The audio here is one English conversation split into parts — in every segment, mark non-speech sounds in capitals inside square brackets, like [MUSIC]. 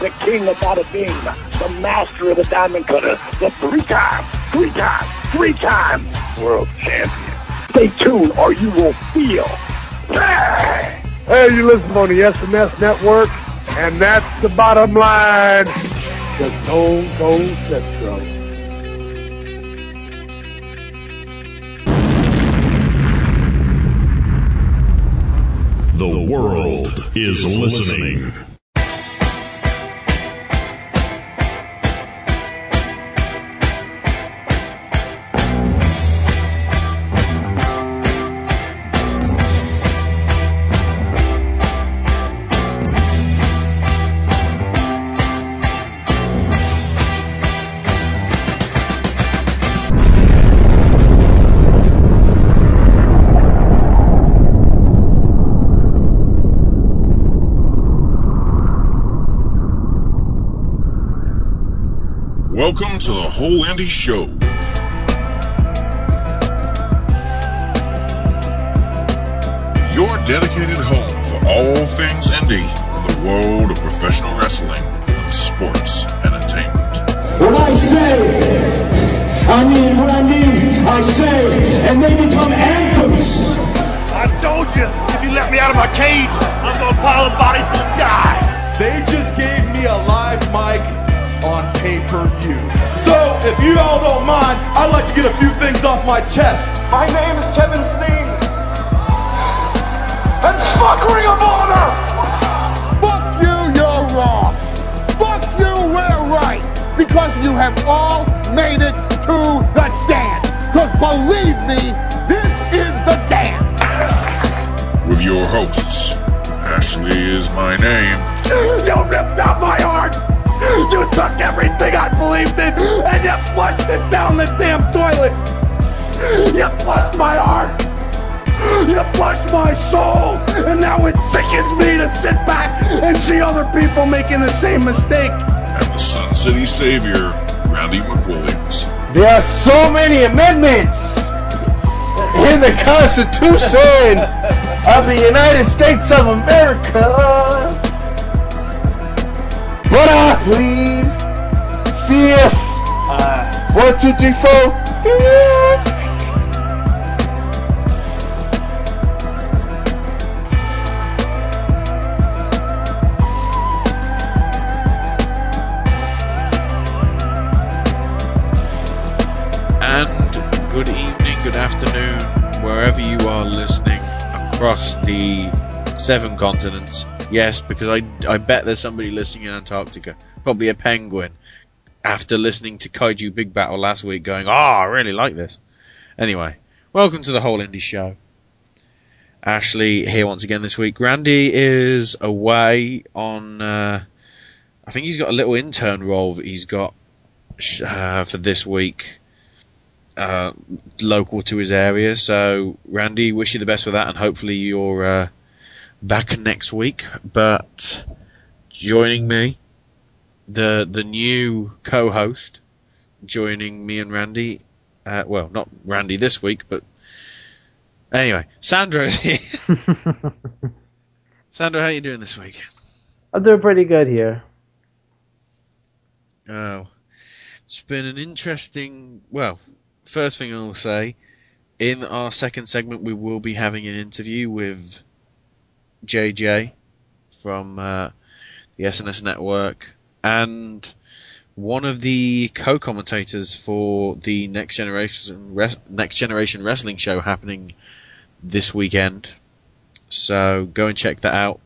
the king of bada bing, the master of the diamond cutter, the three-time, three-time, three-time world champion. Stay tuned or you will feel. Hey! Hey, you listen on the SNS network, and that's the bottom line. The Stone Cold Central. The world is listening. To the Whole Indy Show. Your dedicated home for all things indie in the world of professional wrestling and sports entertainment. When I say, I mean what I mean, I say, and they become anthems. I told you, if you let me out of my cage, I'm gonna pile a body to the sky. They just gave me a live mic on pay-per-view. So, if you all don't mind, I'd like to get a few things off my chest. My name is Kevin Steen. And fuck Ring of Honor! Fuck you, you're wrong. Fuck you, we're right. Because you have all made it to the dance. Because believe me, this is the dance. With your hosts, Ashley is my name. You ripped out my heart. You took everything I believed in and you flushed it down the damn toilet. You flushed my heart. You flushed my soul. And now it sickens me to sit back and see other people making the same mistake. and the Sun City Savior, Randy McWilliams. There are so many amendments in the Constitution of the United States of America. But I plead fifth. One, two, three, four. Fifth. And good evening, good afternoon, wherever you are listening across the seven continents. Yes, because I, I bet there's somebody listening in Antarctica, probably a penguin, after listening to Kaiju Big Battle last week going, oh, I really like this. Anyway, welcome to the Whole Indie Show. Ashley here once again this week. Randy is away on, uh, I think he's got a little intern role that he's got uh, for this week uh, local to his area. So, Randy, wish you the best with that, and hopefully you're uh, back next week. But joining me, the the new co-host, joining me and Randy. Uh, well, not Randy this week, but anyway, Sandro's here. [LAUGHS] Sandro, how are you doing this week? I'm doing pretty good here. Oh, it's been an interesting. Well, first thing I'll say, in our second segment, we will be having an interview with JJ from uh, the SNS Network and one of the co-commentators for the Next Generation Next Generation Wrestling show happening this weekend. So go and check that out.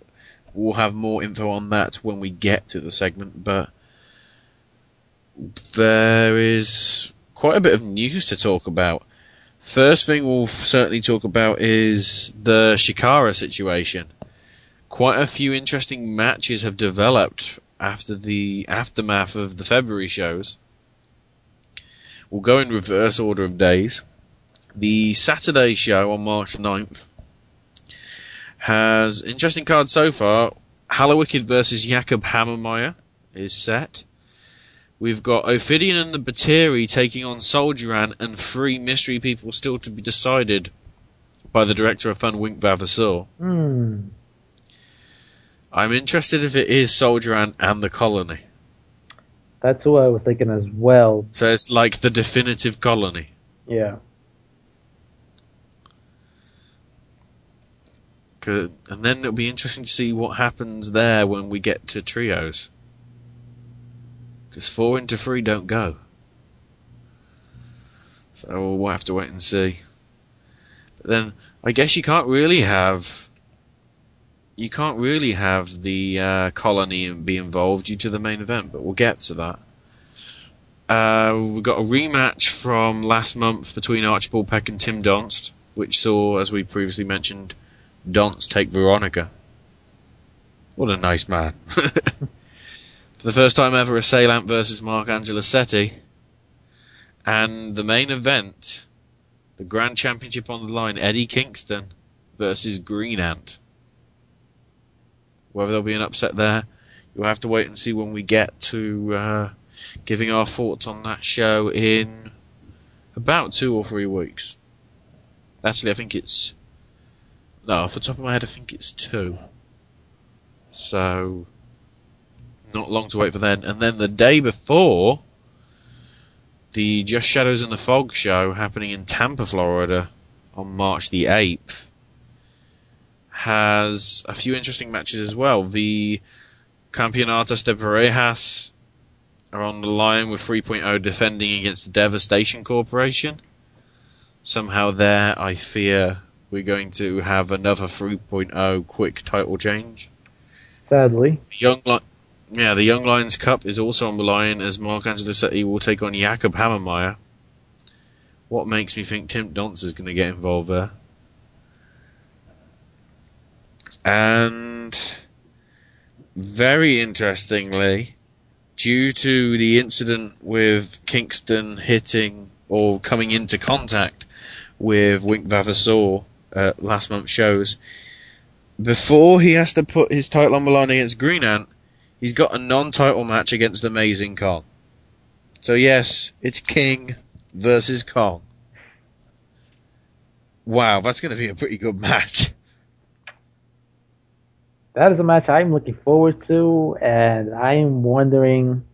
We'll have more info on that when we get to the segment, but there is quite a bit of news to talk about. First thing we'll certainly talk about is the Chikara situation. Quite a few interesting matches have developed after the aftermath of the February shows. We'll go in reverse order of days. The Saturday show on March 9th has interesting cards so far. Hallowicked versus Jakob Hammermeier is set. We've got Ophidian and the Batiri taking on Soldier Ant and three mystery people still to be decided by the director of Fun, Wink Vavasseur. Hmm. I'm interested if it is Soldier Ant and the Colony. That's what I was thinking as well. So it's like the definitive colony. Yeah. Good. And then it'll be interesting to see what happens there when we get to trios. Because four into three don't go. So we'll have to wait and see. But then I guess you can't really have. You can't really have the uh, colony be involved due to the main event, but we'll get to that. Uh, we've got a rematch from last month between Archibald Peck and Tim Donst, which saw, as we previously mentioned, Donst take Veronica. What a nice man. [LAUGHS] For the first time ever, a Assailant versus Mark Angelosetti. And the main event, the Grand Championship on the line, Eddie Kingston versus Green Ant. Whether there'll be an upset there, you'll have to wait and see when we get to uh, giving our thoughts on that show in about two or three weeks. Actually, I think it's no, off the top of my head, I think it's two. So, not long to wait for then. And then the day before, the Just Shadows in the Fog show happening in Tampa, Florida on March the 8th has a few interesting matches as well. The Campeonatos de Parejas are on the line with 3.0 defending against the Devastation Corporation. Somehow there, I fear we're going to have another 3.0 quick title change. Sadly. The Young Li- yeah, the Young Lions Cup is also on the line as Mark Angelosetti will take on Jakob Hammermeier. What makes me think Tim Donst is going to get involved there? And very interestingly, due to the incident with Kingston hitting or coming into contact with Wink Vavasseur at last month's shows, before he has to put his title on the line against Green Ant, he's got a non-title match against the Amazing Kong. So yes, it's King versus Kong. Wow, that's going to be a pretty good match. That is a match I'm looking forward to, and I am wondering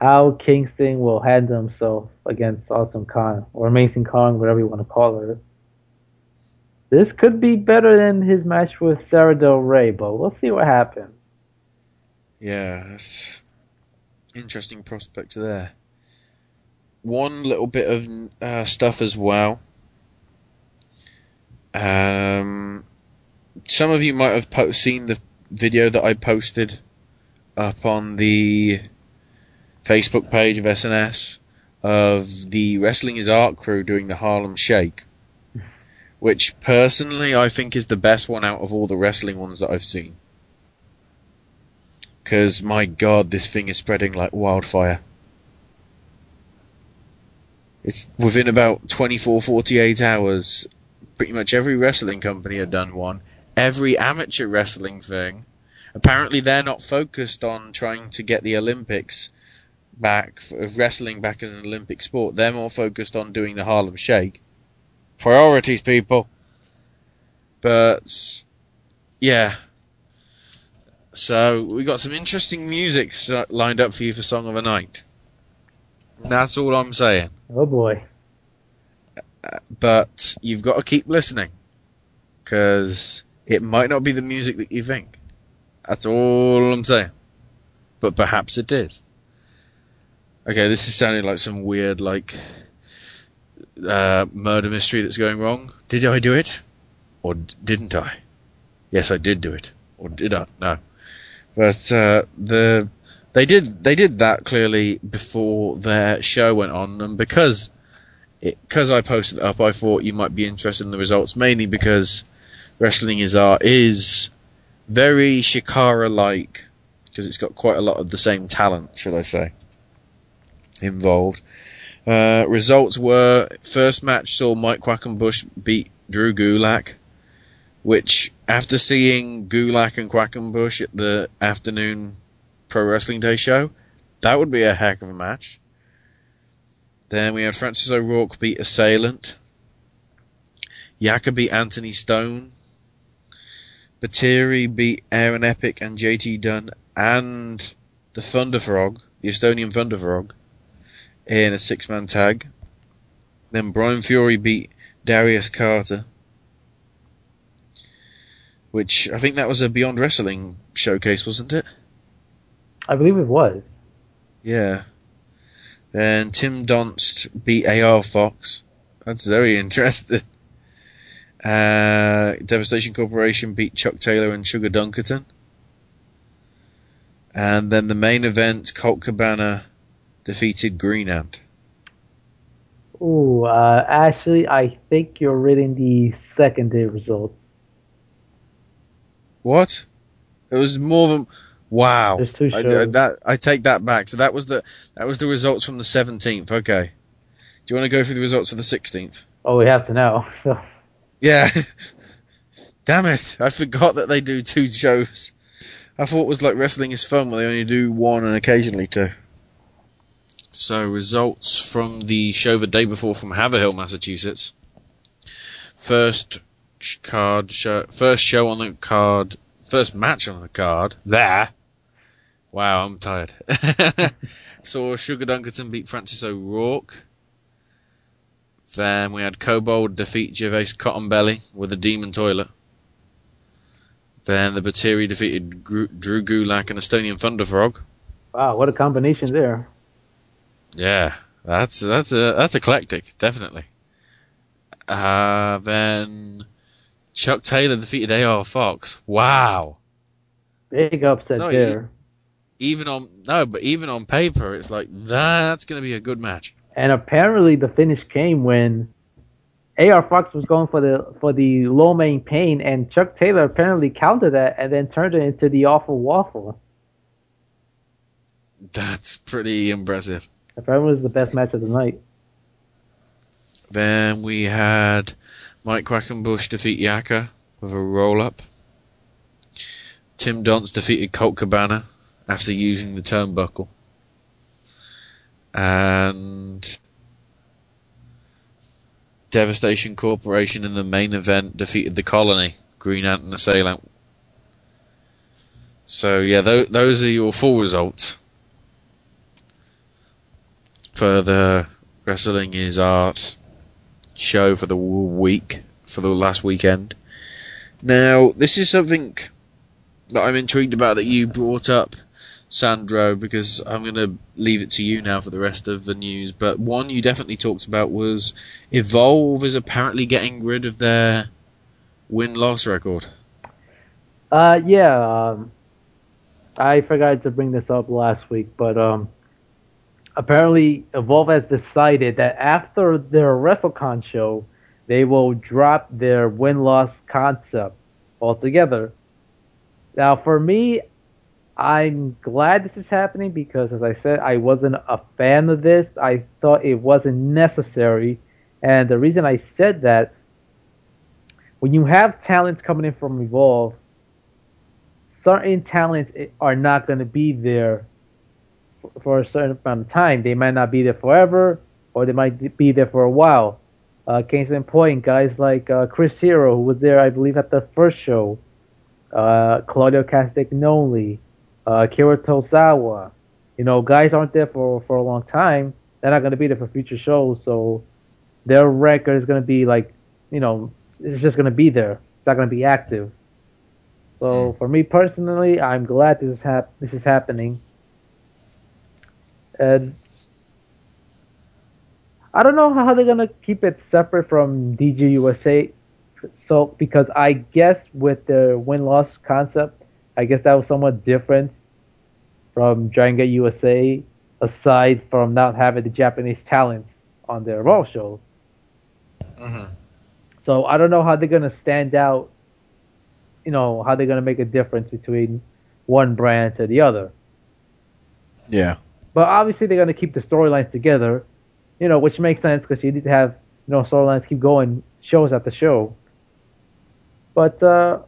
how Kingston will handle himself against Awesome Kong or Amazing Kong, whatever you want to call her. This could be better than his match with Sarah Del Rey, but we'll see what happens. Yeah, interesting prospect there. One little bit of uh, stuff as well. Um, some of you might have po- seen the video that I posted up on the Facebook page of SNS of the Wrestling is Art crew doing the Harlem Shake, which personally I think is the best one out of all the wrestling ones that I've seen. Because my god, this thing is spreading like wildfire. It's within about 24, 48 hours. Pretty much every wrestling company had done one. Every amateur wrestling thing. Apparently they're not focused on trying to get the Olympics back, of wrestling back as an Olympic sport. They're more focused on doing the Harlem Shake. Priorities, people. But, yeah. So, we got some interesting music lined up for you for Song of the Night. That's all I'm saying. Oh boy. Uh, but you've got to keep listening. Because it might not be the music that you think. That's all I'm saying. But perhaps it is. Okay, this is sounding like some weird, like, uh, murder mystery that's going wrong. Did I do it? Or didn't I? Yes, I did do it. Or did I? No. But, uh, the, they did, they did that clearly before their show went on, and because, it, because I posted it up, I thought you might be interested in the results, mainly because Wrestling is Art is very Chikara like because it's got quite a lot of the same talent, shall I say, involved. Uh, results were first match saw Mike Quackenbush beat Drew Gulak, which after seeing Gulak and Quackenbush at the afternoon Pro Wrestling Day show, that would be a heck of a match. Then we had Francis O'Rourke beat Assailant. Yaka beat Anthony Stone. Batiri beat Aaron Epic and JT Dunn and the Thunder Frog, the Estonian Thunder Frog, in a six man tag. Then Brian Fury beat Darius Carter. Which I think that was a Beyond Wrestling showcase, wasn't it? I believe it was. Yeah. Then Tim Donst beat AR Fox. That's very [LAUGHS] interesting. Uh, Devastation Corporation beat Chuck Taylor and Sugar Dunkerton. And then the main event, Colt Cabana defeated Green Ant. Oh, uh, actually, I think you're reading the second day result. What? It was more than wow. There's two I, shows. that I take that back. So that was the that was the results from the seventeenth. Okay. Do you want to go through the results of the sixteenth? Oh, we have to know. [LAUGHS] So, Yeah. [LAUGHS] Damn it! I forgot that they do two shows. I thought it was like wrestling is fun, where they only do one and occasionally two. So results from the show the day before from Haverhill, Massachusetts. First card show, first show on the card, first match on the card. There. Wow, I'm tired. [LAUGHS] Saw Sugar Dunkerton beat Francis O'Rourke. Then we had Kobald defeat Gervais Cottonbelly with a demon toilet. Then the Batiri defeated Gru- Drew Gulak and Estonian Thunder Frog. wow, what a combination there. Yeah, that's that's a that's eclectic, definitely. Uh, then Chuck Taylor defeated AR Fox. Wow. Big upset So, there. Even on no, but even on paper, it's like that's going to be a good match. And apparently, the finish came when AR Fox was going for the for the Lo Mein Pain, and Chuck Taylor apparently countered that and then turned it into the awful waffle. That's pretty impressive. Apparently, it was the best match of the night. Then we had Mike Quackenbush defeat Yaka with a roll up. Tim Donst defeated Colt Cabana after using the turnbuckle. And Devastation Corporation in the main event defeated the Colony, Green Ant and the Assailant. So yeah, th- those are your full results for the Wrestling is Art show for the week, for the last weekend. Now, this is something that I'm intrigued about that you brought up, Sandro, because I'm going to leave it to you now for the rest of the news. But one you definitely talked about was Evolve is apparently getting rid of their win loss record. Uh, yeah, um, I forgot to bring this up last week, but um, apparently Evolve has decided that after their WrestleCon show, they will drop their win-loss concept altogether. Now, for me, I'm glad this is happening because, as I said, I wasn't a fan of this. I thought it wasn't necessary, and the reason I said that, when you have talents coming in from Evolve, certain talents are not going to be there for a certain amount of time. They might not be there forever, or they might be there for a while. Uh, case in point, guys like uh, Chris Hero, who was there, I believe, at the first show, uh, Claudio Castagnoli, uh, Kira Tozawa. You know, guys aren't there for, for a long time. They're not going to be there for future shows, so their record is going to be like, you know, it's just going to be there. It's not going to be active. So for me personally, I'm glad this is hap- this is happening. And I don't know how they're gonna keep it separate from DG USA. So because I guess with the win loss concept, I guess that was somewhat different from Dragon Gate USA. Aside from not having the Japanese talent on their Raw shows, so I don't know how they're gonna stand out. You know how they're gonna make a difference between one brand to the other. Yeah. But obviously, they're going to keep the storylines together, you know, which makes sense because you need to have you know storylines keep going shows after show. But uh,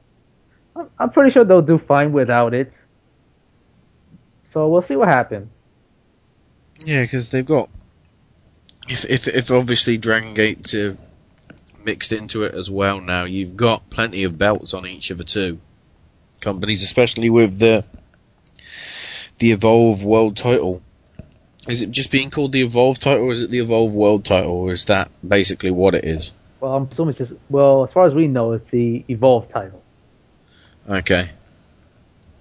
I'm- pretty sure they'll do fine without it. So we'll see what happens. Yeah, because they've got. If, if if obviously Dragon Gate uh, mixed into it as well now, you've got plenty of belts on each of the two companies, especially with the the Evolve World Title. Is it just being called the Evolve title, or is it the Evolve World title, or is that basically what it is? Well, I'm assuming it's just well, as far as we know, it's the Evolve title. Okay.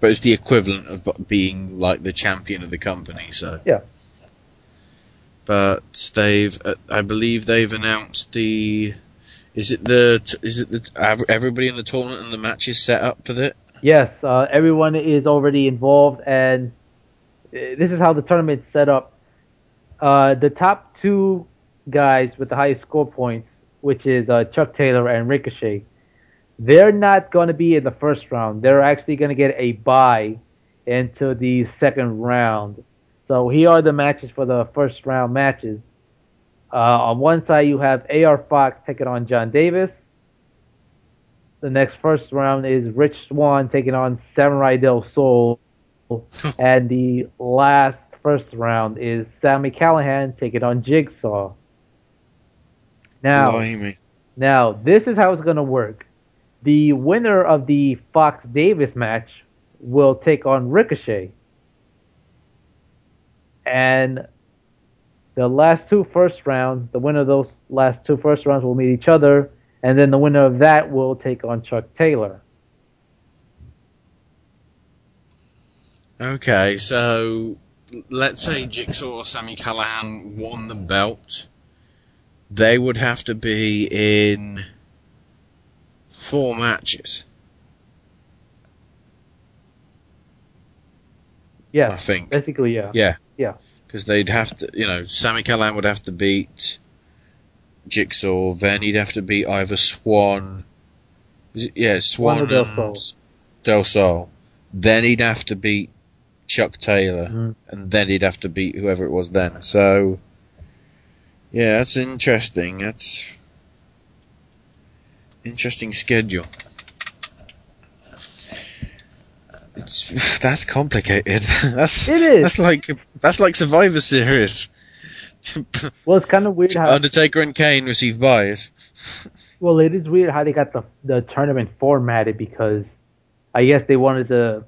But it's the equivalent of being like the champion of the company, so. Yeah. But they've, uh, I believe they've announced the. Is it the? t- Is it the? ev- Everybody in the tournament and the match is set up for that. Yes, uh, everyone is already involved, and uh, this is how the tournament's set up. Uh, the top two guys with the highest score points, which is uh, Chuck Taylor and Ricochet, they're not going to be in the first round. They're actually going to get a bye into the second round. So here are the matches for the first round matches. Uh, on one side, you have AR Fox taking on John Davis. The next first round is Rich Swann taking on Samurai Del Sol. [LAUGHS] and the last first round is Sami Callihan taking on Jigsaw. Now, Blimey. now this is how it's going to work. The winner of the Fox Davis match will take on Ricochet. And the last two first rounds, the winner of those last two first rounds will meet each other, and then the winner of that will take on Chuck Taylor. Okay, so let's say Jigsaw or Sami Callihan won the belt. They would have to be in four matches. Yeah, I think. basically, yeah. Yeah. Yeah. Because they'd have to, you know, Sami Callihan would have to beat Jigsaw, then he'd have to beat either Swann. It, yeah, Swann Swann or Del Sol. Del Sol. Then he'd have to beat Chuck Taylor, Mhm. and then he'd have to beat whoever it was then. So, yeah, that's interesting. That's interesting schedule. It's [LAUGHS] that's complicated. [LAUGHS] that's It is. That's like that's like Survivor Series. [LAUGHS] Well, it's kind of weird how Undertaker and Kane receive buys. Well, it is weird how they got the the tournament formatted because I guess they wanted to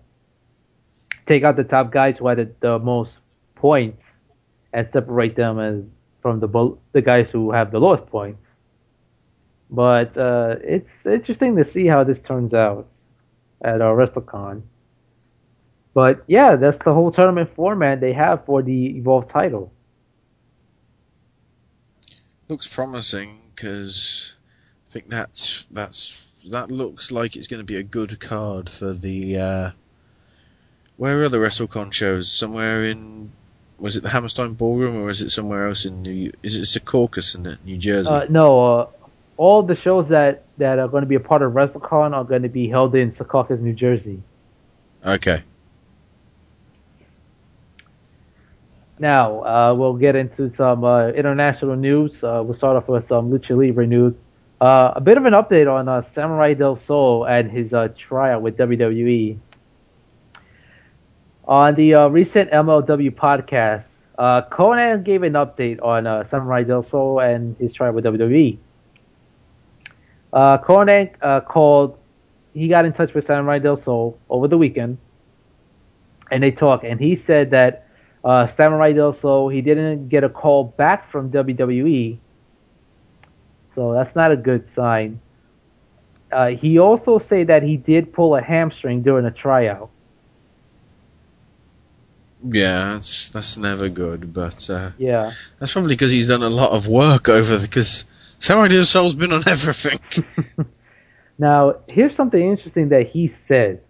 take out the top guys who had the, the most points and separate them as from the the guys who have the lowest points. But uh, it's interesting to see how this turns out at uh, WrestleCon. But yeah, that's the whole tournament format they have for the Evolve title. Looks promising because I think that's that's that looks like it's going to be a good card for the. Uh, where are the WrestleCon shows? Somewhere in was it the Hammerstein Ballroom or is it somewhere else in New? Is it Secaucus in New Jersey? Uh, no, uh, all the shows that, that are going to be a part of WrestleCon are going to be held in Secaucus, New Jersey. okay. Now, uh, we'll get into some uh, international news. Uh, we'll start off with some Lucha Libre news. Uh, a bit of an update on uh, Samurai Del Sol and his uh, tryout with WWE. On the uh, recent MLW podcast, uh, Konnan gave an update on uh, Samurai Del Sol and his tryout with WWE. Uh, uh, called, he got in touch with Samurai Del Sol over the weekend, and they talked, and he said that uh, Samurai Del Sol, he didn't get a call back from WWE, so that's not a good sign. Uh, he also said that he did pull a hamstring during a tryout. Yeah, that's that's never good, but uh, Yeah. that's probably because he's done a lot of work over because Samurai Del Sol's been on [LAUGHS] everything. [LAUGHS] Now, here's something interesting that he said.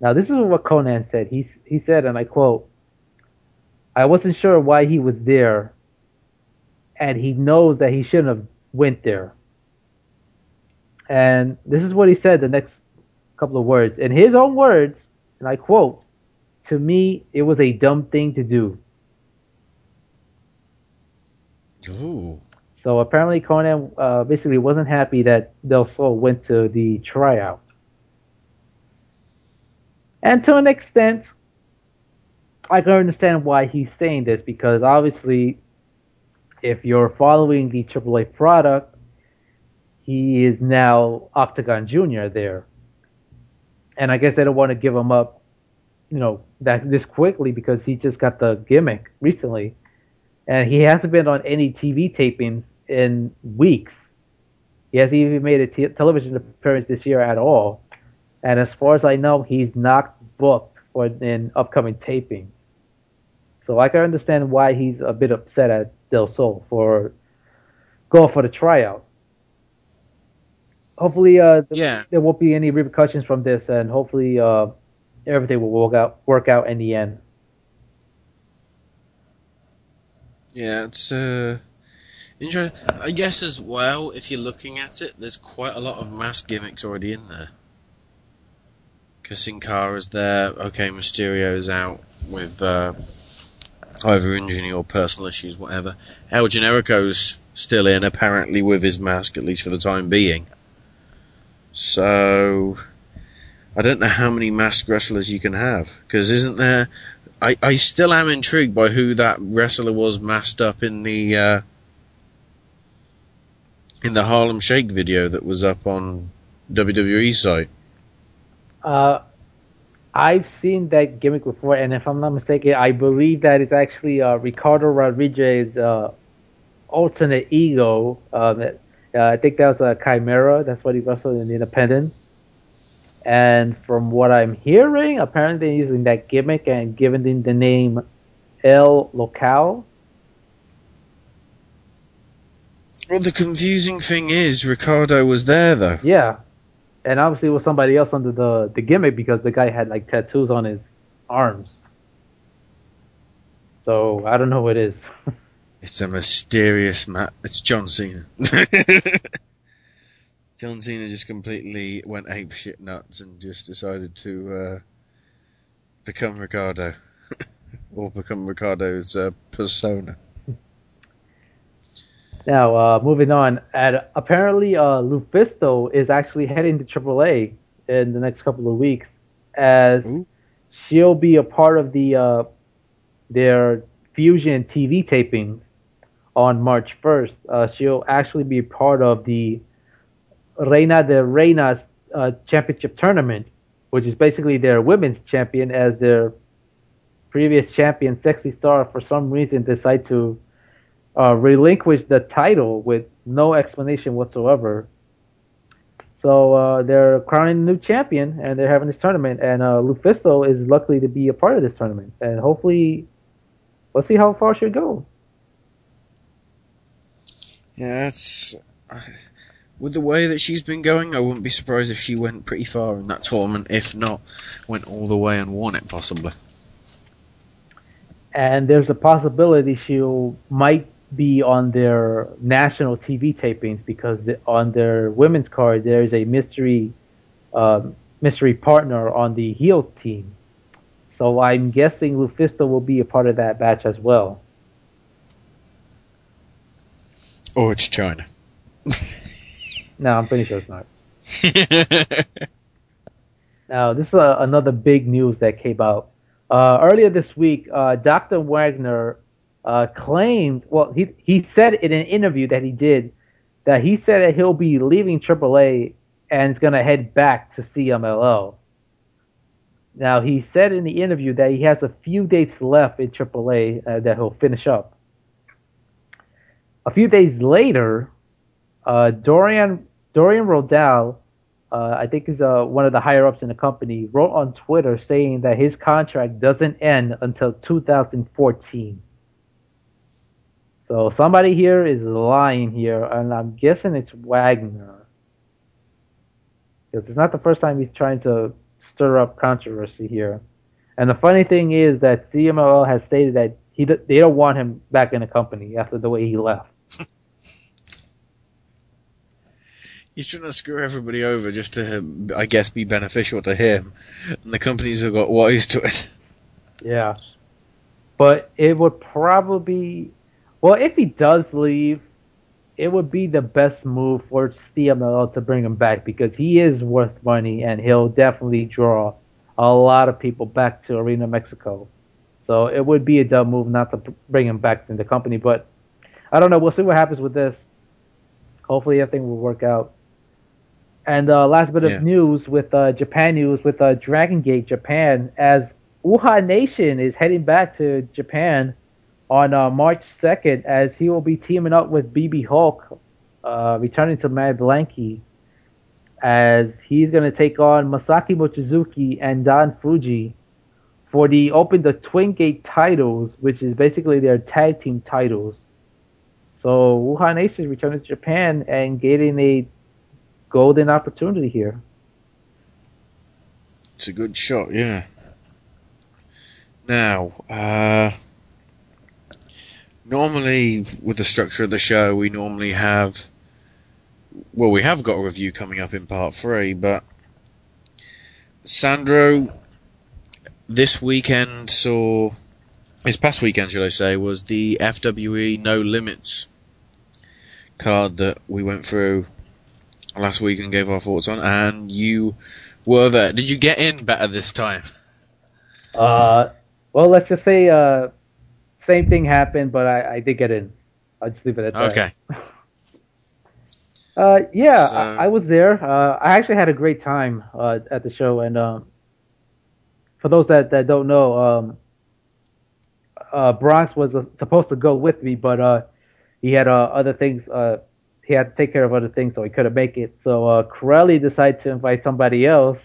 Now, this is what Konnan said. He he said, and I quote, "I wasn't sure why he was there, and he knows that he shouldn't have went there." And this is what he said. The next couple of words, in his own words, and I quote, "To me, it was a dumb thing to do." Ooh. So apparently, Konnan uh, basically wasn't happy that Del Sol went to the tryout. And to an extent, I can understand why he's saying this because obviously, if you're following the AAA product, he is now Octagon Junior there, and I guess they don't want to give him up, you know, that this quickly because he just got the gimmick recently, and he hasn't been on any TV tapings in weeks. He hasn't even made a t- television appearance this year at all, and as far as I know, he's not booked for an upcoming taping. So I can understand why he's a bit upset at Del Sol for going for the tryout. Hopefully, uh, th- Yeah. there won't be any repercussions from this, and hopefully, uh, everything will work out work out in the end. Yeah, it's uh, interesting. I guess as well, if you're looking at it, there's quite a lot of mass gimmicks already in there. Because Sin there, okay, Mysterio's out with uh, either injury or personal issues, whatever. El Generico's still in, apparently with his mask, at least for the time being. So, I don't know how many masked wrestlers you can have. Because isn't there I, I still am intrigued by who that wrestler was masked up in the uh, in the Harlem Shake video that was up on WWE site. Uh, I've seen that gimmick before, and if I'm not mistaken, I believe that it's actually uh, Ricardo Rodriguez's uh, alternate ego. Um, uh, I think that was a Chimera. That's what he wrestled in the Independent. And from what I'm hearing, apparently they're using that gimmick and giving him the name El Local. Well, the confusing thing is Ricardo was there though. Yeah. And obviously it was somebody else under the, the gimmick because the guy had like tattoos on his arms. So I don't know who it is. [LAUGHS] It's a mysterious man. It's John Cena. [LAUGHS] John Cena just completely went ape shit nuts and just decided to uh, become Ricardo, [LAUGHS] or become Ricardo's uh, persona. Now, uh, moving on, and apparently uh, Lufisto is actually heading to AAA in the next couple of weeks, as Ooh. she'll be a part of the uh, their Fusion TV taping on March 1st. Uh, she'll actually be part of the Reina de Reinas uh, Championship Tournament, which is basically their women's champion, as their previous champion, Sexy Star, for some reason decided to uh, relinquish the title with no explanation whatsoever. So uh, they're crowning a new champion, and they're having this tournament. And uh, Lufisto is lucky to be a part of this tournament, and hopefully, let's see how far she'll go. Yeah, that's. With the way that she's been going, I wouldn't be surprised if she went pretty far in that tournament. If not, went all the way and won it, possibly. And there's a possibility she'll might be on their national TV tapings because the, on their women's card there is a mystery um, mystery partner on the heel team. So I'm guessing Lufisto will be a part of that batch as well. Or it's China. [LAUGHS] No, I'm pretty sure it's not. [LAUGHS] Now, this is uh, another big news that came out. Uh, earlier this week, uh, Dr. Wagner uh, claimed, well, he, he said in an interview that he did, that he said that he'll be leaving AAA and is going to head back to CMLL. Now, he said in the interview that he has a few dates left in AAA uh, that he'll finish up. A few days later, uh, Dorian Dorian Roldan, uh, I think is uh, one of the higher ups in the company, wrote on Twitter saying that his contract doesn't end until 2014. So somebody here is lying here, and I'm guessing it's Wagner. Because it's not the first time he's trying to stir up controversy here. And the funny thing is that CMLL has stated that he they don't want him back in the company after the way he left. [LAUGHS] He's trying to screw everybody over just to, I guess, be beneficial to him. And the companies have got wise to it. Yeah. But it would probably well, if he does leave, it would be the best move for CMLL to bring him back because he is worth money and he'll definitely draw a lot of people back to Arena Mexico. So it would be a dumb move not to bring him back in the company. But I don't know. We'll see what happens with this. Hopefully everything will work out. And uh, last bit of Yeah. news with uh, Japan news with uh, Dragon Gate Japan as Uhaa Nation is heading back to Japan on uh, March 2nd as he will be teaming up with BB Hulk, uh, returning to Mad Blanky as he's going to take on Masaaki Mochizuki and Don Fujii for the Open the Twin Gate titles, which is basically their tag team titles. So Uhaa is returning to Japan and getting a golden opportunity here. It's a good shot, yeah. Now, uh, normally with the structure of the show, we normally have, well, we have got a review coming up in part three, but Sandro, this weekend saw, this past weekend, should I say, was the FWE No Limits card that we went through last week and gave our thoughts on, and you were there. Did you get in better this time? Uh, well, let's just say uh, same thing happened, but I, I did get in. I'll just leave it at that. Okay. [LAUGHS] Uh, yeah, So- I, I was there. Uh, I actually had a great time uh, at the show, and um, for those that, that don't know, um, uh, Bronx was uh, supposed to go with me, but uh, he had uh, other things. Uh, he had to take care of other things, so he couldn't make it. So uh, Corelli decided to invite somebody else.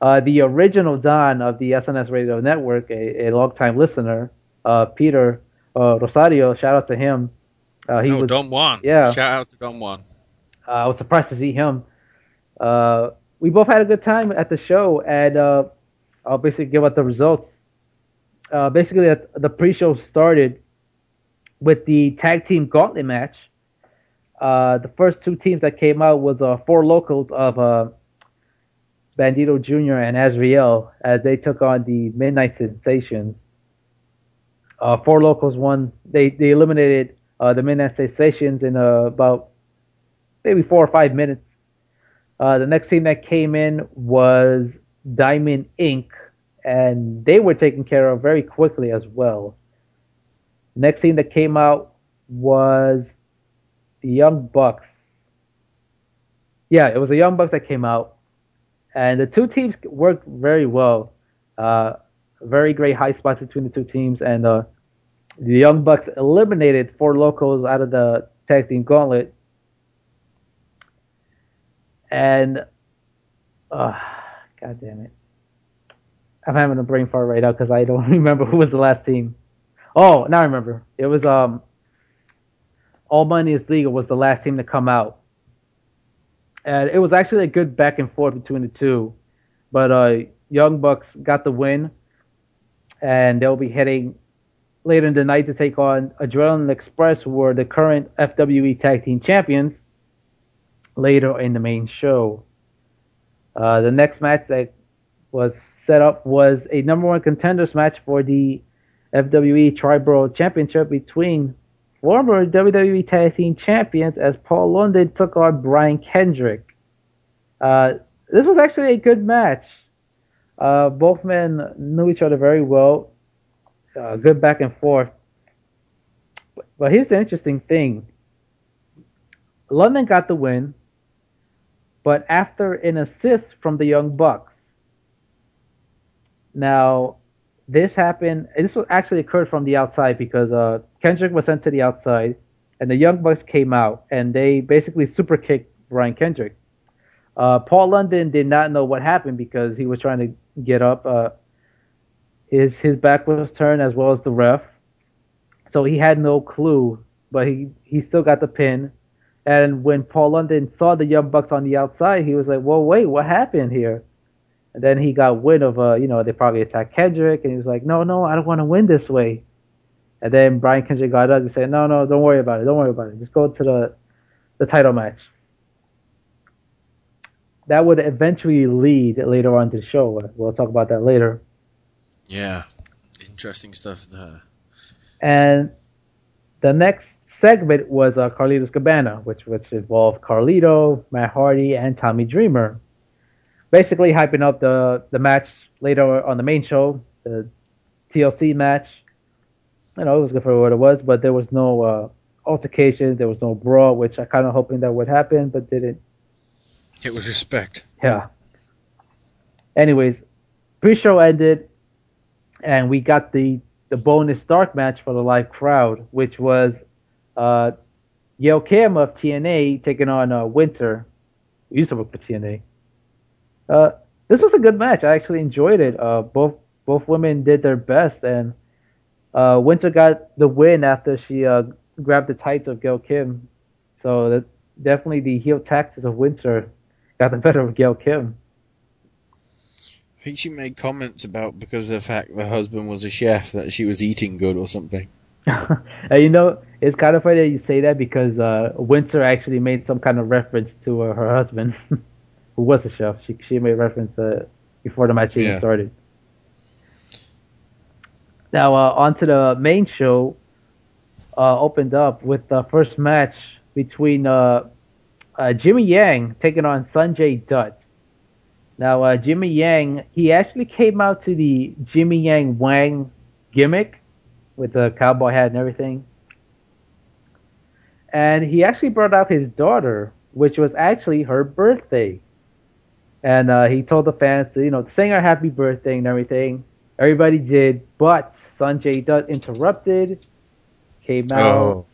Uh, the original Don of the SNS Radio Network, a, a longtime listener, uh, Peter uh, Rosario. Shout out to him. Uh, he oh, was Don Juan. yeah. Shout out to Don Juan. uh, I was surprised to see him. Uh, we both had a good time at the show, and uh, I'll basically give out the results. Uh, basically, the pre-show started with the tag team gauntlet match. Uh, the first two teams that came out was uh, four locals of uh, Bandido Jr. and Azriel as they took on the Midnight Sensations. Uh, four locals won. They they eliminated uh, the Midnight Sensations in uh, about maybe four or five minutes. Uh, the next team that came in was Diamond Inc., and they were taken care of very quickly as well. Next team that came out was the Young Bucks. Yeah, it was the Young Bucks that came out, and the two teams worked very well. Uh, very great high spots between the two teams, and uh, the Young Bucks eliminated four locals out of the tag team gauntlet. And uh, god damn it, I'm having a brain fart right now because I don't [LAUGHS] remember who was the last team. Oh, now I remember. It was um, All Money is Legal was the last team to come out, and it was actually a good back and forth between the two, but uh, Young Bucks got the win, and they'll be heading later in the night to take on Adrenaline Express, who are the current FWE Tag Team Champions later in the main show. Uh, the next match that was set up was a number one contenders match for the FWE Triborough Championship between former WWE Tag Team Champions as Paul London took on Brian Kendrick. Uh, this was actually a good match. Uh, both men knew each other very well. Uh, good back and forth. But here's the interesting thing. London got the win, but after an assist from the Young Bucks. Now, this happened. This was actually occurred from the outside because uh, Kendrick was sent to the outside, and the Young Bucks came out and they basically super kicked Brian Kendrick. Uh, Paul London did not know what happened because he was trying to get up. Uh, his his back was turned as well as the ref, so he had no clue. But he he still got the pin. And when Paul London saw the Young Bucks on the outside, he was like, "Well, wait, what happened here?" And then he got wind of, uh, you know, they probably attacked Kendrick, and he was like, "No, no, I don't want to win this way." And then Brian Kendrick got up and said, "No, no, don't worry about it. Don't worry about it. Just go to the the title match." That would eventually lead later on to the show. We'll talk about that later. Yeah, interesting stuff there. And the next segment was uh, Carlito's Cabana, which which involved Carlito, Matt Hardy, and Tommy Dreamer. Basically, hyping up the the match later on the main show, the TLC match. You know, it was good for what it was, but there was no uh, altercation, there was no brawl, which I kind of hoping that would happen, but didn't. It was respect. Yeah. Anyways, pre-show ended, and we got the the bonus dark match for the live crowd, which was uh, Gail Kim of TNA taking on uh, Winter. We used to work for TNA. Uh, this was a good match. I actually enjoyed it. Uh, both both women did their best, and uh, Winter got the win after she uh, grabbed the tights of Gail Kim. So that definitely the heel tactics of Winter got the better of Gail Kim. I think she made comments about because of the fact the husband was a chef that she was eating good or something. and [LAUGHS] you know, it's kind of funny that you say that because uh, Winter actually made some kind of reference to uh, her husband, [LAUGHS] who was a chef. She she made reference uh, before the match even Yeah. started. Now uh, on to the main show. Uh, opened up with the first match between uh, uh, Jimmy Yang taking on Sanjay Dutt. Now uh, Jimmy Yang, he actually came out to the Jimmy Yang Wang gimmick with the cowboy hat and everything. And he actually brought out his daughter, which was actually her birthday. And uh, he told the fans to, you know, sing her happy birthday and everything. Everybody did, but Sanjay Dutt interrupted, came out. Oh.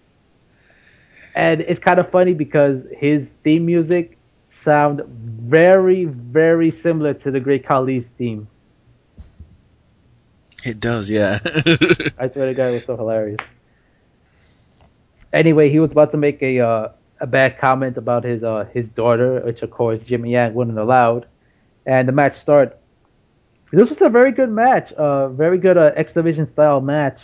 And it's kind of funny because his theme music sound very, very similar to the Great Khali's theme. It does, yeah. [LAUGHS] I swear to God, it was so hilarious. Anyway, he was about to make a uh, a bad comment about his uh, his daughter, which of course Jimmy Yang wouldn't allow. And the match started. This was a very good match, uh, very good uh, X Division style match.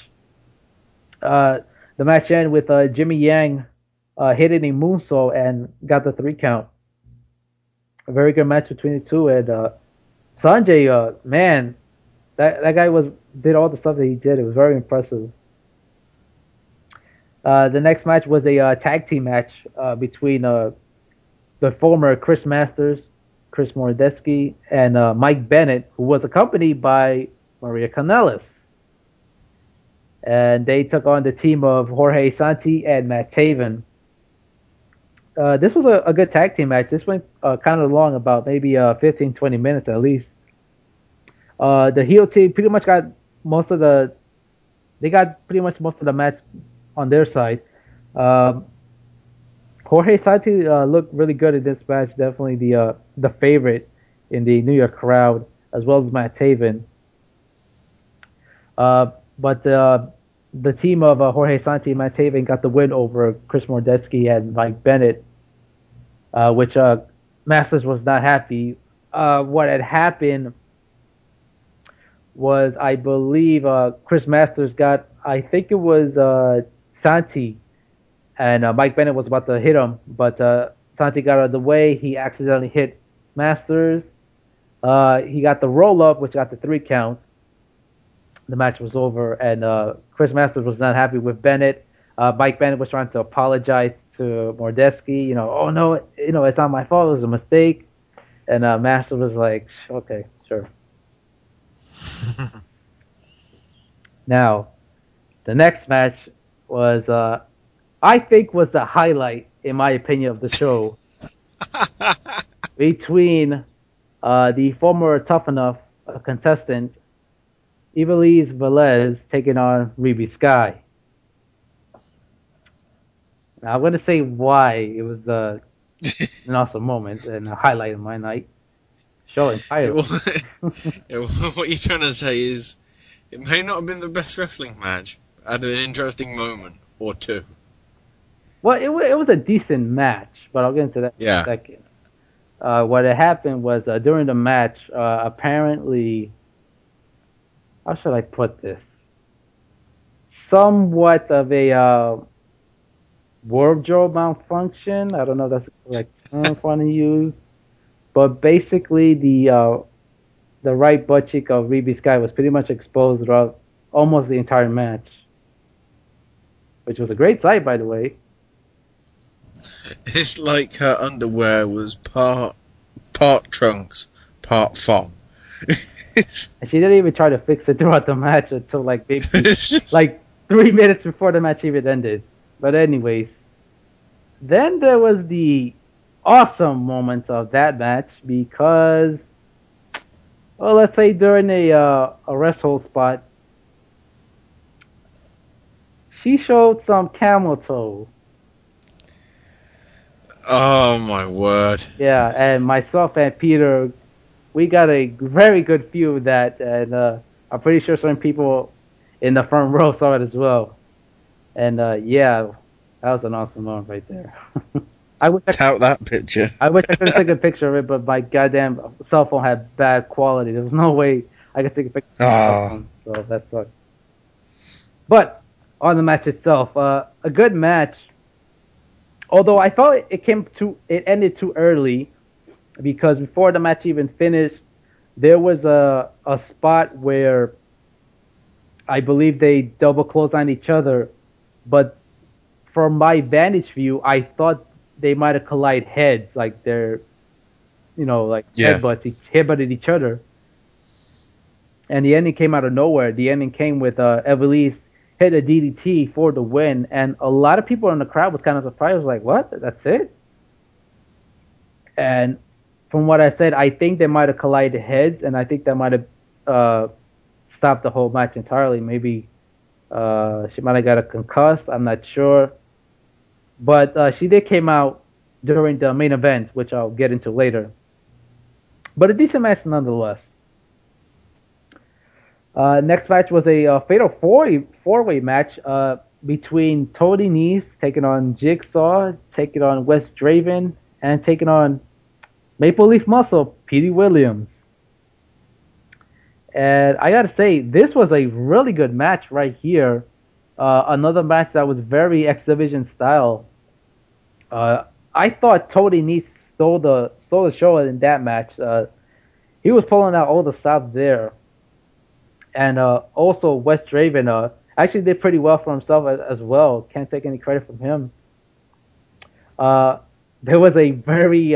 Uh, the match ended with uh, Jimmy Yang uh, hitting a moonsault and got the three count. A very good match between the two, and uh, Sanjay, uh, man, that that guy was did all the stuff that he did. It was very impressive. Uh, the next match was a uh, tag team match uh, between uh, the former Chris Masters, Chris Mordetzky, and uh, Mike Bennett, who was accompanied by Maria Kanellis. And they took on the team of Jorge Santi and Matt Taven. Uh, this was a, a good tag team match. This went uh, kind of long, about maybe uh, 15, 20 minutes at least. Uh, the heel team pretty much got most of the, they got pretty much most of the match on their side. Um, Jorge Santi uh, looked really good in this match. Definitely the uh, the favorite in the New York crowd, as well as Matt Taven. Uh, but the team of Jorge Santi and Matt Taven got the win over Chris Mordetzky and Mike Bennett, uh, which uh, Masters was not happy. Uh, what had happened was, I believe, uh, Chris Masters got, I think it was uh, Santi, and Mike Bennett was about to hit him, but Santi got out of the way. He accidentally hit Masters. He got the roll up, which got the three count. The match was over, and Chris Masters was not happy with Bennett. Mike Bennett was trying to apologize to Mordetzky. You know, oh no, you know it's not my fault. It was a mistake. And uh, Masters was like, okay, sure. [LAUGHS] now, the next match was, uh, I think, was the highlight, in my opinion, of the show [LAUGHS] between uh, the former Tough Enough uh, contestant Ivelisse Velez taking on Reby Sky. I'm going to say why it was uh, [LAUGHS] an awesome moment and a highlight of my night. Show entirely. [LAUGHS] Yeah, what you're trying to say is, it may not have been the best wrestling match. Had an interesting moment or two. Well, it, it was a decent match, but I'll get into that in a second. Uh, what had happened was uh, during the match, uh, apparently, how should I put this? Somewhat of a uh, wardrobe malfunction. I don't know if that's the correct term I want to use. but basically the uh, the right butt cheek of Reby Sky was pretty much exposed throughout almost the entire match, which was a great sight, by the way. It's like her underwear was part part trunks, part thong. [LAUGHS] And she didn't even try to fix it throughout the match until like maybe [LAUGHS] like three minutes before the match even ended. But anyways, then there was the awesome moments of that match because, well, let's say during a uh, a wrestle spot, she showed some camel toe. Oh my word! Yeah, and myself and Peter, we got a very good view of that, and uh, I'm pretty sure some people in the front row saw it as well. And uh, yeah, that was an awesome moment right there. [LAUGHS] I wish I, Tout that picture. I wish I could have [LAUGHS] taken a picture of it, but my goddamn cell phone had bad quality. There was no way I could take a picture. of Ah. phone, so that sucked. But on the match itself, uh, a good match. Although I felt it came to it ended too early because before the match even finished, there was a a spot where I believe they double closed on each other, but from my vantage view, I thought they might have collided heads, like they're, you know, like Yeah. headbutts, headbutted each other. And the ending came out of nowhere. The ending came with uh, Ivelisse hit a DDT for the win, and a lot of people in the crowd was kind of surprised, like, "What? That's it?" And from what I said, I think they might have collided heads, and I think that might have uh, stopped the whole match entirely. Maybe uh, she might have got a concussed. I'm not sure, but uh, she did came out during the main event, which I'll get into later. But a decent match nonetheless. Uh, next match was a uh, fatal four four way match uh, between Tony Nese taking on Jigsaw, taking on Wes Draven, and taking on Maple Leaf Muscle, Petey Williams. And I gotta say, this was a really good match right here. Uh, another match that was very X Division style. Uh, I thought Tony Nese stole the stole the show in that match. Uh, he was pulling out all the stops there, and uh, also Wes Draven uh, actually did pretty well for himself as, as well. Can't take any credit from him. Uh, there was a very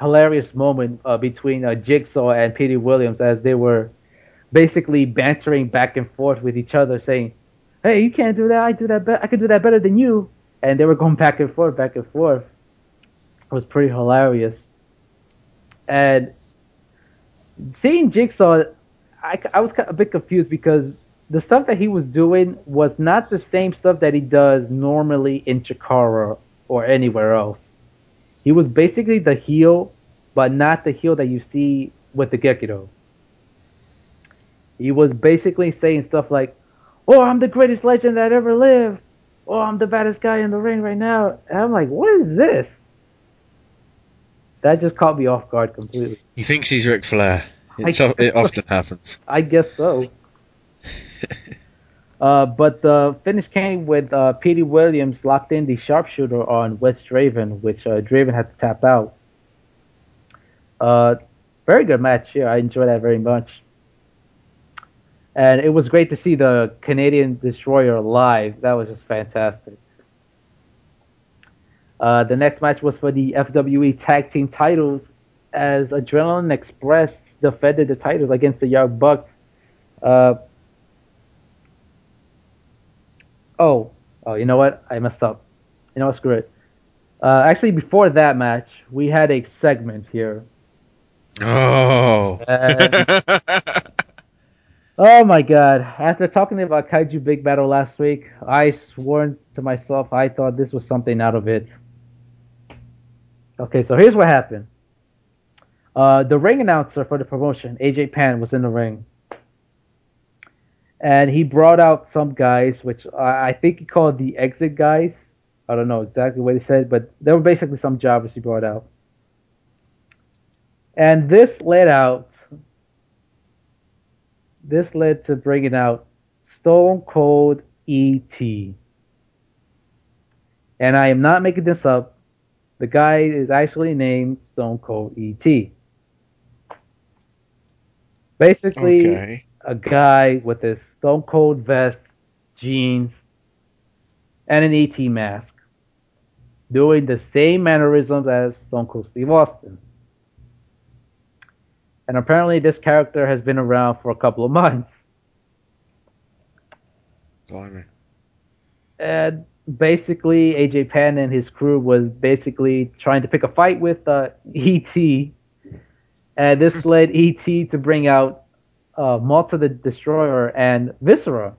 hilarious moment between Jigsaw and Petey Williams as they were basically bantering back and forth with each other, saying, "Hey, you can't do that. I do that. Be- I can do that better than you." And they were going [LAUGHS] back and forth, back and forth. It was pretty hilarious. And seeing Jigsaw, I, I was a bit confused because the stuff that he was doing was not the same stuff that he does normally in Chikara or anywhere else. He was basically the heel, but not the heel that you see with the Gekido. He was basically saying stuff like, "Oh, I'm the greatest legend that ever lived. Oh, I'm the baddest guy in the ring right now." And I'm like, "What is this?" That just caught me off guard completely. He thinks he's Ric Flair. It often happens. [LAUGHS] I guess so. [LAUGHS] uh, but the finish came with uh, Petey Williams locked in the sharpshooter on Wes Draven, which uh, Draven had to tap out. Uh, very good match here. I enjoyed that very much. And it was great to see the Canadian Destroyer live. That was just fantastic. Uh, the next match was for the FWE Tag Team titles as Adrenaline Express defended the titles against the Young Bucks. Uh, oh, oh, you know what? I messed up. You know what? Screw it. Uh, actually, before that match, we had a segment here. Oh. And- [LAUGHS] oh my god. After talking about Kaiju Big Battel last week, I sworn to myself I thought this was something out of it. Okay, so here's what happened. Uh, the ring announcer for the promotion, AJ Pan, was in the ring. And he brought out some guys, which I I think he called the exit guys. I don't know exactly what he said, but they were basically some jobbers he brought out. And this led out, this led to bringing out Stone Cold E.T. And I am not making this up. The guy is actually named Stone Cold E.T. Basically, Okay. a guy with a Stone Cold vest, jeans, and an ET mask, doing the same mannerisms as Stone Cold Steve Austin. And apparently, this character has been around for a couple of months. Blimey. And basically, AJ Penn and his crew was basically trying to pick a fight with uh, ET, and this [LAUGHS] led ET to bring out uh, Malta the Destroyer and Viscera,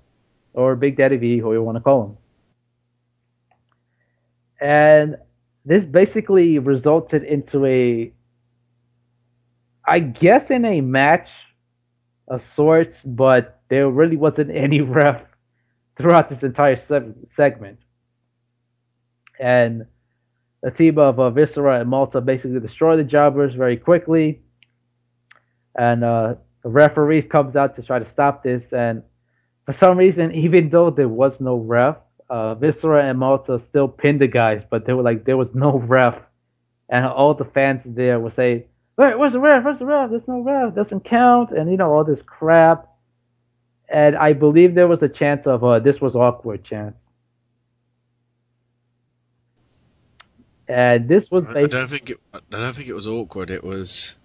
or Big Daddy V, who you want to call him. And this basically resulted into a, I guess, in a match of sorts, but there really wasn't [LAUGHS] any ref throughout this entire se- segment. And the team of uh, Viscera and Malta basically destroy the jobbers very quickly. And uh, the referee comes out to try to stop this. And for some reason, even though there was no ref, uh, Viscera and Malta still pinned the guys, but they were like, there was no [LAUGHS] ref. And all the fans there would say, Wait, where's the ref? Where's the ref? There's no ref. Doesn't count. And, you know, all this crap and I believe there was a chance of uh, this was awkward chance. And this was I, I don't think it. I don't think it was awkward. It was.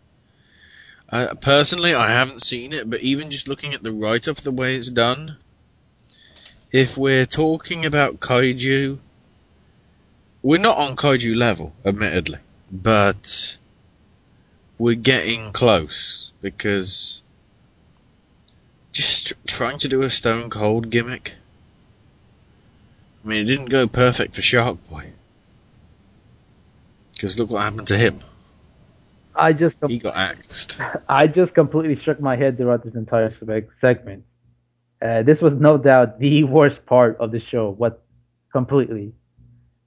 Uh, personally, I haven't seen it, but even just looking at the write-up, the way it's done, if we're talking about kaiju, we're not on kaiju level, admittedly, but we're getting close because just tr- trying to do a Stone Cold gimmick. I mean, it didn't go perfect for Shark Boy. Because look what happened to him. I just He got axed. [LAUGHS] I just completely shook my head throughout this entire segment. Uh, this was no doubt the worst part of the show. What completely,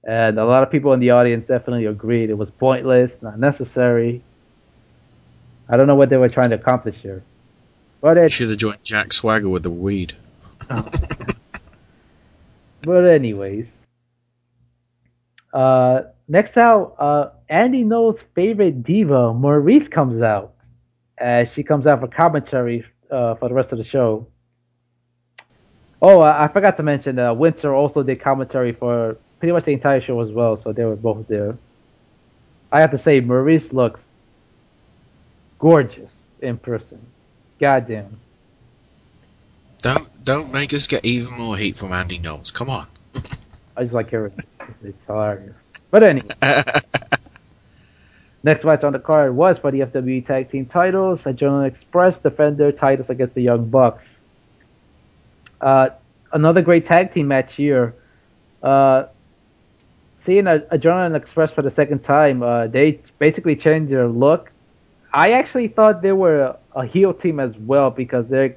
and a lot of people in the audience definitely agreed it was pointless, not necessary. I don't know what they were trying to accomplish here, but it, Should have joined Jack Swagger with the weed. [LAUGHS] But anyways, uh, next out, uh, Andy Knowles's favorite diva, Maryse, comes out. As she comes out for commentary uh, for the rest of the show. Oh, I, I forgot to mention, uh, Winter also did commentary for pretty much the entire show as well, so they were both there. I have to say, Maryse looks gorgeous in person. Goddamn. Don't don't make us get even more heat from Andy Knowles. Come on. [LAUGHS] I just like it. It's hilarious. But anyway. [LAUGHS] Next match on the card was for the FWE Tag Team titles. Adrenaline Express defend their titles against the Young Bucks. Uh, another great tag team match here. Uh, seeing a, Adrenaline Express for the second time, uh, they basically changed their look. I actually thought they were a, a heel team as well because they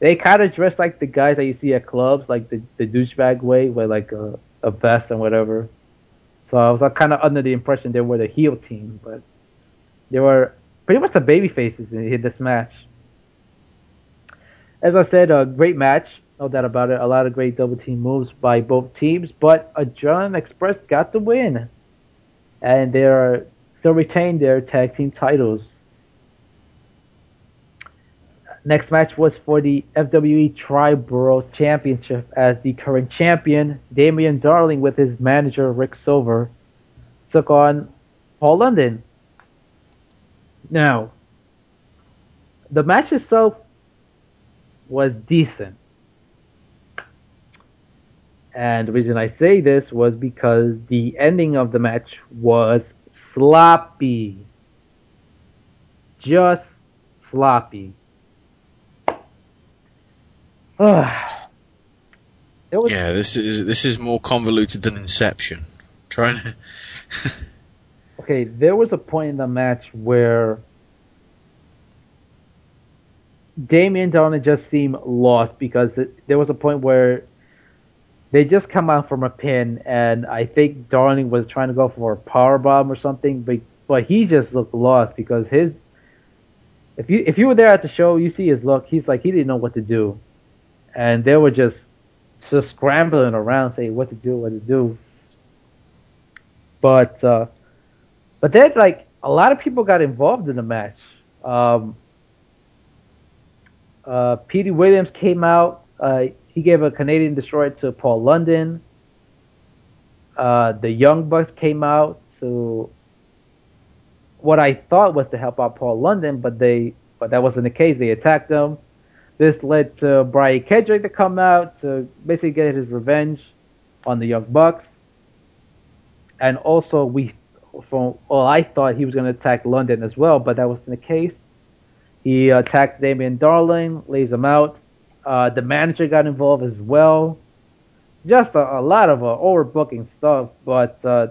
they kind of dress like the guys that you see at clubs, like the the douchebag way, with like a, a vest and whatever. So I was kind of under the impression they were the heel team, but they were pretty much the baby faces in this match. As I said, a great match, no doubt about it. A lot of great double team moves by both teams, but Adrenaline Express got the win, and they're still retain their tag team titles. Next match was for the FWE Triborough Championship as the current champion, Damian Darling, with his manager, Rick Silver, took on Paul London. Now, the match itself was decent. And the reason I say this was because the ending of the match was sloppy. Just sloppy. Was, Yeah, this is this is more convoluted than Inception. Trying to [LAUGHS] okay, there was a point in the match where Damien Darling just seemed lost because it, there was a point where they just come out from a pin, and I think Darling was trying to go for a power bomb or something, but but he just looked lost because his if you if you were there at the show, you see his look. He's like he didn't know what to do, and they were just just scrambling around saying what to do, what to do. But uh, But then, like a lot of people got involved in the match. Um, uh, Petey Williams came out. Uh, he gave a Canadian destroyer to Paul London. Uh, the Young Bucks came out to what I thought was to help out Paul London, but they but that wasn't the case. They attacked him. This led to Brian Kendrick to come out to basically get his revenge on the Young Bucks. And also, we, from well, I thought he was going to attack London as well, but that wasn't the case. He attacked Damian Darling, lays him out. Uh, the manager got involved as well. Just a, a lot of uh, overbooking stuff, but uh,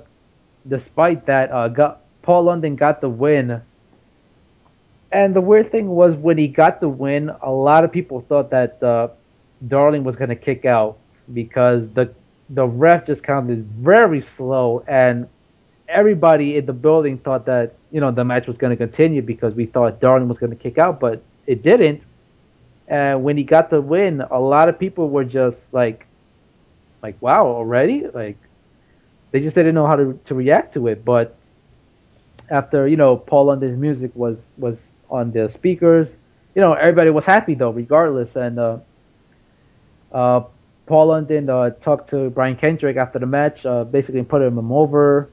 despite that, uh, got, Paul London got the win. And the weird thing was when he got the win, a lot of people thought that uh, Darling was going to kick out because the the ref just counted very slow, and everybody in the building thought that you know the match was going to continue because we thought Darling was going to kick out, but it didn't. And when he got the win, a lot of people were just like, like, wow, already? Like, they just didn't know how to to react to it. But after you know Paul London's music was was on the speakers, you know everybody was happy though, regardless. And uh, uh, Paul London uh, talked to Brian Kendrick after the match, uh, basically put him over,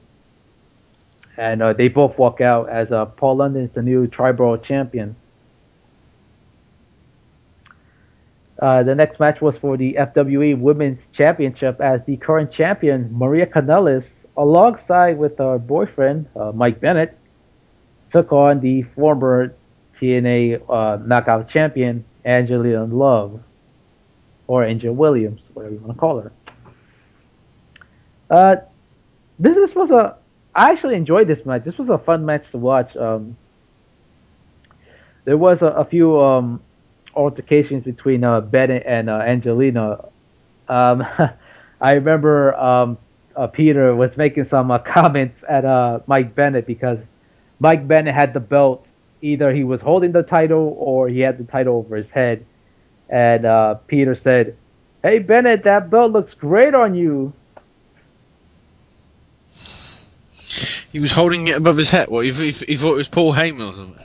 and uh, they both walk out as uh, Paul London is the new Triborough champion. Uh, the next match was for the FWE Women's Championship as the current champion Maria Kanellis, alongside with her boyfriend uh, Mike Bennett, took on the former TNA uh, Knockout champion Angelina Love, or Angel Williams, whatever you want to call her. Uh, this, was a I actually enjoyed this match. This was a fun match to watch. Um, there was a, a few um, altercations between uh, Bennett and uh, Angelina. Um, [LAUGHS] I remember um, uh, Peter was making some uh, [LAUGHS] comments at uh, Mike Bennett because Mike Bennett had the belt. Either he was holding the title or he had the title over his head. And uh, Peter said, "Hey Bennett, that belt looks great on you." He was holding it above his head. What? He, he, he thought it was Paul Heyman or something.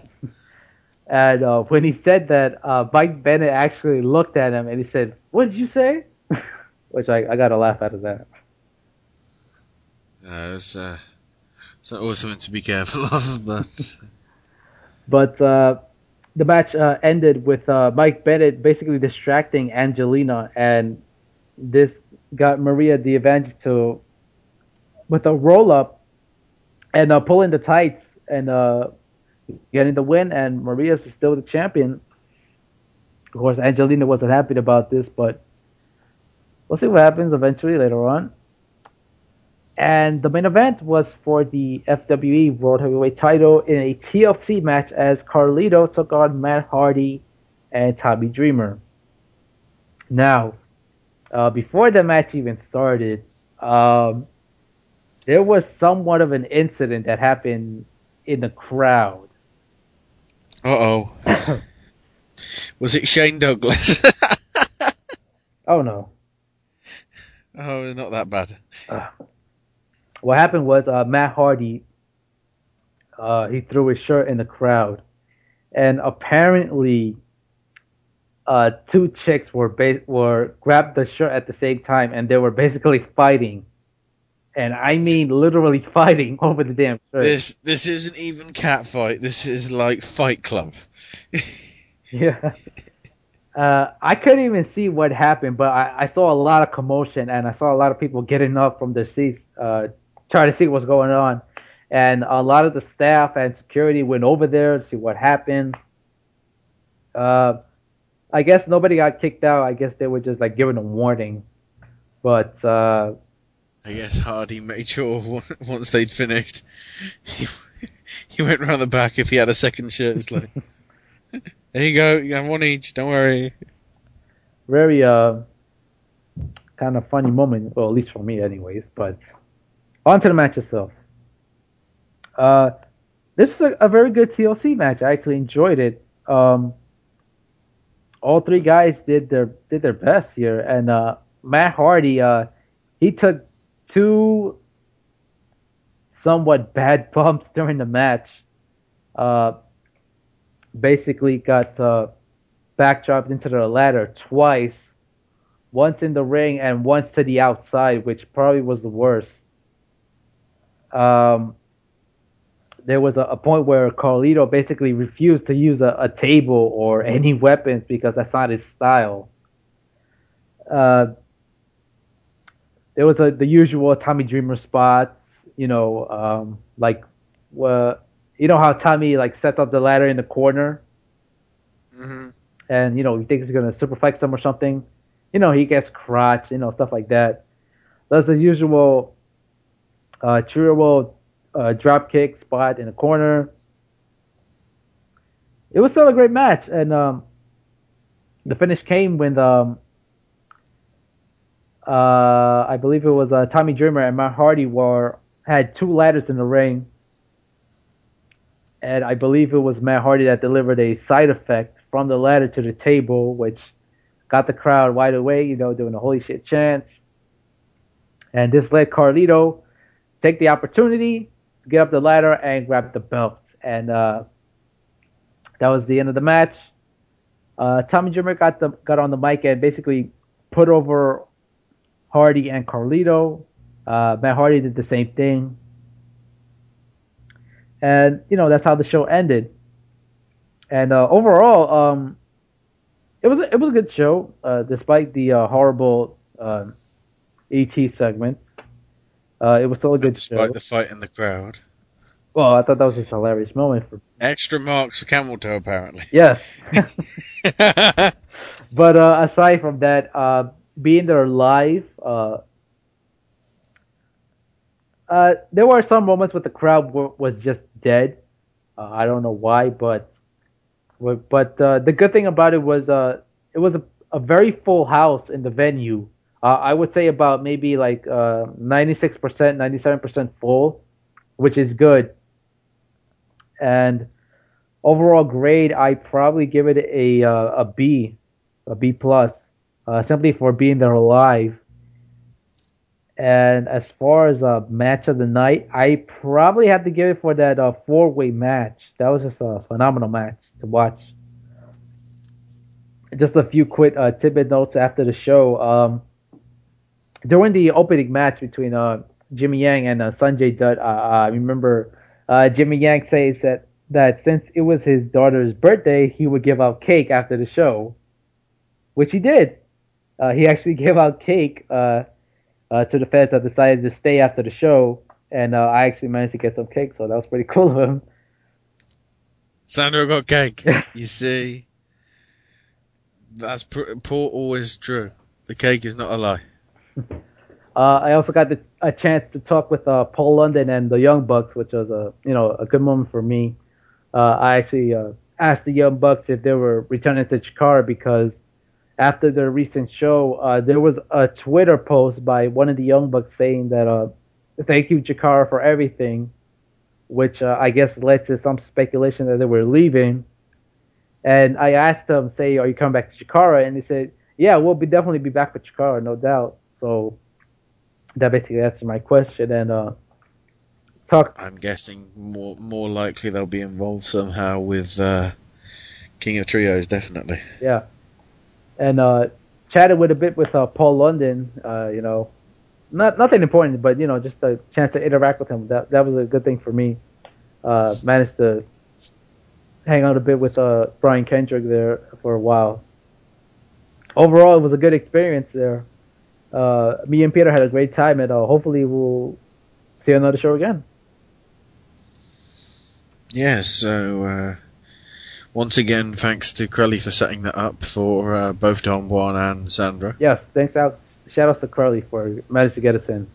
And uh, when he said that, uh, Mike Bennett actually looked at him and he said, "What did you say?" [LAUGHS] Which I, I got a laugh out of that. Uh, it's, uh, it's not always something to be careful [LAUGHS] of, but. But uh, the match uh, ended with uh, Mike Bennett basically distracting Angelina, and this got Maria the Avenger to with a roll up and uh, pulling the tights and uh, getting the win. And Maria is still the champion. Of course, Angelina wasn't happy about this, but we'll see what happens eventually later on. And the main event was for the FWE World Heavyweight title in a TLC match as Carlito took on Matt Hardy and Tommy Dreamer. Now, uh, before the match even started, um, there was somewhat of an incident that happened in the crowd. Uh oh. [COUGHS] was it Shane Douglas? oh no. [LAUGHS] Oh, not that bad. Uh, what happened was uh, Matt Hardy. Uh, he threw his shirt in the crowd, and apparently, uh, two chicks were ba- were grabbed the shirt at the same time, and they were basically fighting, and I mean literally [LAUGHS] fighting over the damn shirt. This this isn't even cat fight. This is like Fight Club. [LAUGHS] yeah. Uh, I couldn't even see what happened, but I, I, saw a lot of commotion and I saw a lot of people getting up from their seats, uh, trying to see what's going on. And a lot of the staff and security went over there to see what happened. Uh, I guess nobody got kicked out. I guess they were just like given a warning. But uh, I guess Hardy made sure [LAUGHS] once they'd finished, he, he went round the back if he had a second shirt. It's like. [LAUGHS] There you go. You have one each. Don't worry. Very uh, kind of funny moment, well, at least for me, anyways. But on to the match itself. Uh, this is a, a very good TLC match. I actually enjoyed it. Um, all three guys did their did their best here, and uh, Matt Hardy, uh, he took two somewhat bad [LAUGHS] bumps during the match. Uh, basically got uh, backdropped into the ladder twice, once in the ring and once to the outside, which probably was the worst. Um, there was a, a point where Carlito basically refused to use a, a table or [LAUGHS] any weapons because that's not his style. Uh, there was a, the usual Tommy Dreamer spots, you know, um, like, uh, you know how Tommy like sets up the ladder in the corner, hmm and you know he thinks he's gonna superflex him or something. You know he gets crotch, you know stuff like that. That's the usual uh, terrible uh, drop kick spot in the corner. It was still a great match, and um, the finish came when um, uh, I believe it was uh, Tommy Dreamer and Matt Hardy were had two ladders in the ring, and I believe it was Matt Hardy that delivered a side effect from the ladder to the table, which got the crowd wide awake, you know, doing a holy shit chant. And this led Carlito take the opportunity, get up the ladder, and grab the belt. And uh, that was the end of the match. Uh, Tommy Dreamer got the got on the mic and basically put over Hardy and Carlito. Uh, Matt Hardy did the same thing. And you know that's how the show ended. And uh, overall, um, it was a, it was a good show, uh, despite the uh, horrible uh, ET segment. Uh, it was still a good show. Despite the fight in the crowd. Well, I thought that was just a hilarious moment for Extra marks for camel toe, apparently. yes. [LAUGHS] [LAUGHS] but uh, aside from that, uh, being there live, uh, uh, there were some moments where the crowd w- was just dead. Uh, I don't know why, but but uh, the good thing about it was uh, it was a, a very full house in the venue. Uh, I would say about maybe like uh, 96%, 97% full, which is good. And overall grade, I probably give it a uh, a B, a B plus, uh, simply for being there alive. And as far as a match of the night, I probably have to give it for that uh, four way match. That was just a phenomenal match to watch. Just a few quick uh, tidbit notes after the show. Um, during the opening match between uh, Jimmy Yang and uh, Sanjay Dutt, uh, I remember uh, Jimmy Yang says that that since it was his daughter's birthday, he would give out cake after the show, which he did. Uh, he actually [LAUGHS] gave out cake uh, uh, to the fans that decided to stay after the show, and uh, I actually managed to get some cake, so that was pretty [LAUGHS] cool of him. Sandro got cake. [LAUGHS] you see, that's pr- Paul always true. The cake is not a lie. Uh, I also got the, a chance to talk with uh, Paul London and the Young Bucks, which was a you know a good moment for me. Uh, I actually uh, asked the Young Bucks if they were returning to Chikara because after their recent show, uh, there was a Twitter post by one of the Young Bucks saying that uh, thank you Chikara for everything, which I guess led to some speculation that they were leaving. And I asked them, say, are you coming back to Chikara? And they said, yeah, we'll be definitely be back with Chikara, no doubt. So that basically answered my question. And uh, talk. I'm guessing more more likely they'll be involved somehow with uh, King of Trios, definitely. Yeah, and uh, chatted with a bit with uh, Paul London. Uh, you know, not nothing important, but you know, just a chance to interact with him. That that was a good thing for me. Uh, managed to hang out a bit with uh, Brian Kendrick there for a while. Overall, it was a good experience there. Uh, me and Peter had a great time, and uh, hopefully we'll see another show again. Yeah, so uh, once again, thanks to Crowley for setting that up for uh, both Don Juan and Sandro. Yes, thanks out. Shout out to Crowley for managing to get us in.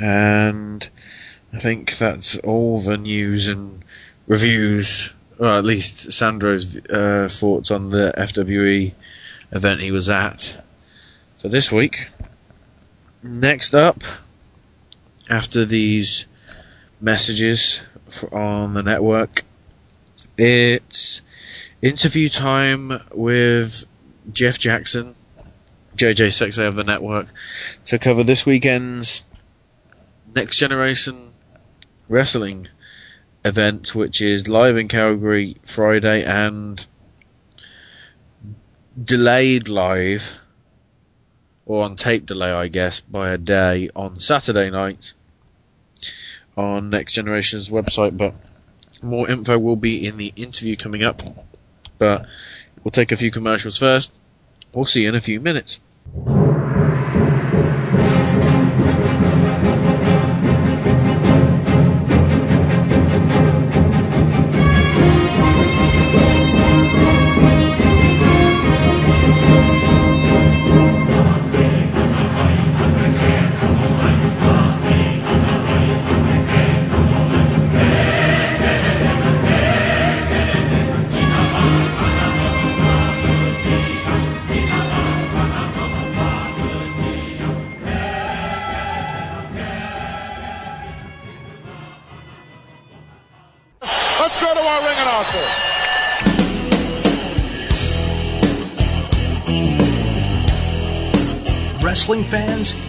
And I think that's all the news and reviews, or at least Sandro's uh, thoughts on the FWE event he was at for this week. Next up, after these messages on the network, it's interview time with Jeff Jackson, JJ Sexay of the network, to cover this weekend's Next Generation Wrestling event, which is live in Calgary Friday and delayed live, or on tape delay, I guess, by a day on Saturday night on Next Generation's website. But more info will be in the interview coming up. But we'll take a few commercials first. We'll see you in a few minutes.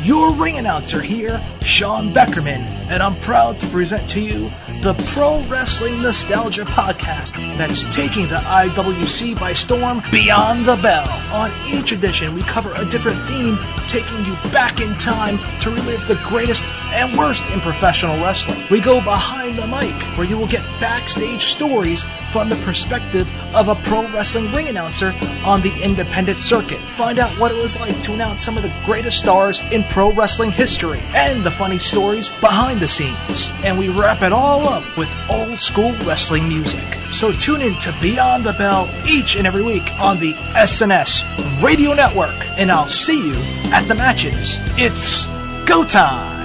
Your ring announcer here, Sean Beckerman, and I'm proud to present to you the Pro Wrestling Nostalgia Podcast that's taking the IWC by storm beyond the bell. On each edition, we cover a different theme, taking you back in time to relive the greatest and worst in professional wrestling. We go behind the mic, where you will get backstage stories from the perspective of a pro wrestling ring announcer on the independent circuit. Find out what it was like to announce some of the greatest stars in pro wrestling history and the funny stories behind the scenes. And we wrap it all up with old school wrestling music. So tune in to Beyond the Bell each and every week on the SNS Radio Network, and I'll see you at the matches. It's go time!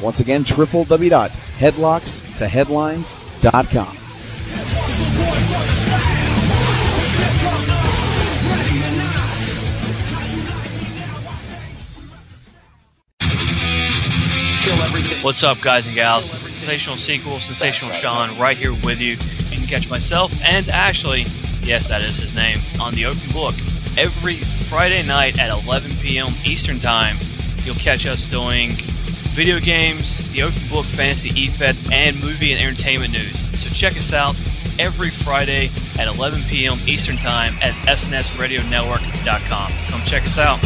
Once again, www.headlocks2headlines.com. What's up, guys and gals? Sensational Sequel, Sensational Sean, right here with you. You can catch myself and Ashley, yes, that is his name, on the Open Book every Friday night at 11 p.m. Eastern Time. You'll catch us doing video games, the Open Book Fantasy eFed, and movie and entertainment news. So check us out every Friday at 11 p.m. Eastern Time at snsradionetwork.com. Come check us out.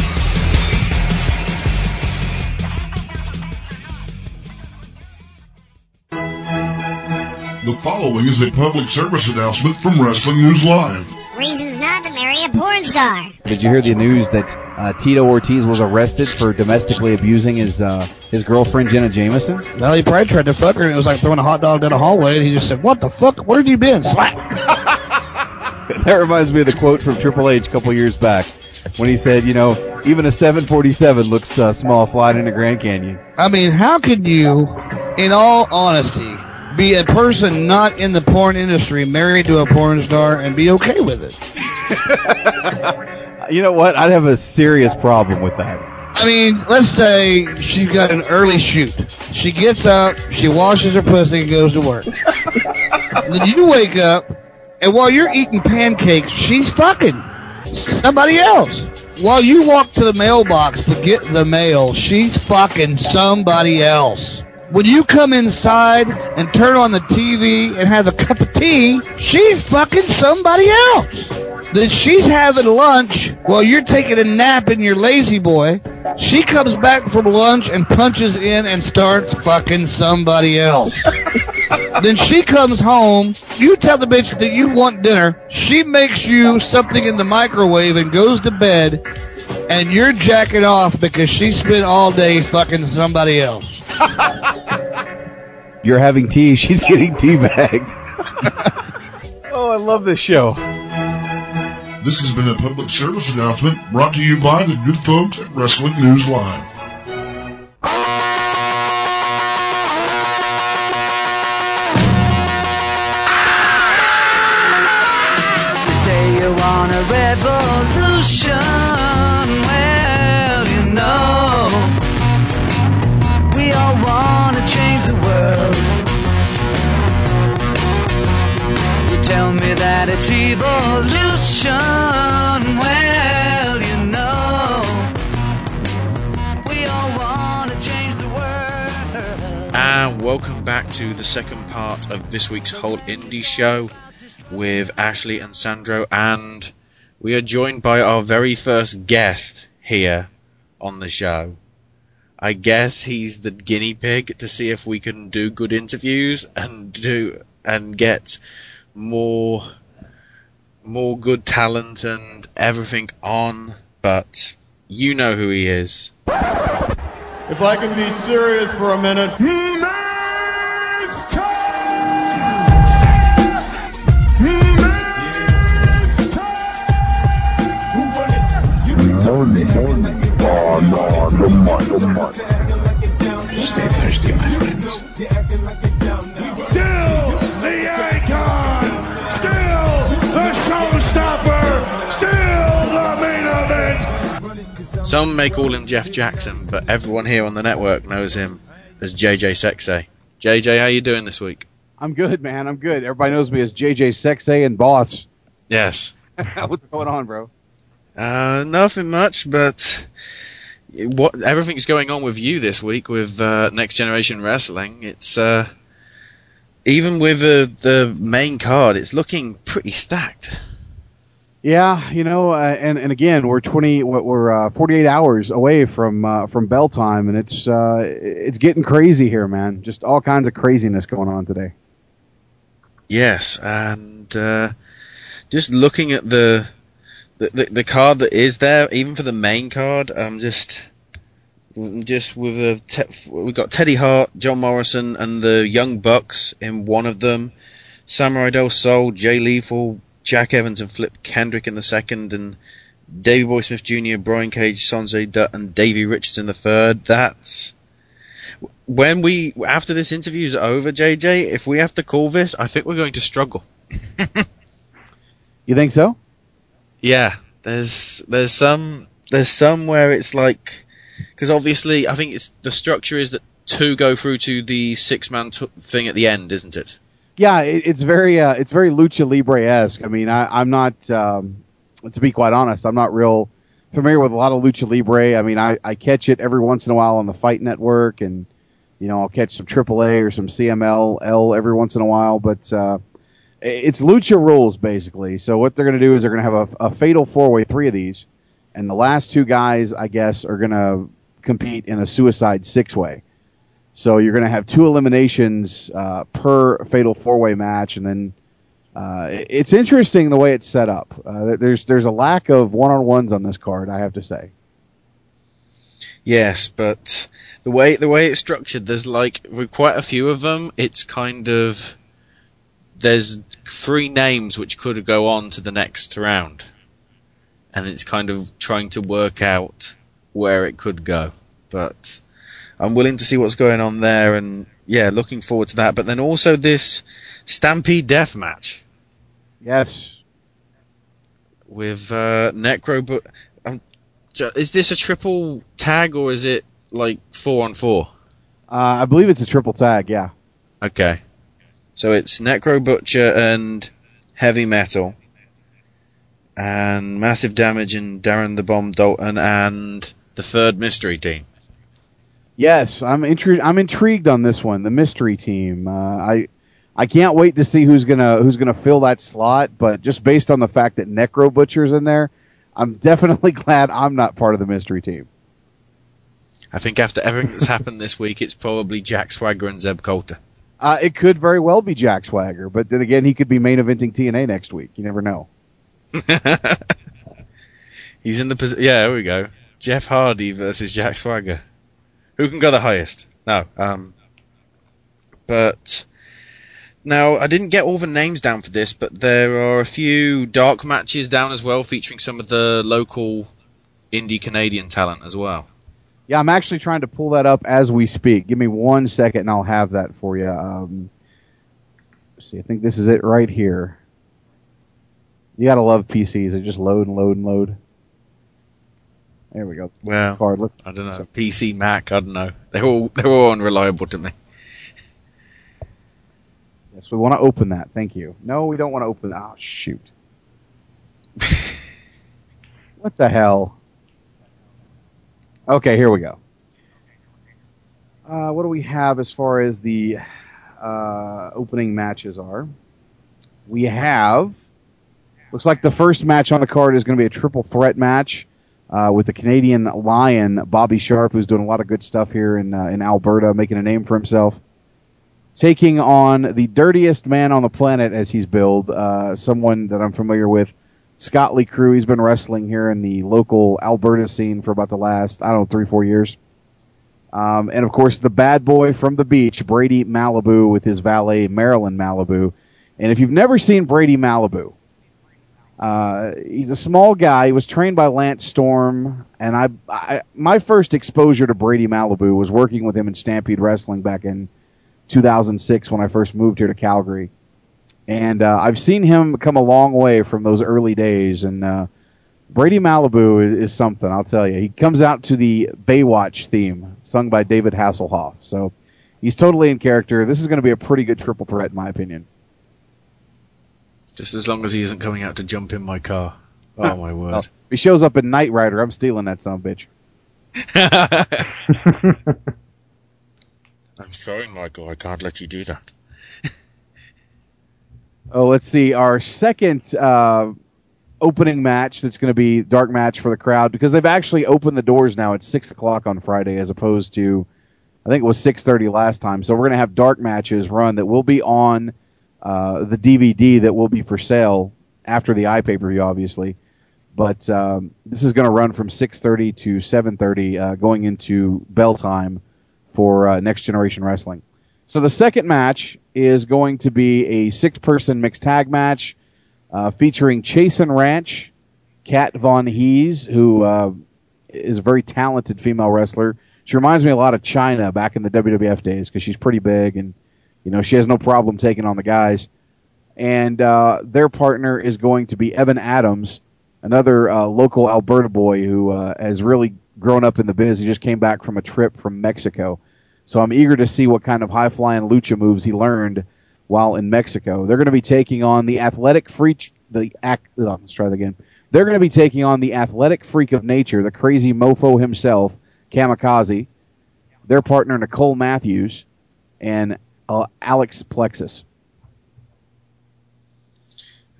The following is a public service announcement from Wrestling News Live. Reasons not to marry a porn star. Did you hear the news that uh, Tito Ortiz was arrested for domestically abusing his uh, his girlfriend Jenna Jameson? Well, he probably tried to fuck her, and it was like throwing a hot dog down a hallway, and he just said, "What the fuck? Where have you been?" Slap. [LAUGHS] that reminds me of the quote from Triple H a couple years back when he said, "You know, even a 747 looks uh, small flying in the Grand Canyon." I mean, how could you, in all honesty, be a person not in the porn industry, married to a porn star, and be okay with it? [LAUGHS] You know what? I'd have a serious problem with that. I mean, let's say she's got an early shoot. She gets up, she washes her pussy, and goes to work. [LAUGHS] then you wake up, and while you're eating pancakes, she's fucking somebody else. While you walk to the mailbox to get the mail, she's fucking somebody else. When you come inside and turn on the TV and have a cup of tea, she's fucking somebody else. Then she's having lunch while you're taking a nap in your lazy boy. She comes back from lunch and punches in and starts fucking somebody else. [LAUGHS] then she comes home. You tell the bitch that you want dinner. She makes you something in the microwave and goes to bed. and you're jacking off because she spent all day fucking somebody else. You're having tea, she's getting tea bagged. [LAUGHS] oh, I love this show. This has been a public service announcement brought to you by the good folks at Wrestling News Live. Tell me that it's evolution. Well, you know, we all want to change the world. And welcome back to the second part of this week's whole indie show with Ashley and Sandro, and we are joined by our very first guest here on the show. I guess he's the guinea pig to see if we can do good interviews and do and get more more good talent and everything on, but you know who he is. If I can be serious for a minute. Stay thirsty, my friends. Some may call him Jeff Jackson, but everyone here on the network knows him as JJ Sexay. JJ, how you doing this week? I'm good, man. I'm good. Everybody knows me as JJ Sexay and Boss. Yes. [LAUGHS] What's going on, bro? Uh, nothing much, but what everything's going on with you this week with uh, Next Generation Wrestling. It's uh, even with uh, the main card, it's looking pretty stacked. Yeah, you know, uh, and and again, we're twenty, we're uh, forty eight hours away from uh, from bell time, and it's uh, it's getting crazy here, man. Just all kinds of craziness going on today. Yes, and uh, just looking at the, the the the card that is there, even for the main card, I'm just just with a te- we've got Teddy Hart, John Morrison, and the Young Bucks in one of them. Samurai Del Sol, Jay Lethal, Jack Evans, and Flip Kendrick in the second, and Davey Boy Smith Jr., Brian Cage, Sonjay Dutt, and Davey Richardson in the third. That's when we after this interview is over, JJ. If we have to call this, I think we're going to struggle. [LAUGHS] You think so? Yeah, there's there's some there's some where it's like because obviously I think it's the structure is that two go through to the six man t- thing at the end, isn't it? Yeah, it, it's very uh, it's very lucha libre esque. I mean, I, I'm not um, to be quite honest, I'm not real familiar with a lot of lucha libre. I mean, I, I catch it every once in a while on the Fight Network, and you know, I'll catch some AAA or some CMLL every once in a while. But uh, it's lucha rules basically. So what they're going to do is they're going to have a, a fatal four way, three of these, and the last two guys, I guess, are going to compete in a suicide six way. So you're going to have two eliminations uh, per fatal four way match, and then uh, it's interesting the way it's set up. Uh, there's there's a lack of one on ones on this card, I have to say. Yes, but the way the way it's structured, there's like with quite a few of them, it's kind of there's three names which could go on to the next round, and it's kind of trying to work out where it could go. But I'm willing to see what's going on there, and yeah, looking forward to that. But then also this Stampede Death match Yes, with uh, Necro. But um, is this a triple tag or is it like four on four? uh, I believe it's a triple tag. Yeah, Okay. So it's Necro Butcher and Heavy Metal. And Massive Damage and Darren the Bomb Dalton and the third mystery team. Yes, I'm intri- I'm intrigued on this one, the mystery team. Uh, I I can't wait to see who's gonna who's gonna fill that slot. But just based on the fact that Necro Butcher's in there, I'm [LAUGHS] definitely glad I'm not part of the mystery team. I think after everything that's happened this week, it's probably Jack Swagger and Zeb Colter. Uh, it could very well be Jack Swagger, but then again, he could be main eventing TNA next week. You never know. [LAUGHS] He's in the position. Yeah, there we go. Jeff Hardy versus Jack Swagger. Who can go the highest? No. Um. But now I didn't get all the names down for this, but there are a few dark matches down as well, featuring some of the local indie Canadian talent as well. Yeah, I'm actually trying to pull that up as we speak. Give me one second, and I'll have that for you. Um, see, I think this is it right here. You gotta love PCs; they just load and load and load. There we go. Well, card. Let's. I don't know. PC, Mac, I don't know. They're all they're all unreliable to me. Yes, we want to open that. Thank you. No, we don't want to open. Oh shoot! [LAUGHS] what the hell? Okay, here we go. Uh, what do we have as far as the uh, opening matches are? We have. Looks like the first match on the card is going to be a triple threat match uh, with the Canadian Lion, Bobby Sharp, who's doing a lot of good stuff here in uh, in Alberta, making a name for himself. Taking on the dirtiest man on the planet, as he's billed, uh, someone that I'm familiar with, Scott Lee Crew. He's been wrestling here in the local Alberta scene for about the last, I don't know, three, four years. Um, and of course, the bad boy from the beach, Brady Malibu, with his valet, Marilyn Malibu. And if you've never seen Brady Malibu, uh, he's a small guy. He was trained by Lance Storm, and I, I, my first exposure to Brady Malibu was working with him in Stampede Wrestling back in 2006 when I first moved here to Calgary. And uh, I've seen him come a long way from those early days. And uh, Brady Malibu is, is something, I'll tell you. He comes out to the Baywatch theme, sung by David Hasselhoff. So he's totally in character. This is going to be a pretty good triple threat, in my opinion. Just as long as he isn't coming out to jump in my car. Oh my [LAUGHS] word! Well, if he shows up in Knight Rider, I'm stealing that son of a bitch. [LAUGHS] I'm sorry, Michael. I can't let you do that. [LAUGHS] Oh, let's see. Our second uh, opening match that's going to be dark match for the crowd because they've actually opened the doors now at six o'clock on Friday as opposed to I think it was six thirty last time. So we're going to have dark matches run that will be on uh, the DVD that will be for sale after the iPay per view, obviously. But um, this is going to run from six thirty to seven thirty, uh, going into bell time for uh, Next Generation Wrestling. So the second match is going to be a six-person mixed tag match uh, featuring Chasyn Rance, Kat Von Hees, who uh, is a very talented female wrestler. She reminds me a lot of Chyna back in the WWF days because she's pretty big and you know she has no problem taking on the guys. And uh, their partner is going to be Evan Adams, another uh, local Alberta boy who uh, has really grown up in the biz. He just came back from a trip from Mexico. So I'm eager to see what kind of high flying lucha moves he learned while in Mexico. They're going to be taking on the athletic freak. The act. Let's try that again. They're going to be taking on the athletic freak of nature, the crazy mofo himself, Kamikaze. Their partner Nicole Matthews and uh, Alex Plexus.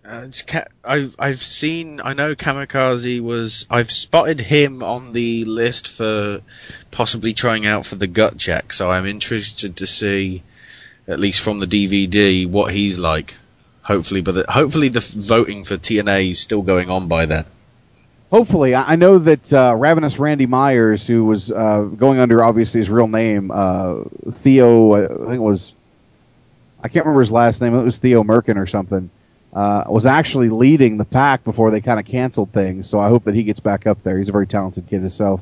Uh, ca- I've I've seen. I know Kamikaze was. I've spotted him on the list for possibly trying out for the gut check. So I'm interested to see, at least from the DVD, what he's like. Hopefully, but the, hopefully the voting for TNA is still going on by then. Hopefully, I know that uh, Ravenous Randy Myers, who was uh, going under obviously his real name, uh, Theo, I think it was, I can't remember his last name. It was Theo Merkin or something. Uh, was actually leading the pack before they kind of canceled things. So I hope that he gets back up there. He's a very talented kid himself.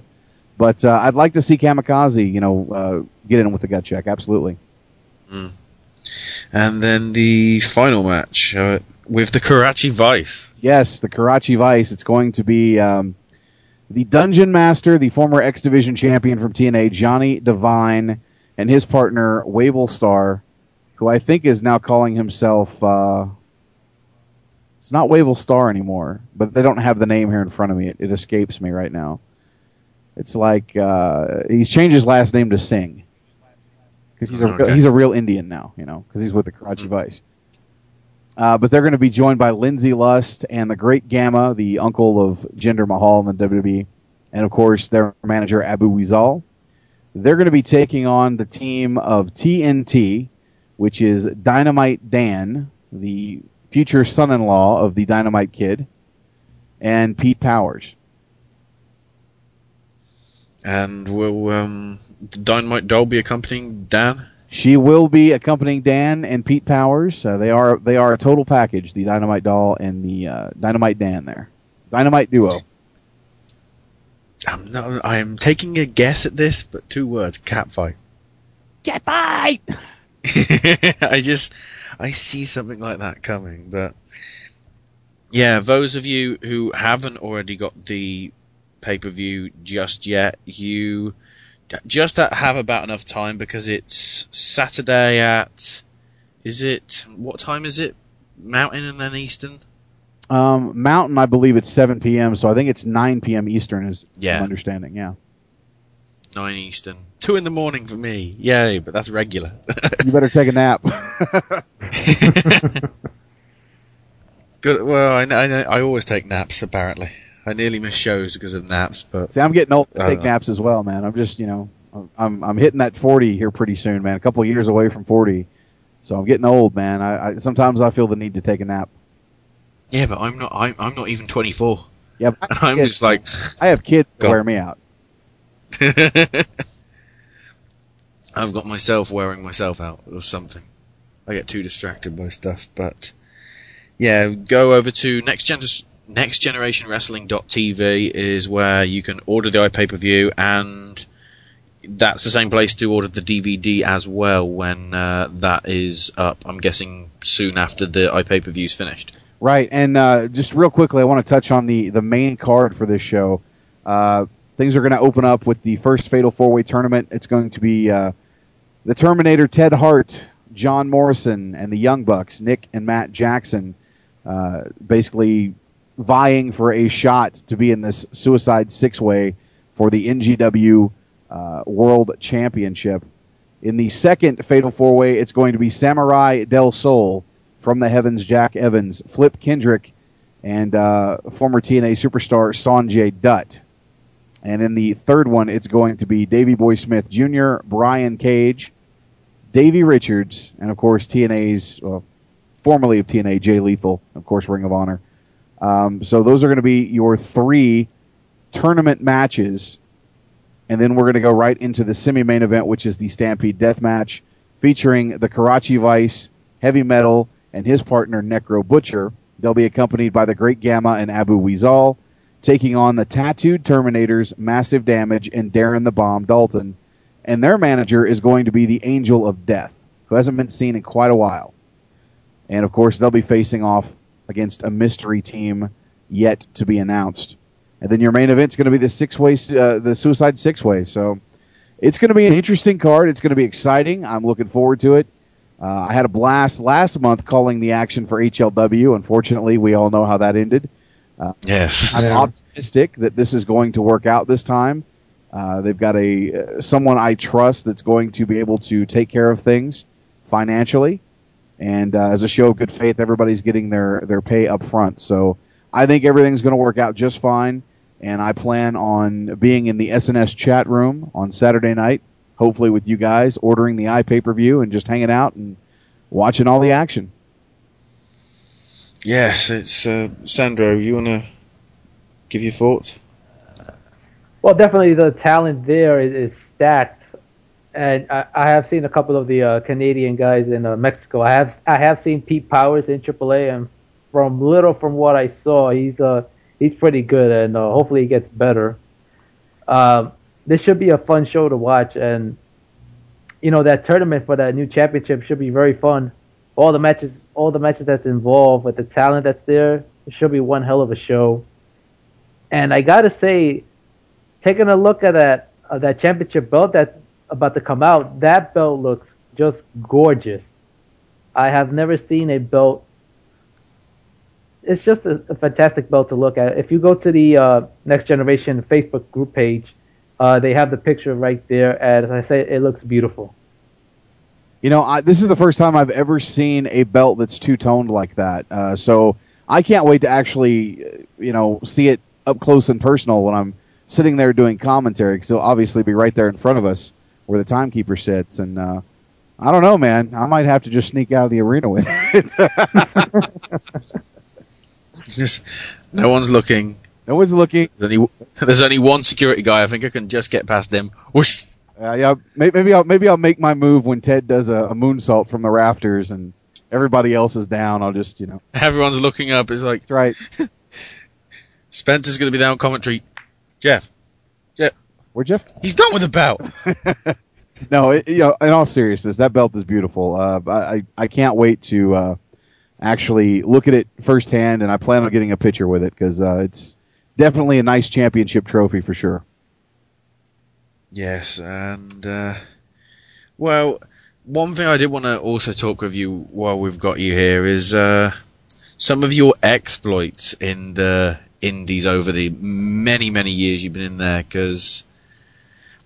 But uh, I'd like to see Kamikaze, you know, uh, get in with the gut check. Absolutely. Mm. And then the final match uh, with the Karachi Vice. Yes, the Karachi Vice. It's going to be um, the Dungeon Master, the former X Division champion from TNA, Johnny Devine, and his partner, Wavell Starr, who I think is now calling himself. Uh, it's not Wavell Starr anymore, but they don't have the name here in front of me. It, it escapes me right now. It's like uh, he's changed his last name to Singh because he's a Okay. he's a real Indian now, you know, because he's with the Karachi Vice. Uh, but they're going to be joined by Lindsay Lust and the Great Gama, the uncle of Jinder Mahal in the WWE, and of course their manager Abu Wizal. They're going to be taking on the team of TNT, which is Dynamite Dan, the future son-in-law of the Dynamite Kid, and Pete Powers. And will um, Dynamite Doll be accompanying Dan? She will be accompanying Dan and Pete Powers. Uh, they are they are a total package. The Dynamite Doll and the uh, Dynamite Dan there, Dynamite duo. I'm no, I'm taking a guess at this, but two words: catfight. Get fight! [LAUGHS] [LAUGHS] I just I see something like that coming, but yeah, those of you who haven't already got the pay per view just yet, you just have about enough time because it's Saturday at is it what time is it? Mountain and then Eastern. Um, Mountain, I believe it's 7 p.m. So I think it's 9 p.m. Eastern, is Yeah. my understanding. Yeah, Nine Eastern. Two in the morning for me. Yay, but that's regular. [LAUGHS] you better take a nap. [LAUGHS] Good. Well, I, I, I always take naps. Apparently, I nearly miss shows because of naps. But See, I'm getting old to take uh, naps as well, man. I'm just, you know, I'm I'm hitting that 40 here pretty soon, man. A couple of years away from 40, so I'm getting old, man. I, I sometimes I feel the need to take a nap. yeah, but I'm not. I'm, I'm not even 24. Yeah, but I have I'm kids. just like I have kids that Go. wear me out. [LAUGHS] I've got myself wearing myself out or something. I get too distracted by stuff, but yeah, go over to next gen nextgenerationwrestling.tv is where you can order the iPay per view, and that's the same place to order the DVD as well when uh, that is up. I'm guessing soon after the iPay per view's finished. Right, and uh, just real quickly, I want to touch on the the main card for this show. Uh, things are going to open up with the first Fatal Four Way tournament. It's going to be uh, the Terminator, Ted Hart, John Morrison, and the Young Bucks, Nick and Matt Jackson, uh, basically vying for a shot to be in this Suicide Six Way for the NGW uh, World Championship. In the second Fatal Four Way, it's going to be Samurai Del Sol from the Heavens, Jack Evans, Flip Kendrick, and uh, former TNA superstar Sonjay Dutt. And in the third one, it's going to be Davey Boy Smith Jr., Brian Cage, Davey Richards, and of course TNA's, well, formerly of TNA, Jay Lethal, of course Ring of Honor. Um, so those are going to be your three tournament matches, and then we're going to go right into the semi-main event, which is the Stampede Death Match, featuring the Karachi Vice, Heavy Metal, and his partner Necro Butcher. They'll be accompanied by the Great Gama and Abu Weasal, taking on the Tattooed Terminators, Massive Damage, and Darren the Bomb Dalton. And their manager is going to be the Angel of Death, who hasn't been seen in quite a while. And of course, they'll be facing off against a mystery team yet to be announced. And then your main event's going to be the six way, uh, the Suicide Six Way. So it's going to be an interesting card. It's going to be exciting. I'm looking forward to it. Uh, I had a blast last month calling the action for HLW. Unfortunately, we all know how that ended. Uh, Yes. I'm optimistic that this is going to work out this time. Uh, they've got a uh, someone I trust that's going to be able to take care of things financially, and uh, as a show of good faith, everybody's getting their their pay up front. So I think everything's going to work out just fine. And I plan on being in the SNS chat room on Saturday night, hopefully with you guys, ordering the iPay per view and just hanging out and watching all the action. Yes, it's uh, Sandro. You want to give your thoughts? Well, definitely the talent there is, is stacked, and I, I have seen a couple of the uh, Canadian guys in uh, Mexico. I have I have seen Pete Powers in AAA, and from little from what I saw, he's uh he's pretty good, and uh, hopefully he gets better. Um, this should be a fun show to watch, and you know that tournament for that new championship should be very fun. All the matches, all the matches that's involved with the talent that's there, it should be one hell of a show. And I gotta say, taking a look at that uh, that championship belt that's about to come out, that belt looks just gorgeous. I have never seen a belt. It's just a, a fantastic belt to look at. If you go to the uh, Next Generation Facebook group page, uh, they have the picture right there, and as I say, it looks beautiful. You know, I, this is the first time I've ever seen a belt that's two toned like that. Uh, so I can't wait to actually, uh, you know, see it up close and personal when I'm sitting there doing commentary. Because it'll obviously be right there in front of us where the timekeeper sits. And uh, I don't know, man. I might have to just sneak out of the arena with it. [LAUGHS] Just no one's looking. No one's looking. There's only there's only one security guy. I think I can just get past him. Whoosh. Uh, yeah, may- maybe I'll maybe I'll make my move when Ted does a, a moonsault from the rafters and everybody else is down. I'll just you know. Everyone's looking up. It's like right. [LAUGHS] Spencer's going to be on commentary. Jeff, Jeff, where Jeff? He's gone with the belt. [LAUGHS] no, it, you know, in all seriousness, that belt is beautiful. Uh, I I- I can't wait to uh, actually look at it firsthand, and I plan on getting a picture with it because uh, it's definitely a nice championship trophy for sure. Yes, and uh, well, one thing I did want to also talk with you while we've got you here is uh, some of your exploits in the indies over the many many years you've been in there because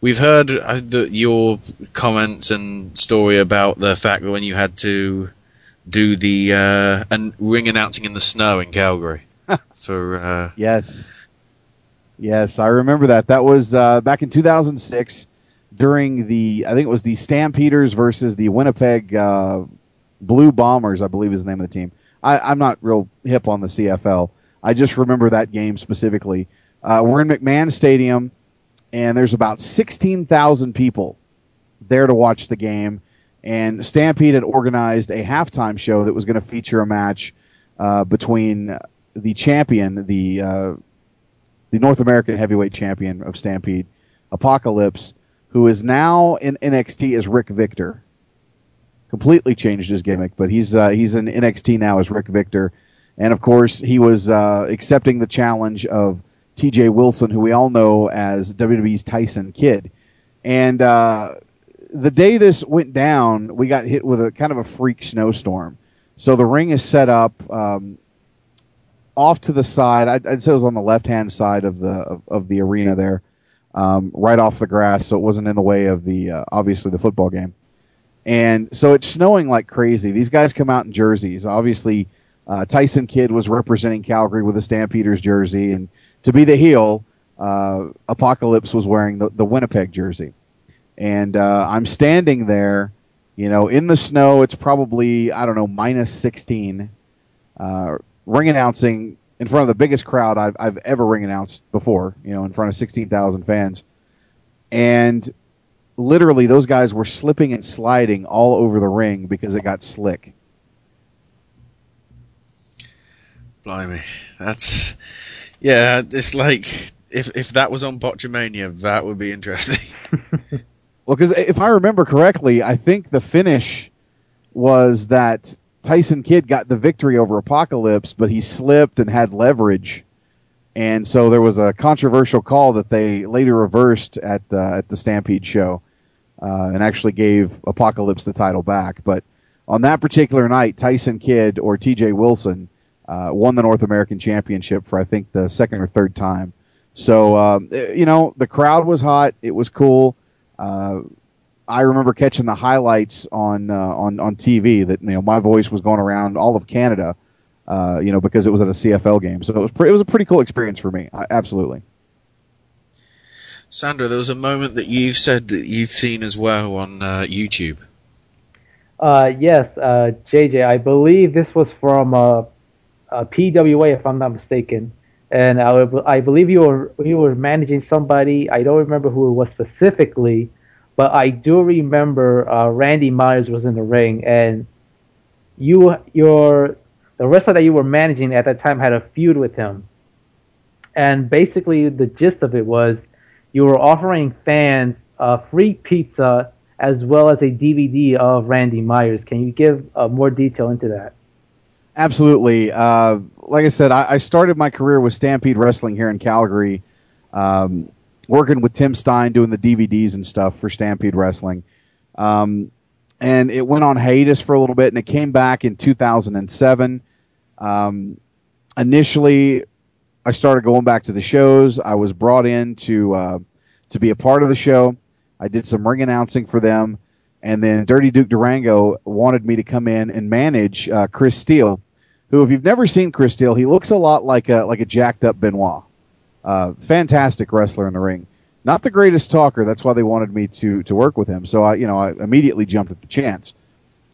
we've heard uh, the, your comments and story about the fact that when you had to do the uh, and ring announcing in the snow in Calgary [LAUGHS] for uh, Yes. Yes, I remember that. That was uh, back in 2006 during the, I think it was the Stampeders versus the Winnipeg uh, Blue Bombers, I believe is the name of the team. I, I'm not real hip on the CFL. I just remember that game specifically. Uh, we're in McMahon Stadium, and there's about 16,000 people there to watch the game. And Stampede had organized a halftime show that was going to feature a match uh, between the champion, the uh, the North American Heavyweight Champion of Stampede, Apocalypse, who is now in NXT as Rick Victor. Completely changed his gimmick, but he's uh, he's in NXT now as Rick Victor, and of course he was uh, accepting the challenge of T.J. Wilson, who we all know as WWE's Tyson Kidd, and uh, the day this went down, we got hit with a kind of a freak snowstorm. So the ring is set up um, off to the side. I'd, I'd say it was on the left hand side of the of, of the arena there, um, right off the grass, so it wasn't in the way of the uh, obviously the football game. And so it's snowing like crazy. These guys come out in jerseys. Obviously, uh, Tyson Kidd was representing Calgary with a Stampeders jersey, and to be the heel, uh, Apocalypse was wearing the, the Winnipeg jersey. And uh, I'm standing there, you know, in the snow. It's probably I don't know minus 16. Uh, ring announcing in front of the biggest crowd I've, I've ever ring announced before, you know, in front of 16,000 fans. And literally, those guys were slipping and sliding all over the ring because it got slick. Blimey, that's yeah. It's like if if that was on Botchamania, that would be interesting. [LAUGHS] Well, because if I remember correctly, I think the finish was that Tyson Kidd got the victory over Apocalypse, but he slipped and had leverage, and so there was a controversial call that they later reversed at the at the Stampede show, uh, and actually gave Apocalypse the title back. But on that particular night, Tyson Kidd or T.J. Wilson uh, won the North American Championship for I think the second or third time. So um, eh, you know the crowd was hot. It was cool. Uh, I remember catching the highlights on uh, on on TV that you know my voice was going around all of Canada, uh, you know because it was at a CFL game. So it was pre- it was a pretty cool experience for me. I, absolutely. Sandro, there was a moment that you've said that you've seen as well on uh, YouTube. Uh, yes, uh, JJ, I believe this was from uh, PWA, if I'm not mistaken. And I, I believe you were you were managing somebody. I don't remember who it was specifically, but I do remember uh, Randy Myers was in the ring, and you your the wrestler that you were managing at that time had a feud with him. And basically, the gist of it was you were offering fans uh, free pizza as well as a DVD of Randy Myers. Can you give uh, more detail into that? Absolutely. Uh, like I said, I, I started my career with Stampede Wrestling here in Calgary, um, working with Tim Stein doing the DVDs and stuff for Stampede Wrestling. Um, and it went on hiatus for a little bit, and it came back in 2007. Um, initially, I started going back to the shows. I was brought in to uh, to be a part of the show. I did some ring announcing for them, and then Dirty Duke Durango wanted me to come in and manage uh, Chris Steele, who, if you've never seen Chris Steele, he looks a lot like a like a jacked up Benoit. Uh, fantastic wrestler in the ring. Not the greatest talker. That's why they wanted me to to work with him. So I, you know, I immediately jumped at the chance.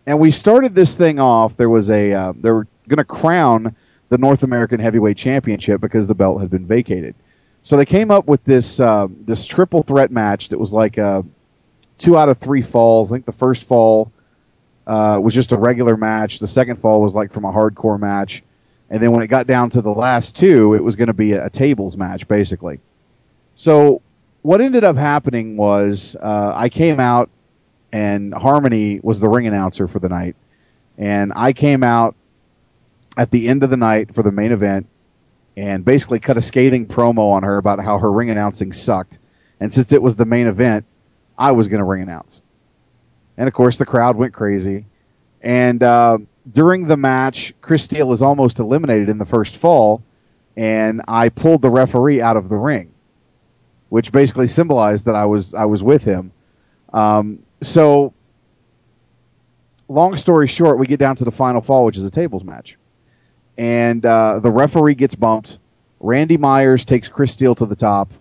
And we started this thing off. There was a uh, they were going to crown the North American Heavyweight Championship because the belt had been vacated. So they came up with this uh, this triple threat match that was like uh, two out of three falls. I think the first fall uh, was just a regular match. The second fall was like from a hardcore match, and then when it got down to the last two, it was going to be a, a tables match basically. So what ended up happening was uh, I came out and Harmony was the ring announcer for the night, and I came out at the end of the night for the main event and basically cut a scathing promo on her about how her ring announcing sucked. And since it was the main event, I was going to ring announce. And of course, the crowd went crazy. And uh, during the match, Chris Steele is almost eliminated in the first fall, and I pulled the referee out of the ring, which basically symbolized that I was I was with him. Um, so, long story short, we get down to the final fall, which is a tables match and uh, the referee gets bumped. Randy Myers takes Chris Steele to the top,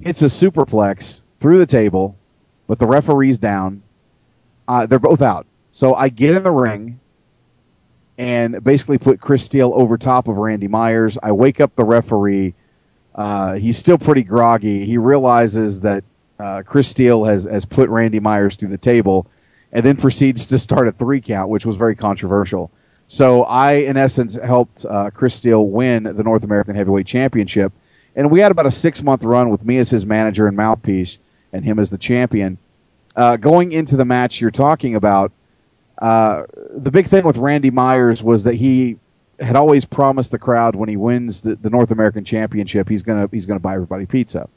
hits a superplex through the table, but the referee's down. Uh, they're both out. So I get in the ring and basically put Chris Steele over top of Randy Myers. I wake up the referee. Uh, he's still pretty groggy. He realizes that uh, Chris Steele has, has put Randy Myers through the table and then proceeds to start a three count, which was very controversial. So I, in essence, helped uh, Chris Steele win the North American Heavyweight Championship, and we had about a six month run with me as his manager and mouthpiece, and him as the champion. Uh, going into the match you're talking about, uh, the big thing with Randy Myers was that he had always promised the crowd when he wins the, the North American Championship, he's gonna he's gonna buy everybody pizza.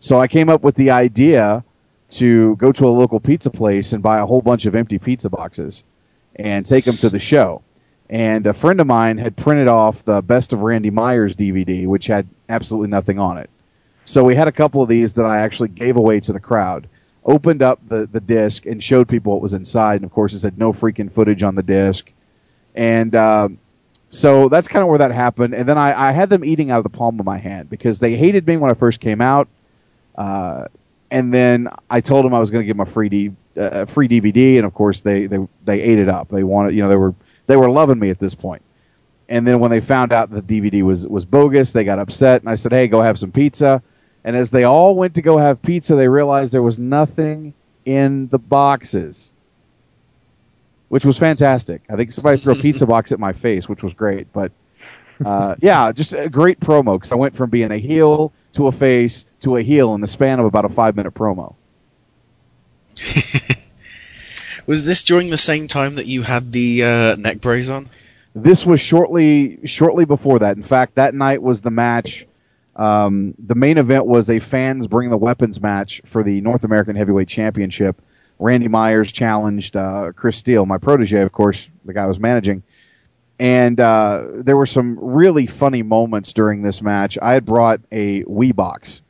So I came up with the idea to go to a local pizza place and buy a whole bunch of empty pizza boxes and take them to the show and a friend of mine had printed off the Best of Randy Myers DVD, which had absolutely nothing on it. So we had a couple of these that I actually gave away to the crowd. Opened up the, the disc and showed people what was inside, and of course, it said no freaking footage on the disc. And um, so that's kind of where that happened. And then I, I had them eating out of the palm of my hand because they hated me when I first came out. Uh, and then I told them I was going to give them a free D, uh, free DVD, and of course they, they they ate it up. They wanted, you know, they were they were loving me at this point. And then when they found out the DVD was was bogus, they got upset, and I said, "Hey, go have some pizza." And as they all went to go have pizza, they realized there was nothing in the boxes, which was fantastic. I think somebody threw a pizza [LAUGHS] box at my face, which was great. But uh, yeah, just a great promo because I went from being a heel to a face to a heel in the span of about a five minute promo. [LAUGHS] Was this during the same time that you had the uh, neck brace on? This was shortly shortly before that. In fact, that night was the match. Um, the main event was a fans bring the weapons match for the North American Heavyweight Championship. Randy Myers challenged uh, Chris Steele, my protege, of course, the guy I was managing. And uh, there were some really funny moments during this match. I had brought a Wii box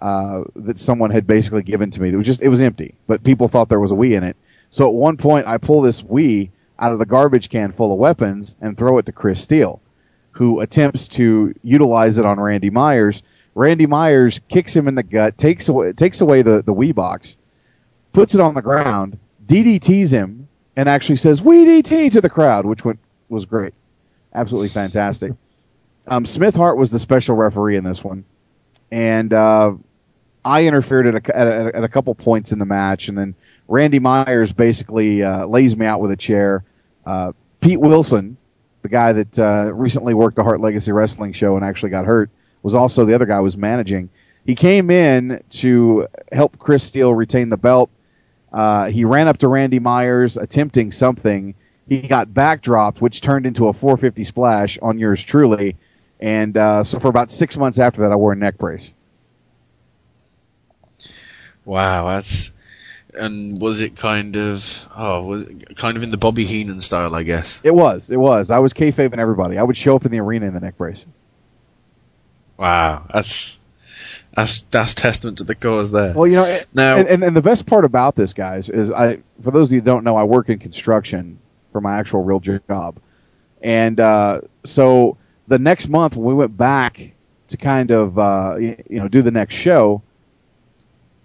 uh, that someone had basically given to me. It was just it was empty, but people thought there was a Wii in it. So at one point, I pull this Wii out of the garbage can full of weapons and throw it to Chris Steele, who attempts to utilize it on Randy Myers. Randy Myers kicks him in the gut, takes away takes away the, the Wii box, puts it on the ground, DDTs him, and actually says "We DT" to the crowd, which went, was great, absolutely fantastic. [LAUGHS] Um, Smith Hart was the special referee in this one, and uh, I interfered at a, at a, at a couple points in the match, and then Randy Myers basically uh, lays me out with a chair. Uh, Pete Wilson, the guy that uh, recently worked the Heart Legacy Wrestling show and actually got hurt, was also the other guy was managing. He came in to help Chris Steele retain the belt. Uh, he ran up to Randy Myers attempting something. He got backdropped, which turned into a 450 splash on yours truly. And uh, so for about six months after that, I wore a neck brace. Wow, that's and was it kind of oh was it kind of in the Bobby Heenan style, I guess? It was. It was. I was kayfabing everybody. I would show up in the arena in the neck brace. Wow, that's that's that's testament to the cause there. Well, you know, now and, and, and the best part about this, guys, is I for those of you who don't know, I work in construction for my actual real job, and uh, so the next month when we went back to kind of uh, you know do the next show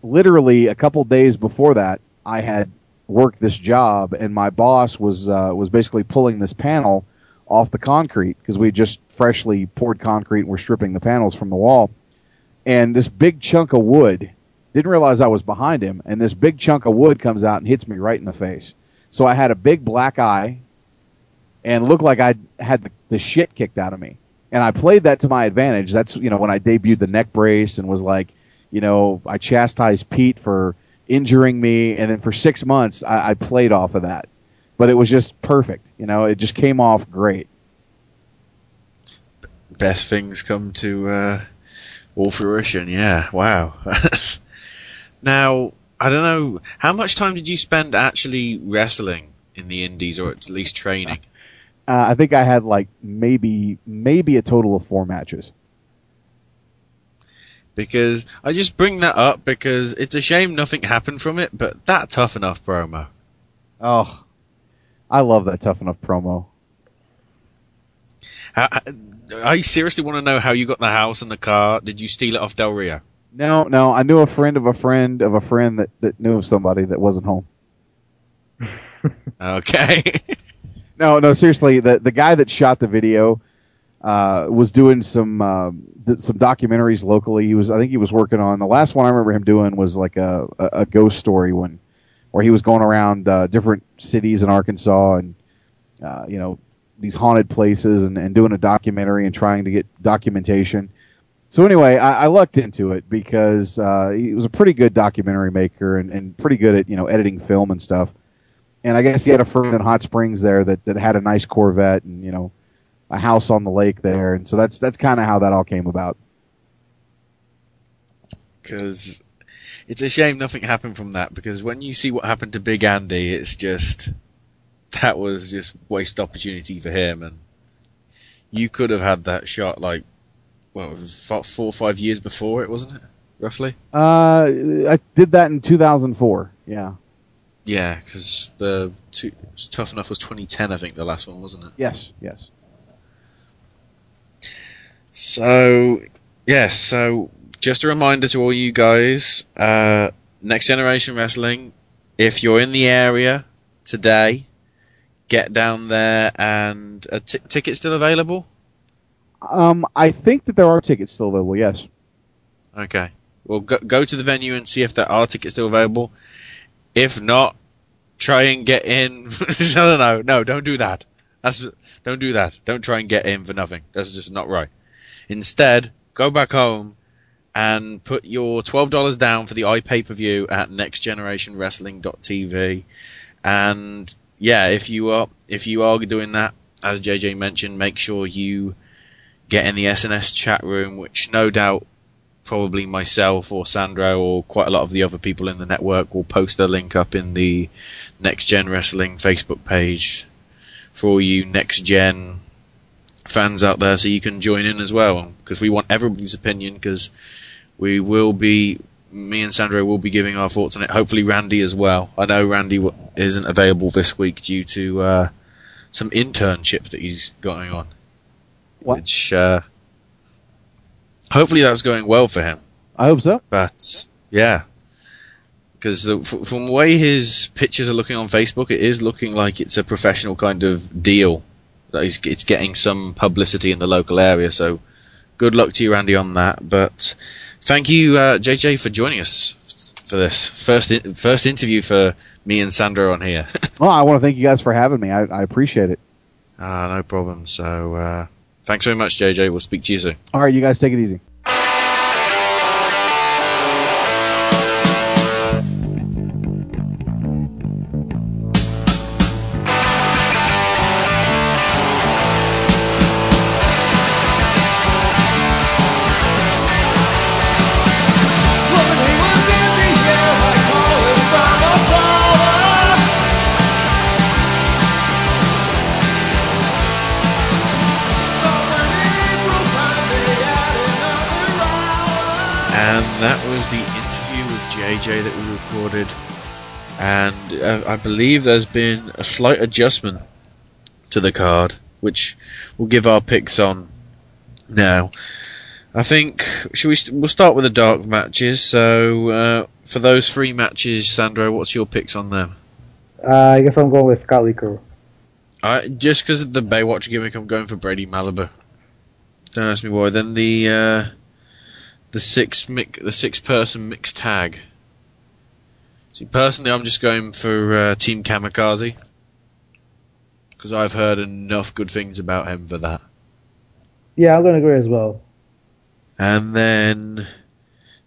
literally a couple days before that, I had worked this job, and my boss was uh, was basically pulling this panel off the concrete because we just freshly poured concrete and we're stripping the panels from the wall. And this big chunk of wood, didn't realize I was behind him, and this big chunk of wood comes out and hits me right in the face. So I had a big black eye and looked like I had the, the shit kicked out of me. And I played that to my advantage. That's, you know, when I debuted the neck brace and was like, you know, I chastised Pete for injuring me. And then for six months, I, I played off of that. But it was just perfect. You know, it just came off great. Best things come to uh, all fruition. Yeah, wow. [LAUGHS] now, I don't know, how much time did you spend actually wrestling in the Indies, or at least training? Uh, I think I had like maybe maybe a total of four matches. Because I just bring that up because it's a shame nothing happened from it, but that tough enough promo. Oh, I love that tough enough promo. I seriously want to know how you got the house and the car. Did you steal it off Del Rio? No, no, I knew a friend of a friend of a friend that, that knew of somebody that wasn't home. [LAUGHS] Okay. [LAUGHS] No, no, seriously, the the guy that shot the video uh, was doing some uh, th- some documentaries locally. He was, I think, he was working on the last one I remember him doing was like a a, a ghost story one, where he was going around uh, different cities in Arkansas and uh, you know these haunted places and, and doing a documentary and trying to get documentation. So anyway, I, I lucked into it because uh, he was a pretty good documentary maker and, and pretty good at you know editing film and stuff and I guess he had a friend in Hot Springs there that, that had a nice Corvette and you know a house on the lake there, and so that's that's kind of how that all came about. Because it's a shame nothing happened from that. Because when you see what happened to Big Andy, it's just that was just waste opportunity for him, and you could have had that shot like well, four or five years before it, wasn't it? Roughly. Uh, I did that in 2004. Yeah. Yeah, because the two, Tough Enough was 2010, I think, the last one, wasn't it? Yes. Yes. So, yes, so just a reminder to all you guys, uh, Next Generation Wrestling, if you're in the area today, get down there and a t- ticket still available? Um, I think that there are tickets still available. Yes. Okay. Well, go, go to the venue and see if there are tickets still available. If not, try and get in. [LAUGHS] no, no, no, no, don't do that. That's don't do that. Don't try and get in for nothing. That's just not right. Instead, go back home and put your twelve dollars down for the iPay per view at nextgenerationwrestling.tv. And yeah, if you are if you are doing that, as JJ mentioned, make sure you get in the SNS chat room, which no doubt probably myself or Sandro or quite a lot of the other people in the network will post a link up in the Next Gen Wrestling Facebook page for all you Next Gen fans out there so you can join in as well. Because we want everybody's opinion because we will be me and Sandro will be giving our thoughts on it. Hopefully Randy as well. I know Randy w- isn't available this week due to uh, some internship that he's going on. Which uh, hopefully that's going well for him. I hope so. but yeah, because f- from the way his pictures are looking on Facebook, it is looking like it's a professional kind of deal. That it's getting some publicity in the local area. So good luck to you, Andy, on that. But thank you, uh, JJ, for joining us for this first in- first interview for me and Sandro on here. [LAUGHS] Well, I want to thank you guys for having me. I, I appreciate it. Ah, no problem. So uh, thanks very much, JJ. We'll speak to you soon. All right, you guys take it easy. JJ that we recorded. And uh, I believe there's been a slight adjustment to the card, which we'll give our picks on now. I think should we? St- we'll start with the dark matches. So uh, for those three matches, Sandro, what's your picks on them? Uh, I guess I'm going with Scott Crew. I just because of the Baywatch gimmick, I'm going for Brady Malibu. Don't ask me why. Then the uh, the six mic- the six person mixed tag. See, personally, I'm just going for uh, Team Kamikaze because I've heard enough good things about him for that. Yeah, I'm gonna agree as well. And then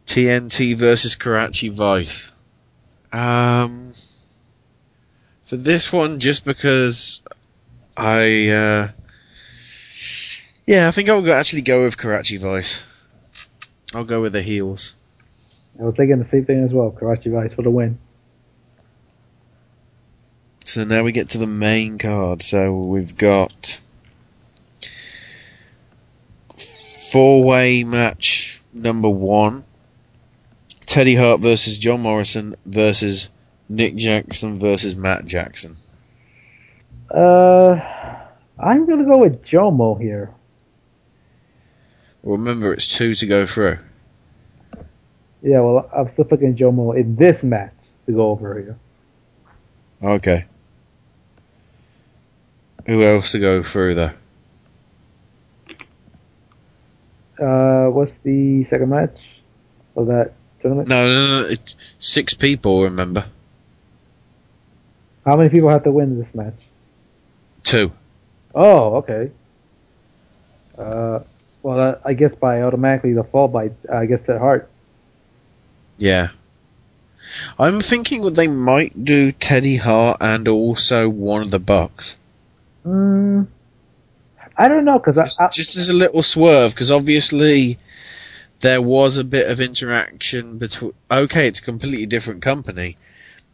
TNT versus Karachi Vice. Um, for this one, just because I, uh, yeah, I think I'll go, actually go with Karachi Vice. I'll go with the heels. I was thinking the same thing as well. Karachi Vice for the win. So now we get to the main card. So we've got four way match number one Teddy Hart versus John Morrison versus Nick Jackson versus Matt Jackson. Uh, I'm gonna go with Jomo here. Remember, it's two to go through. Yeah, well, I'm still picking Jomo in this match to go over here. Okay. Who else to go through though? Uh, what's the second match of that tournament? No, no, no. It's six people. Remember, How many people have to win this match? two. Oh, okay. Uh, well, uh, I guess by automatically the fall by I guess at Hart. Yeah. I'm thinking that they might do Teddy Hart and also one of the Bucks. Mm, I don't know because I Just as a little swerve, because obviously there was a bit of interaction between. Okay, it's a completely different company,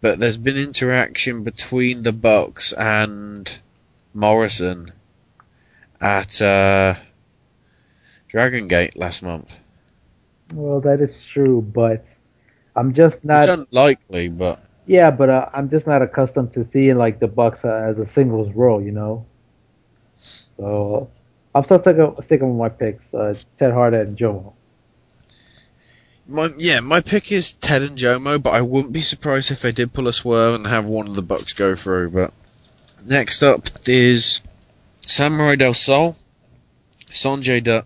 but there's been interaction between the Bucks and Morrison at uh, Dragon Gate last month. well that is true, but I'm just It's not. unlikely, but yeah, but uh, I'm just not accustomed to seeing like the Bucks uh, as a singles role, you know. So I'm still sticking, sticking with my picks: uh, Ted Hart and Jomo. My, yeah, my pick is Ted and Jomo, but I wouldn't be surprised if they did pull a swerve and have one of the Bucks go through. But next up is Samurai Del Sol, Sonjay Dutt,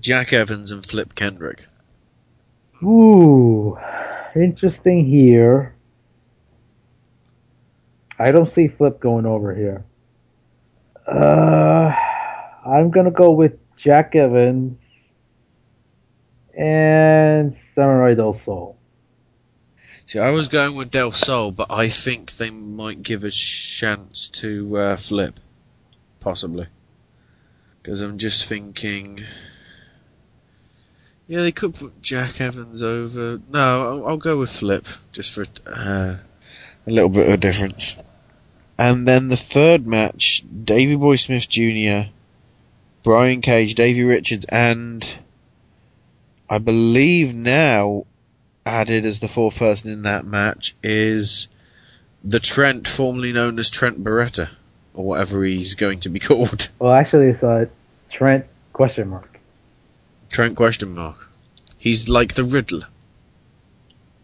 Jack Evans, and Flip Kendrick. Ooh, interesting here. I don't see Flip going over here. Uh, I'm gonna go with Jack Evans and Samurai Del Sol. See, I was going with Del Sol, but I think they might give a chance to uh, Flip, possibly, because I'm just thinking. Yeah, they could put Jack Evans over. No, I'll, I'll go with Flip just for uh, a little bit of a difference. And then the third match, Davy Boy Smith Jr., Brian Cage, Davey Richards, and I believe now added as the fourth person in that match is the Trent, formerly known as Trent Barreta, or whatever he's going to be [LAUGHS] called. Well, actually, it's uh, Trent question mark. Trent question mark. He's like the Riddler.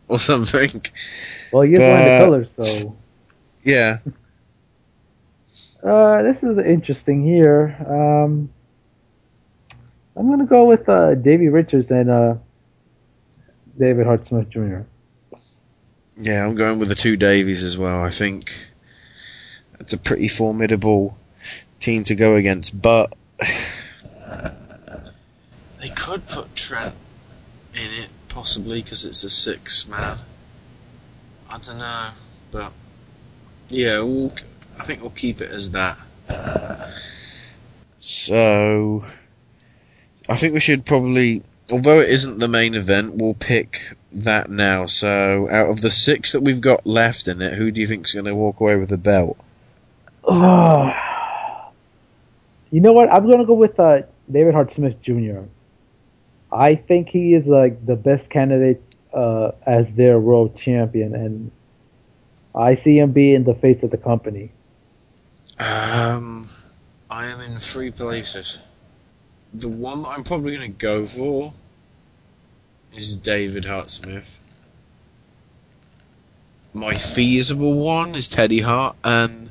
Or something. Well, you're one of the colors, so Yeah. uh, this is interesting here. Um, I'm gonna go with uh, Davey Richards and uh, David Hart Smith Jr. Yeah, I'm going with the two Davies as well. I think it's a pretty formidable team to go against, but they could put Trent in it possibly because it's a six man. I don't know, but yeah, we'll, I think we'll keep it as that. So I think we should probably, although it isn't the main event, we'll pick that now. So out of the six that we've got left in it, who do you think's going to walk away with the belt? Oh, you know what? I'm gonna go with uh, David Hart Smith Jr. I think he is like the best candidate uh, as their world champion, and I see him being the face of the company. Um, I am in three places. The one that I'm probably going to go for is David Hart Smith. My feasible one is Teddy Hart, and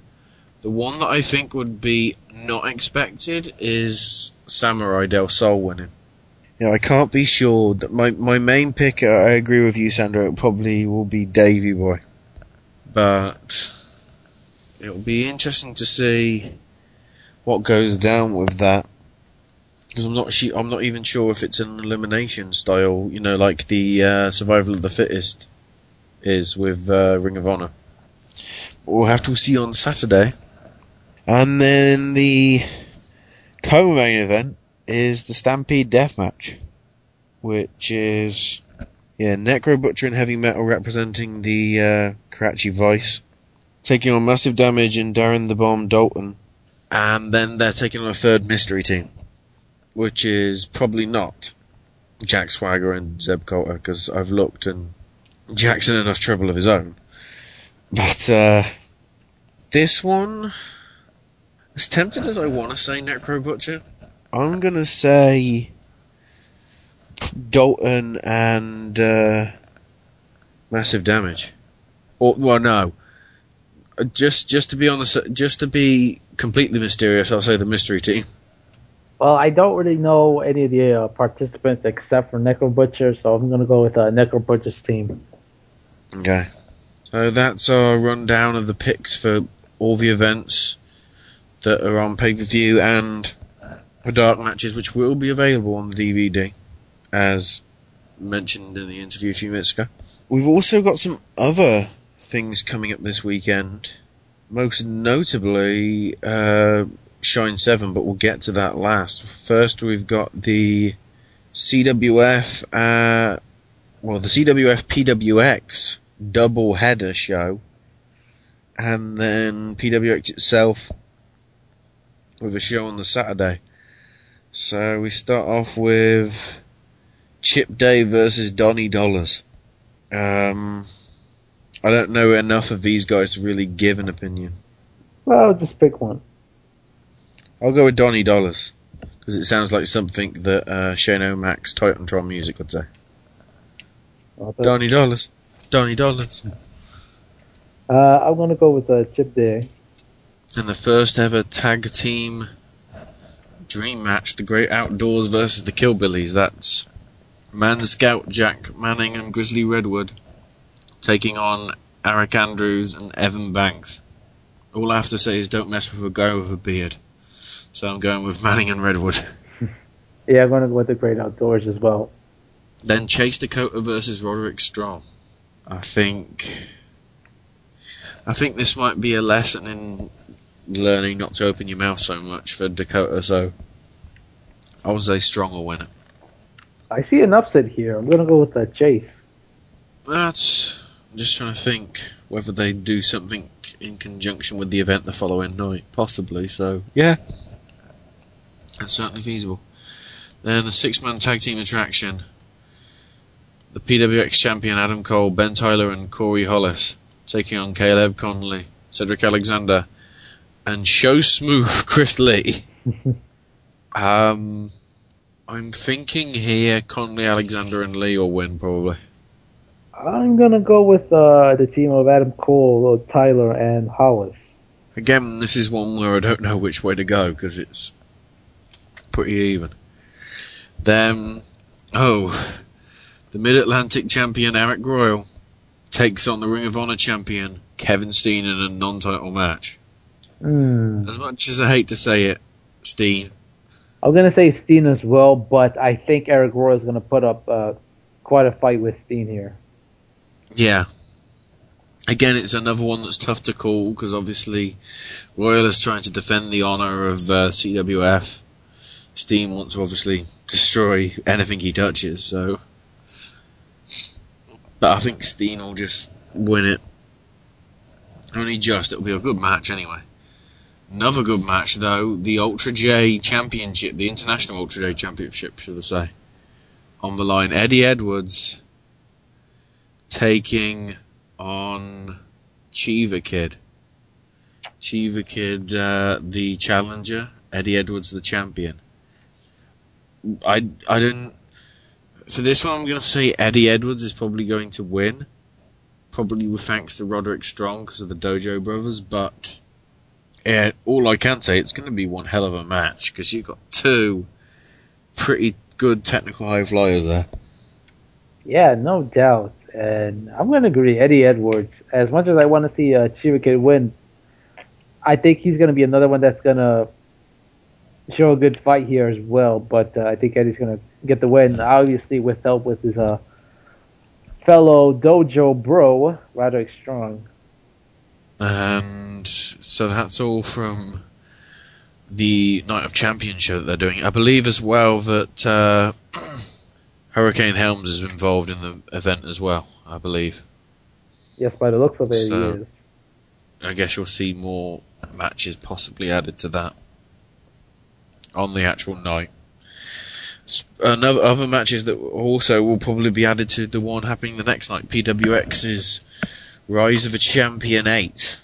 The one that I think would be not expected is Samurai Del Sol winning. Yeah, I can't be sure. That my my main pick, I agree with you, Sandro. It probably will be Davy Boy, but it'll be interesting to see what goes down with that. Because I'm not I'm not even sure if it's an elimination style. You know, like the uh, survival of the fittest is with uh, Ring of Honor. We'll have to see on Saturday. And then the co-main event is the Stampede Deathmatch, which is yeah Necro Butcher and Heavy Metal representing the uh, Karachi Vice, taking on Massive Damage and Darren the Bomb Dalton, and then they're taking on a third mystery team, which is probably not Jack Swagger and Zeb Colter because I've looked and Jack's in enough trouble of his own. But uh, this one, as tempted as I want to say Necro Butcher, I'm gonna say Dalton and uh, Massive Damage. Or well, no, Uh, just just to be on the just to be completely mysterious, I'll say the mystery team. Well, I don't really know any of the uh, participants except for Necro Butcher, so I'm going to go with uh, Necro Butcher's team. Okay. So that's our rundown of the picks for all the events that are on pay per view and the dark matches, which will be available on the DVD, as mentioned in the interview a few minutes ago. We've also got some other things coming up this weekend, most notably uh, Shine 7, but we'll get to that last. First, we've got the CWF, uh, well, the CWF PWX double header show, and then PWX itself with a show on the Saturday. So we start off with Chip Day versus Donnie Dollars. Um, I don't know enough of these guys to really give an opinion. Well, just pick one. I'll go with Donnie Dollars because it sounds like something that uh, Shane O'Mac's Titantron music would say. Donnie Dollars, Donnie Dollars. Uh, I'm going to go with uh, Chip Day. And the first ever tag team dream match, the Great Outdoors versus the Killbillies. That's Man Scout Jack Manning and Grizzly Redwood taking on Eric Andrews and Evan Banks. All I have to say is don't mess with a guy with a beard. So I'm going with Manning and Redwood. [LAUGHS] Yeah, I'm going to go with the Great Outdoors as well. Then Chase Dakota versus Roderick Strong. I think I think this might be a lesson in learning not to open your mouth so much for Dakota, so I would say Strong will win it. I see an upset here. I'm going to go with uh, Chase. That's I'm just trying to think whether they do something in conjunction with the event the following night. Possibly, so yeah. That's certainly feasible. Then a six man tag team attraction. The PWX champion Adam Cole, Ben Tyler and Corey Hollis taking on Caleb Conley, Cedric Alexander, and Show Smooth [LAUGHS] Chris Lee. um I'm thinking here Conley, Alexander and Lee will win probably. I'm going to go with uh, the team of Adam Cole, uh, Tyler, and Hollis. Again, this is one where I don't know which way to go because it's pretty even. Then, oh, the Mid Atlantic champion Eric Royal takes on the Ring of Honor champion Kevin Steen in a non title match. Hmm. As much as I hate to say it, Steen, I'm going to say Steen as well, but I think Eric Roy is going to put up uh, quite a fight with Steen here. yeah. Again, it's another one that's tough to call because obviously Royal is trying to defend the honour of uh, CWF. Steen wants to obviously destroy anything he touches, so. But I think Steen will just win it. Only just, it'll be a good match anyway. Another good match though, the Ultra J Championship, the International Ultra J Championship, should I say. On the line, Eddie Edwards taking on Chiva Kid. Chiva Kid, uh, the challenger, Eddie Edwards, the champion. I, I didn't. For this one, I'm going to say Eddie Edwards is probably going to win. Probably with thanks to Roderick Strong because of the Dojo Brothers, but Yeah, all I can say, it's going to be one hell of a match because you've got two pretty good technical high flyers there. Yeah, no doubt. And I'm going to agree. Eddie Edwards, as much as I want to see uh, Chiva win, I think he's going to be another one that's going to show a good fight here as well. But uh, I think Eddie's going to get the win, obviously with help with his uh, fellow dojo bro, Roderick Strong. And so that's all from the Night of Champions show that they're doing. I believe as well that uh, [CLEARS THROAT] Hurricane Helms is involved in the event as well. I believe. Yes, by the looks of it, So- he is. I guess you'll see more matches possibly added to that on the actual night. Another other matches that also will probably be added to the one happening the next night. PWX's Rise of a Champion Eight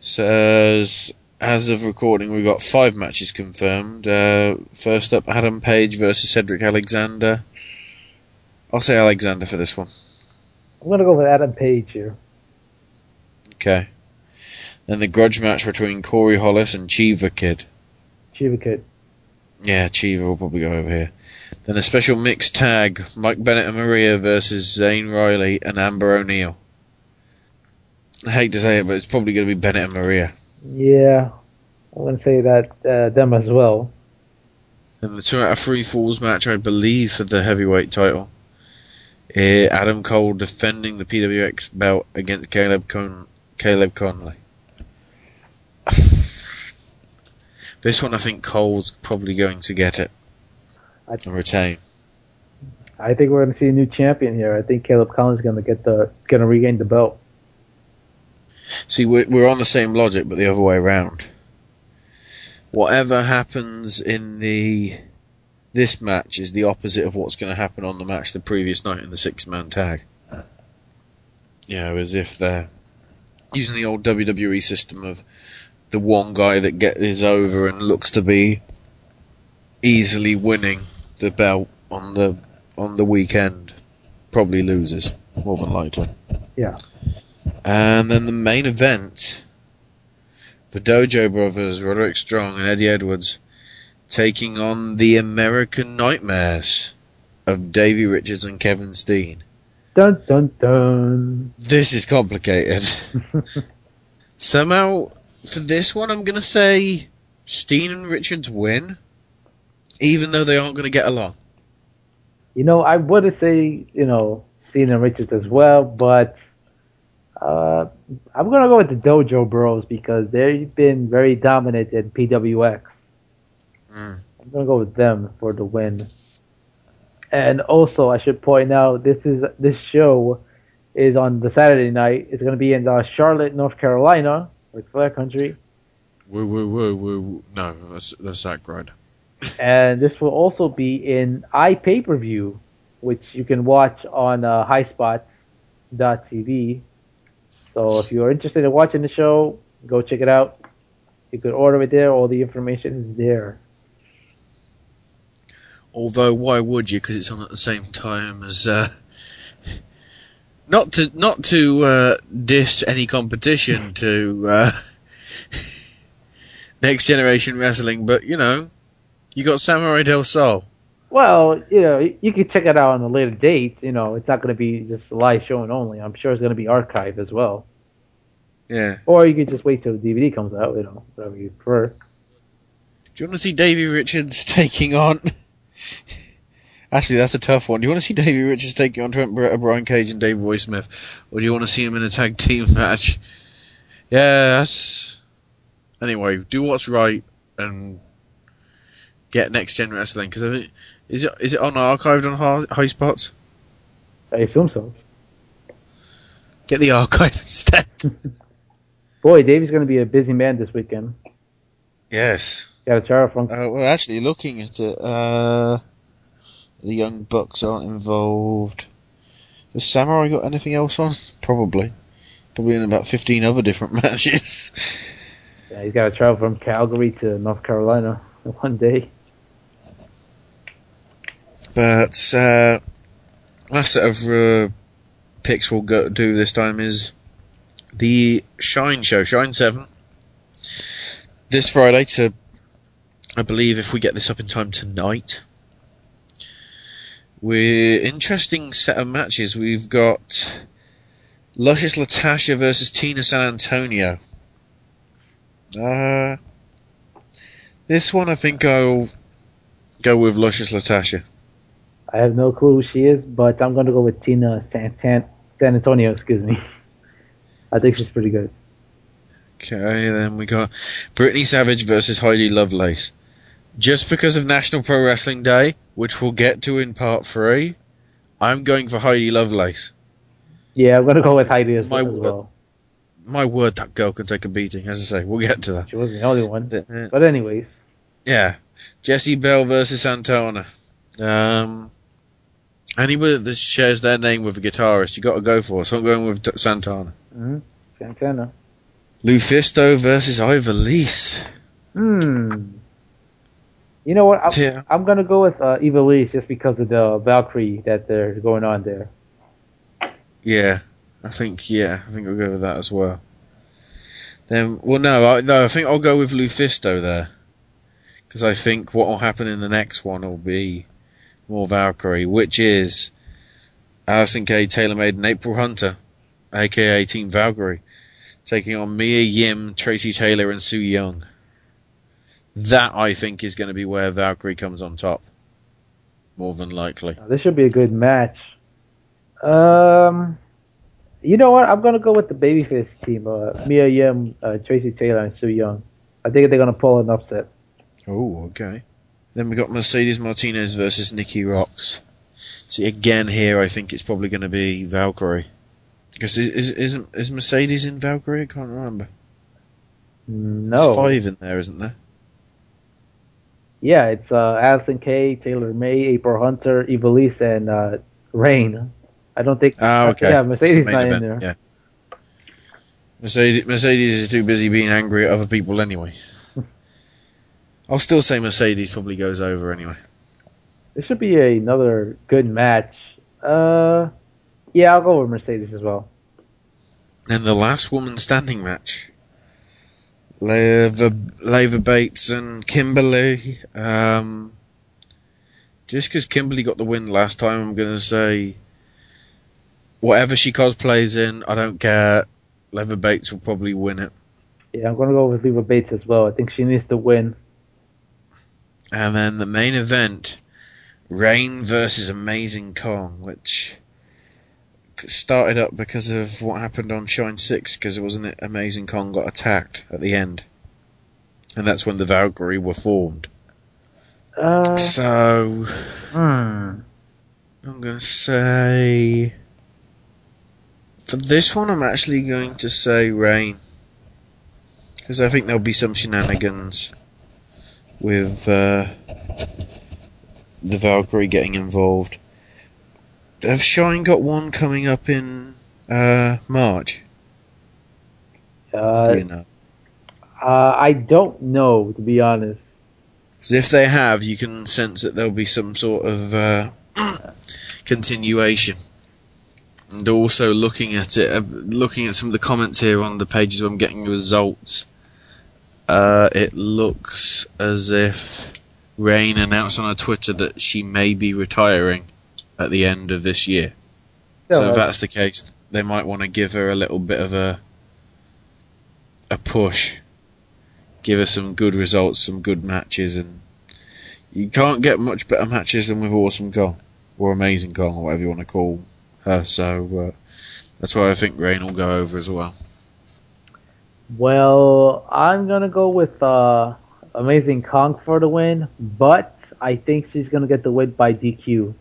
says as of recording we've got five matches confirmed. Uh, first up, Adam Page versus Cedric Alexander. I'll say Alexander for this one. I'm going to go with Adam Page here. Okay. Then the grudge match between Corey Hollis and Chiva Kid. Chiva Kid. Yeah, Chiva will probably go over here. Then a special mixed tag, Mike Bennett and Maria versus Zane Riley and Amber O'Neill. I hate to say it, but it's probably going to be Bennett and Maria. Yeah, I'm going to say that uh, them as well. Then the two out of three falls match, I believe, for the heavyweight title. Eh, Adam Cole defending the PWX belt against Caleb Con- Caleb Conley. [SIGHS] this one, I think Cole's probably going to get it and retain. I think we're going to see a new champion here. I think Caleb Collins is going to get the going to regain the belt. See, we're, we're on the same logic, but the other way around. Whatever happens in the this match is the opposite of what's going to happen on the match the previous night in the six man tag. You know, as if they're using the old WWE system of the one guy that get is over and looks to be easily winning the belt on the on the weekend probably loses more than likely. Yeah. And then the main event, the Dojo Brothers, Roderick Strong and Eddie Edwards, taking on the American Nightmares of Davey Richards and Kevin Steen. Dun dun dun. This is complicated. [LAUGHS] Somehow, for this one, I'm going to say Steen and Richards win, even though they aren't going to get along. You know, I would say you know Steen and Richards as well, but uh, I'm going to go with the Dojo Bros because they've been very dominant in PWX. I'm going to go with them for the win. And also, I should point out this is this show is on the Saturday night. It's going to be in uh, Charlotte, North Carolina, Ric Flair country. Woo, woo, woo, woo. No, that's, that's Zack Ryder. [LAUGHS] and this will also be in iPay per view, which you can watch on uh, highspots.tv. So if you're interested in watching the show, go check it out. You could order it there. All the information is there. Although, why would you? Because it's on at the same time as. Uh, not to not to uh, diss any competition to uh, [LAUGHS] Next Generation Wrestling, but you know, you got Samurai Del Sol. Well, you know, you can check it out on a later date. You know, it's not going to be just live showing only. I'm sure it's going to be archived as well. Yeah. Or you could just wait till the DVD comes out. You know, whatever you prefer. Do you want to see Davey Richards [LAUGHS] taking on? [LAUGHS] Actually, that's a tough one. Do you want to see Davey Richards taking on Trent Barreta, uh, Brian Cage, and Dave Boy Smith, or do you want to see him in a tag team [LAUGHS] match? Yes. Anyway, do what's right and get Next Gen Wrestling because I think is it is it on archived on High, high Spots? I assume so. Get the archive [LAUGHS] instead. Boy, Davey's going to be a busy man this weekend. yes. Got Chikara from. Uh, well, actually, looking at it, uh, the Young Bucks aren't involved. Has Samurai got anything else on? Probably. Probably in about 15 other different [LAUGHS] matches. Yeah, he's got to travel from Calgary to North Carolina in one day. But, uh, last set of uh, picks we'll go do this time is the Shine Show, Shine 7. this Friday to, I believe, if we get this up in time tonight. We're interesting set of matches. We've got Luscious Latasha versus Tina San Antonio. Uh, this one I think I'll go with Luscious Latasha. I have no clue who she is, but I'm going to go with Tina San, San, San Antonio. Excuse me. I think she's pretty good. Okay, then we got Brittany Savage versus Heidi Lovelace. Just because of National Pro Wrestling Day, which we'll get to in part three, I'm going for Heidi Lovelace. Yeah, I'm going to go with Heidi as, My well. My word, that girl can take a beating. As I say, we'll get to that. She wasn't the only one. The- But anyways, Yeah, Jesse Bell versus Santana. Um, anybody that shares their name with a guitarist, you got to go for. So I'm going with Santana. mm-hmm. Santana. Lufisto versus Ivelisse. Hmm. You know what? I'm, Yeah. I'm going to go with uh, just because of the Valkyrie that they're going on there. Yeah, I think yeah, I think I'll go with that as well. Then, well, no, I, no, I think I'll go with Lufisto there, because I think what will happen in the next one will be more Valkyrie, which is Allison Kay Taylor Made, and April Hunter, aka Team Valkyrie, taking on Mia Yim, Tracy Taylor, and Su Yung. That I think is going to be where Valkyrie comes on top, more than likely. This should be a good match. Um, you know what? I'm gonna go with the babyface team. Uh, Mia Yim, uh, Tracy Taylor, and Su Yung. I think they're gonna pull an upset. Oh, okay. Then we got Mercedes Martinez versus Nikki Roxx. See, again here, I think it's probably going to be Valkyrie. Because is, is, isn't is Mercedes in Valkyrie? I can't remember. No. There's five in there, isn't there? Yeah, it's uh, Allison Kay, Taylor May, April Hunter, Ivelisse, and uh, Rain. I don't think. Ah, okay. Yeah, Mercedes not main in there. Yeah. Mercedes, Mercedes is too busy being angry at other people anyway. I'll still say Mercedes probably goes over anyway. This should be another good match. Uh, yeah, I'll go with Mercedes as well. And the last woman standing match. Leva, Leva Bates and Kimberly. Um, just because Kimberly got the win last time, I'm going to say whatever she cosplays in, I don't care. Leva Bates will probably win it. Yeah, I'm gonna go with Leva Bates as well. I think she needs to win. And then the main event, Rain versus Amazing Kong, which started up because of what happened on Shine 6, because it wasn't it Amazing Kong got attacked at the end. And that's when the Valkyrie were formed. Uh, So, hmm. I'm going to say. For this one, I'm actually going to say Rain. Because I think there'll be some shenanigans with uh, the Valkyrie getting involved. Have Shine got one coming up in uh, March? Uh, Do you know? uh, I don't know to be honest. Because if they have, you can sense that there'll be some sort of uh, [CLEARS THROAT] continuation. And also looking at it, uh, looking at some of the comments here on the pages where I'm getting results, uh, it looks as if Rain announced on her Twitter that she may be retiring at the end of this year. so if that's the case, they might want to give her a little bit of a a push, give her some good results, some good matches, and you can't get much better matches than with Awesome Kong or Amazing Kong or whatever you want to call her. So uh, that's why I think Rain will go over as well. Well, I'm gonna go with uh, Amazing Kong for the win, but I think she's gonna get the win by DQ.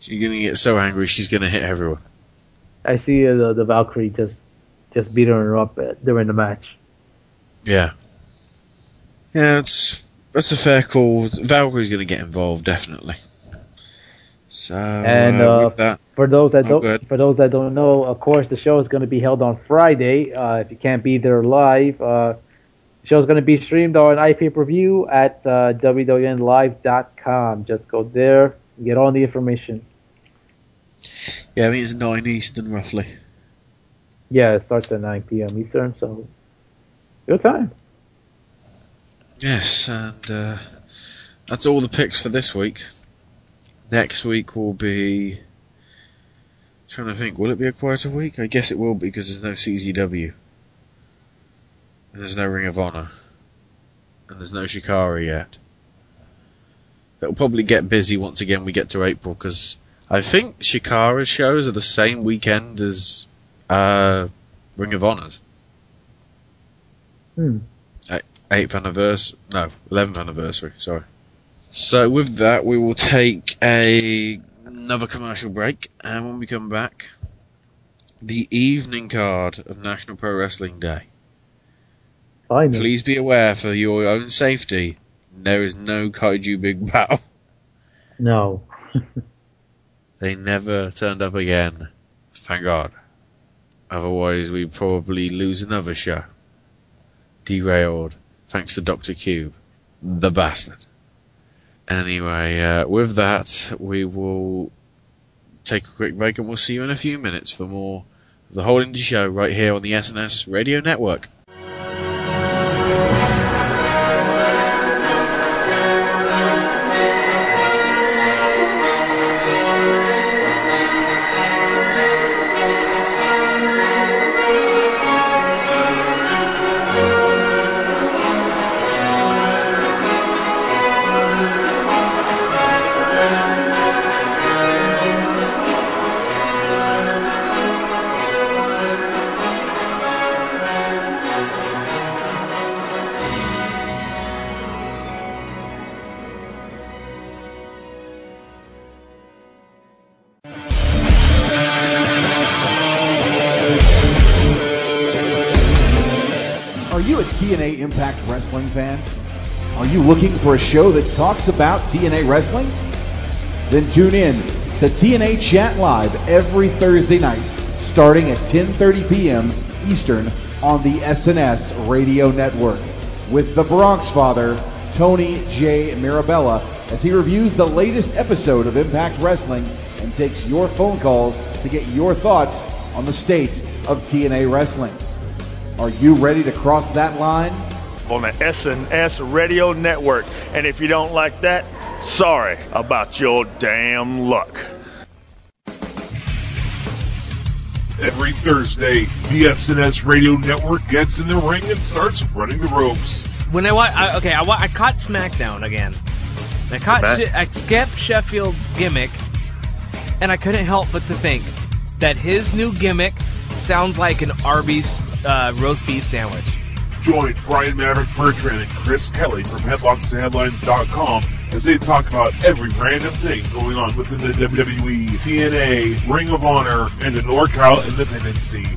She's gonna get so angry she's gonna hit everyone. I see uh, the, the Valkyrie just just beating her up uh, during the match. Yeah. Yeah, that's that's a fair call. Valkyrie's to get involved, definitely. So And uh, uh, that, for those that Oh, don't for those that don't know, of course, the show is going to be held on Friday. Uh, if you can't be there live, uh, the show is going to be streamed on iPay per view at uh, www.live.com. Just go there, and get all the information. yeah, I mean it's nine Eastern roughly. Yeah, it starts at 9 p.m. Eastern, so good time. Yes, and uh, that's all the picks for this week. Next week will be. Trying to think, will it be a quieter week? I guess it will be because there's no CZW. And there's no Ring of Honor. And there's no Chikara yet. It'll probably get busy once again we get to April because I think Chikara's shows are the same weekend as uh, Ring of Honor's. Hmm. Eighth anniversary, no, eleventh anniversary. Sorry. So with that, we will take a another commercial break, and when we come back, the evening card of National Pro Wrestling Day. Finally. Please be aware, for your own safety, there is no Kaiju Big Battel. No. [LAUGHS] They never turned up again. Thank God. Otherwise, we'd probably lose another show. Derailed, thanks to Dr. Cube. The bastard. Anyway, uh, with that, we will take a quick break and we'll see you in a few minutes for more of the Whole Indy Show right here on the SNS Radio Network. Wrestling fan? Are you looking for a show that talks about TNA Wrestling? Then tune in to TNA Chat Live every Thursday night starting at 10:30 p.m. Eastern on the SNS Radio Network with the Bronx Father, Tony J. Mirabella, as he reviews the latest episode of Impact Wrestling and takes your phone calls to get your thoughts on the state of TNA Wrestling. Are you ready to cross that line? On the SNS Radio Network. And if you don't like that, sorry about your damn luck. Every Thursday, the SNS Radio Network gets in the ring and starts running the ropes. When I, I okay, I, I caught SmackDown again. I caught Okay. She- I skipped Sheffield's gimmick, and I couldn't help but to think that his new gimmick sounds like an Arby's uh, roast beef sandwich. Join Brian Maverick Bertrand and Chris Kelly from HeadlocksandHeadlines.com as they talk about every random thing going on within the WWE, TNA, Ring of Honor, and the NorCal independent scene.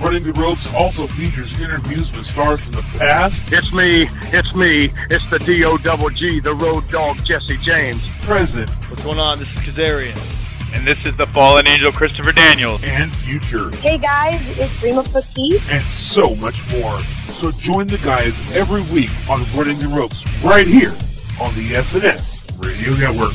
Running the Ropes also features interviews with stars from the past, It's me, it's me, it's the D-O double G, the road dog Jesse James. present, What's going on? This is Kazarian. And this is the fallen angel Christopher Daniels. and future, Hey guys, it's Rima Fakir. and so much more. So join the guys every week on Running the Ropes right here on the SNS Radio Network.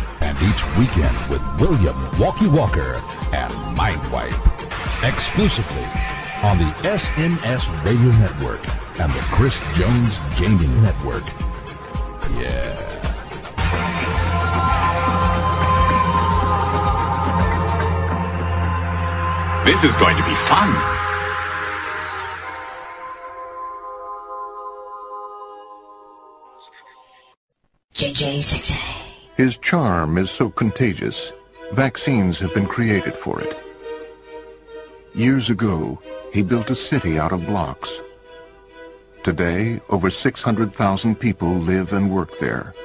And each weekend with William Walkie Walker and Mindwipe. Exclusively on the SNS Radio Network and the Chris Jones Gaming Network. Yeah. This is going to be fun. JJ6. His charm is so contagious, vaccines have been created for it. Years ago, he built a city out of blocks. Today, over 600,000 people live and work there.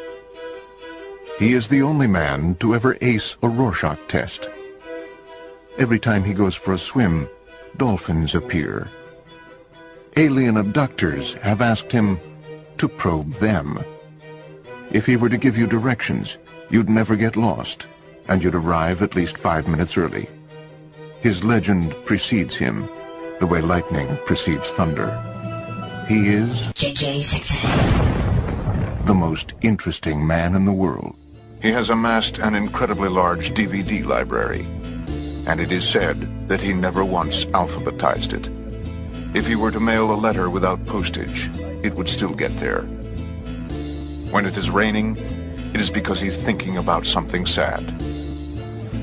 He is the only man to ever ace a Rorschach test. Every time he goes for a swim, dolphins appear. Alien abductors have asked him to probe them. If he were to give you directions, you'd never get lost, and you'd arrive at least five minutes early. His legend precedes him, the way lightning precedes thunder. He is JJ6. the most interesting man in the world. He has amassed an incredibly large DVD library, and it is said that he never once alphabetized it. If he were to mail a letter without postage, it would still get there. When it is raining, it is because he's thinking about something sad.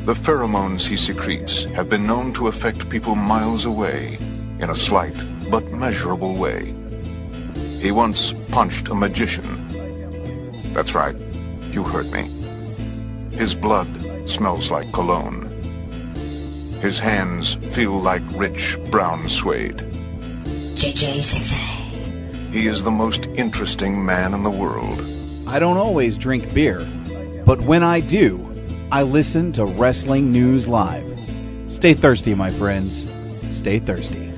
The pheromones he secretes have been known to affect people miles away in a slight but measurable way. He once punched a magician. That's right, you heard me. His blood smells like cologne. His hands feel like rich brown suede. JJ6. He is the most interesting man in the world. I don't always drink beer, but when I do, I listen to Wrestling News Live. Stay thirsty, my friends. Stay thirsty.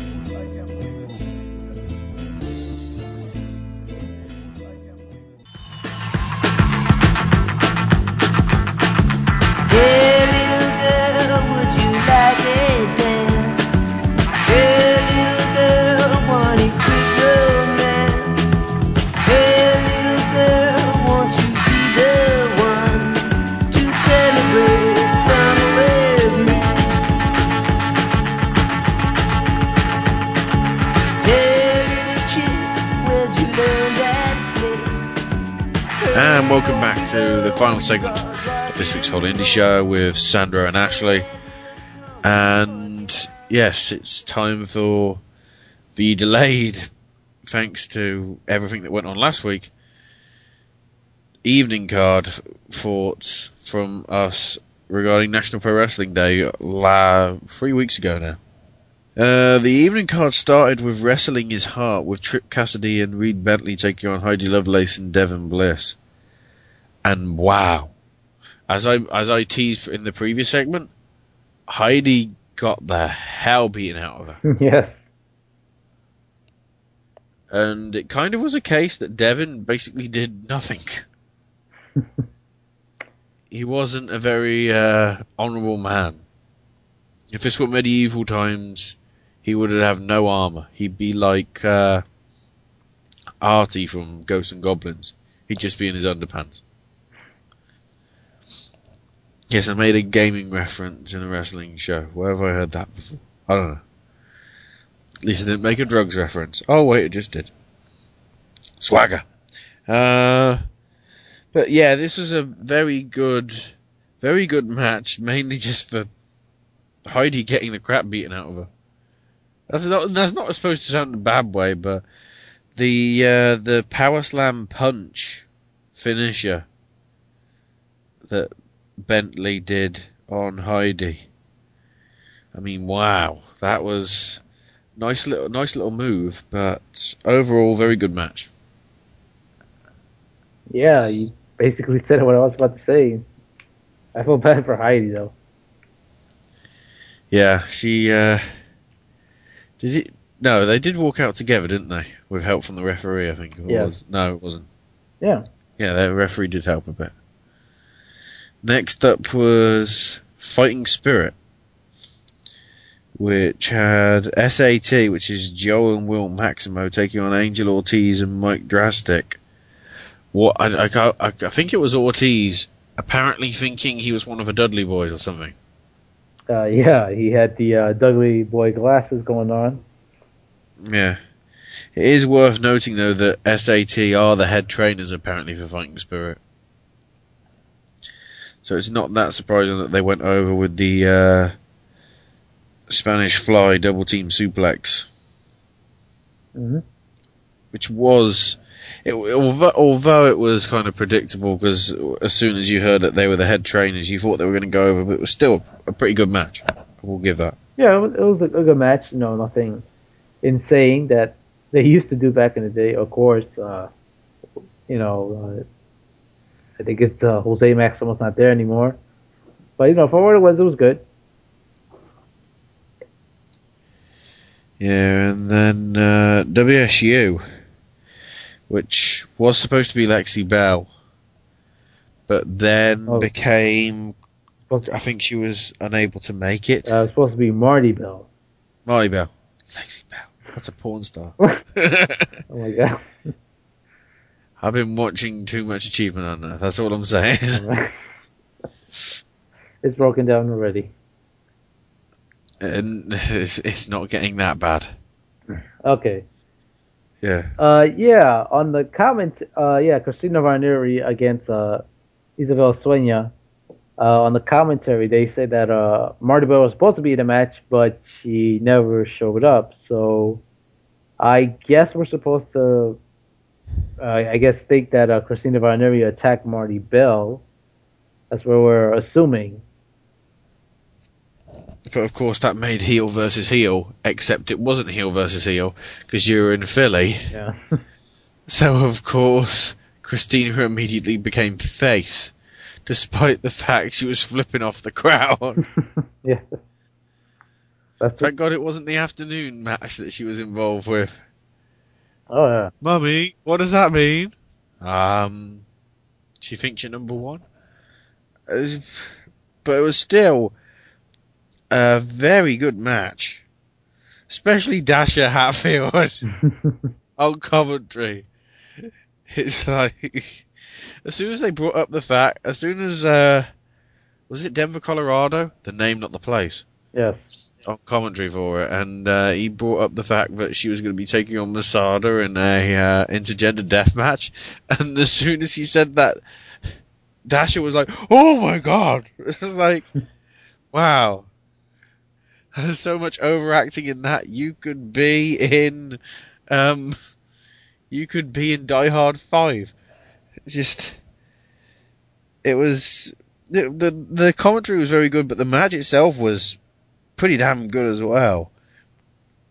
Segment of this week's Whole Indy Show with Sandro and Ashley. And yes, it's time for the delayed, thanks to everything that went on last week, evening card thoughts from us regarding National Pro Wrestling Day la- three weeks ago now. Uh, the evening card started with Wrestling Is Heart with Trip Cassidy and Reed Bentley taking on Heidi Lovelace and Devon Bliss. And wow. As I, as I teased in the previous segment, Heidi got the hell beaten out of her. [LAUGHS] yes. And it kind of was a case that Devon basically did nothing. [LAUGHS] he wasn't a very uh, honourable man. If this were medieval times, he would have no armour. He'd be like uh, Artie from Ghosts and Goblins. He'd just be in his underpants. Yes, I made a gaming reference in a wrestling show. Where have I heard that before? I don't know. At least I didn't make a drugs reference. Oh wait, it just did. Swagger. Uh, but yeah, this was a very good, very good match, mainly just for Heidi getting the crap beaten out of her. That's not, that's not supposed to sound a bad way, but the, uh, the power slam punch finisher that Bentley did on Heidi. I mean, wow, that was nice little, nice little move, but overall, very good match. Yeah, you basically said what I was about to say. I feel bad for Heidi though. Yeah, she, uh, did it, no, they did walk out together, didn't they? With help from the referee, I think it Yeah. was. No, it wasn't. Yeah. Yeah, the referee did help a bit. Next up was Fighting Spirit, which had SAT, which is Joel and Will Maximo, taking on Angel Ortiz and Mike Drastic. What I, I, I, I think it was Ortiz, apparently thinking he was one of the Dudley boys or something. Uh, yeah, he had the uh, Dudley boy glasses going on. Yeah. It is worth noting though that SAT are the head trainers apparently for Fighting Spirit. So it's not that surprising that they went over with the uh, Spanish Fly double team suplex, hmm which was, it, although, although it was kind of predictable because as soon as you heard that they were the head trainers, you thought they were going to go over, but it was still a pretty good match. We'll give that. Yeah, it was, it was a, a good match. You know, nothing insane that they [LAUGHS] used to do back in the day. Of course, uh, you know, uh, I think it's uh, Jose Maximo's not there anymore. But you know, for what it was, it was good. Yeah, and then uh, WSU, which was supposed to be Lexi Bell, but then Oh. became. I think she was unable to make it. Uh, it was supposed to be Marty Bell. Marty Bell. Lexi Bell. That's a porn star. [LAUGHS] Oh my god. [LAUGHS] I've been watching too much Achievement on Earth. That's all I'm saying. [LAUGHS] It's broken down already. and it's, it's not getting that bad. Okay. Yeah. Uh, yeah, on the comment, uh, yeah, Christina Von Eerie against uh, Isabel Sueña. Uh, on the commentary, they said that uh, Marti Belle was supposed to be in the match, but she never showed up. So I guess we're supposed to, uh, I guess, think that uh, Christina Von Eerie attacked Marti Belle. That's what we're assuming. But of course, that made heel versus heel, except it wasn't heel versus heel because you were in Philly. Yeah. [LAUGHS] So of course, Christina immediately became face, despite the fact she was flipping off the crowd. [LAUGHS] yeah. Thank God it wasn't the afternoon match that she was involved with. Oh yeah. Mummy, what does that mean? Um, she thinks you're number one. Uh, But it was still a very good match. Especially Dasha Hatfield [LAUGHS] on Coventry. It's like, as soon as they brought up the fact, as soon as, uh, was it Denver, Colorado? The name, not the place. Yes. On commentary for it, and uh, he brought up the fact that she was going to be taking on Masada in a uh, intergender death match, [LAUGHS] and as soon as he said that, Dasha was like, "Oh my god!" [LAUGHS] It was like, "Wow." There's so much overacting in that. You could be in, um, you could be in Die Hard Five. It's just, it was the the the commentary was very good, but the match itself was pretty damn good as well.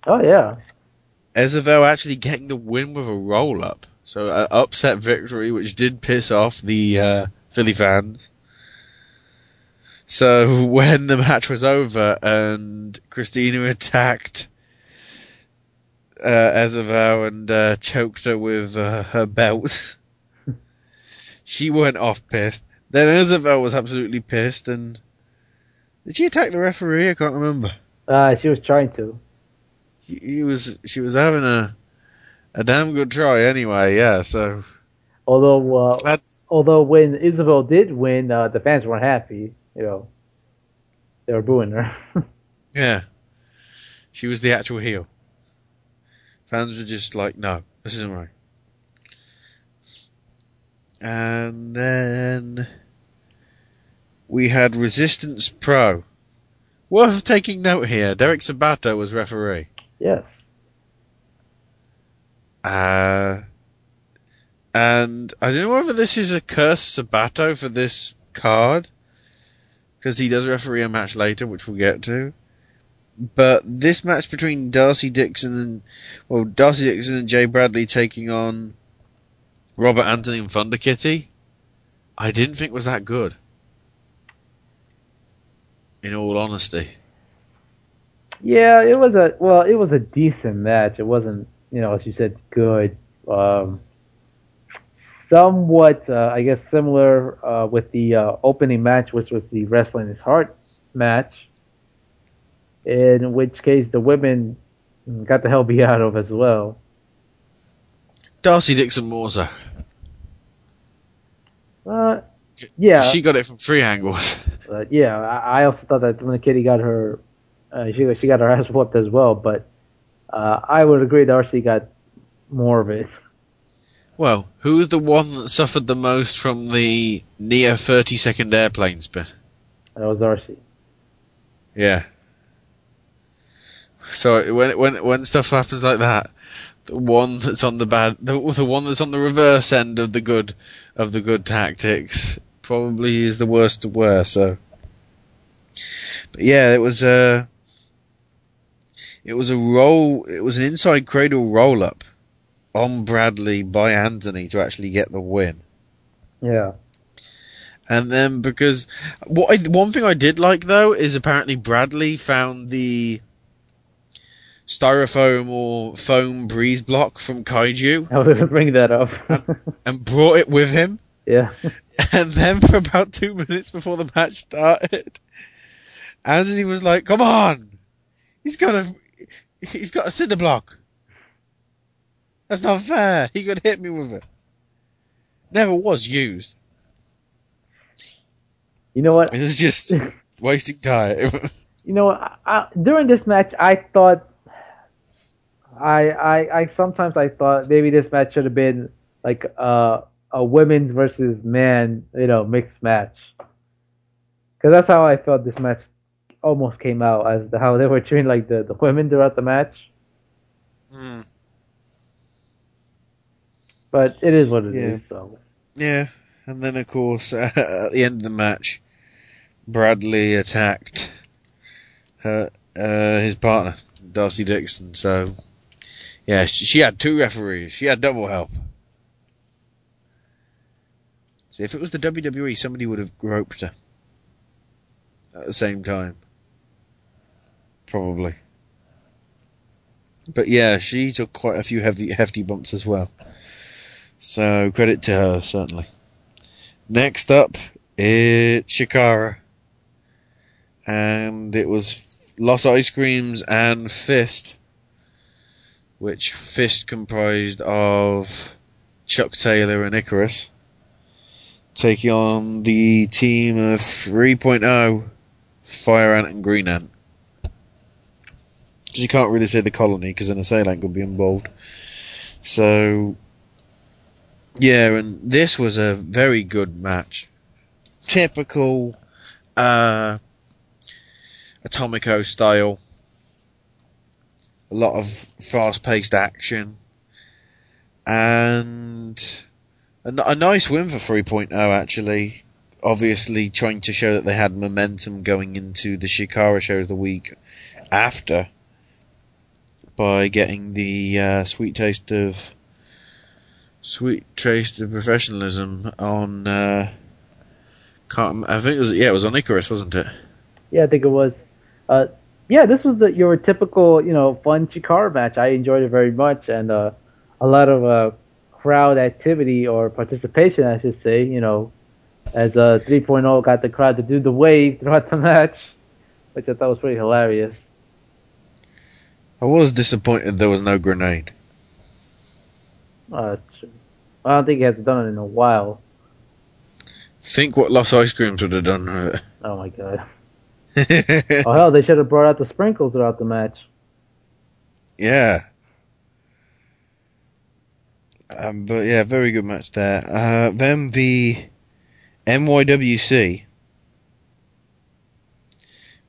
Oh yeah. Ivelisse actually getting the win with a roll up, so an upset victory, which did piss off the uh, Philly fans. So [LAUGHS] when the match was over and Christina attacked uh, Ivelisse and uh, choked her with uh, her belt, [LAUGHS] she went off pissed. Then Ivelisse was absolutely pissed and did she attack the referee? I can't remember. Uh, she was trying to. She, he was she was having a a damn good try anyway. Yeah. So Although, uh, although when Isabel did win, uh, the fans weren't happy. You know, they were booing her. [LAUGHS] yeah, she was the actual heel. Fans were just like, no, this isn't right. And then we had Resistance Pro. Worth taking note here. Derek Sabato was referee. yes. Uh, and I don't know whether this is a curse Sabato for this card, because he does referee a match later, which we'll get to. But this match between Darcy Dixon and, well, Darcy Dixon and Jay Bradley taking on Robert Anthony and Thunder Kitty, I didn't think was that good. In all honesty. Yeah, it was a well, it was a decent match. It wasn't, you know, as you said, good. Um, somewhat, uh, I guess, similar uh, with the uh, opening match, which was the Wrestling is Heart match. In which case, the women got the hell beat out of as well. Darcy Dixon more so. Uh, yeah, She got it from three angles. [LAUGHS] But yeah, I, I also thought that when the kitty got her, uh, she she got her [LAUGHS] ass whooped as well. But uh, I would agree, Darcy got more of it. Well, who was the one that suffered the most from the near 30 second airplane spin? That was Darcy. Yeah. So when when when stuff happens like that, the one that's on the bad, the, the one that's on the reverse end of the good of the good tactics probably is the worst to wear. So, but yeah, it was a it was a roll. It was an inside cradle roll up on Bradley by Anthony to actually get the win. Yeah. And then because what I, one thing I did like though is apparently Bradley found the styrofoam or foam breeze block from Kaiju [LAUGHS] I was going to bring that up. and brought it with him. Yeah. [LAUGHS] And then for about two minutes before the match started, Anthony was like, "Come on, he's got a he's got a cinder block. That's not fair. He could hit me with it. Never was used. You know what? It was just [LAUGHS] wasting time." You know, I, I, during this match, I thought, I, I, I sometimes I thought maybe this match should have been like uh, a women's versus man, you know, mixed match. Because that's how I felt this match almost came out as the, how they were treating like the, the women throughout the match. Hmm. But it is what it is. Yeah. So Yeah, and then of course [LAUGHS] at the end of the match, Bradley attacked her uh, his partner Darcy Dixon. So yeah, she, she had two referees. She had double help. So if it was the WWE, somebody would have groped her at the same time, probably. But yeah, she took quite a few heavy, hefty bumps as well. So credit to her, certainly. Next up, it's Chikara. And it was Los Ice Creams and Fist. Which Fist comprised of Chuck Taylor and Icarus. Taking on the team of 3.0, Fire Ant and Green Ant. Because you can't really say the colony, because then a Assailant could be involved. So, yeah, and this was a very good match. Typical uh, Atomico style. A lot of fast paced action. And a, a nice win for 3.0 actually. Obviously trying to show that they had momentum going into the Chikara shows the week after by getting the uh, sweet taste of sweet taste of professionalism on. Uh, I think it was yeah, it was on Icarus, wasn't it? yeah, I think it was. Uh, yeah, this was the, your typical, you know, fun Chikara match. I enjoyed it very much, and uh, a lot of uh, crowd activity or participation, I should say. You know, as uh, 3.0 got the crowd to do the wave throughout the [LAUGHS] match, which I thought was pretty hilarious. I was disappointed there was no grenade. Uh, I don't think he has done it in a while. Think what Los Ice Creams would have done with Oh my god. [LAUGHS] oh hell, they should have brought out the sprinkles throughout the match. Yeah. Um, but yeah, very good match there. Uh, then the NYWC,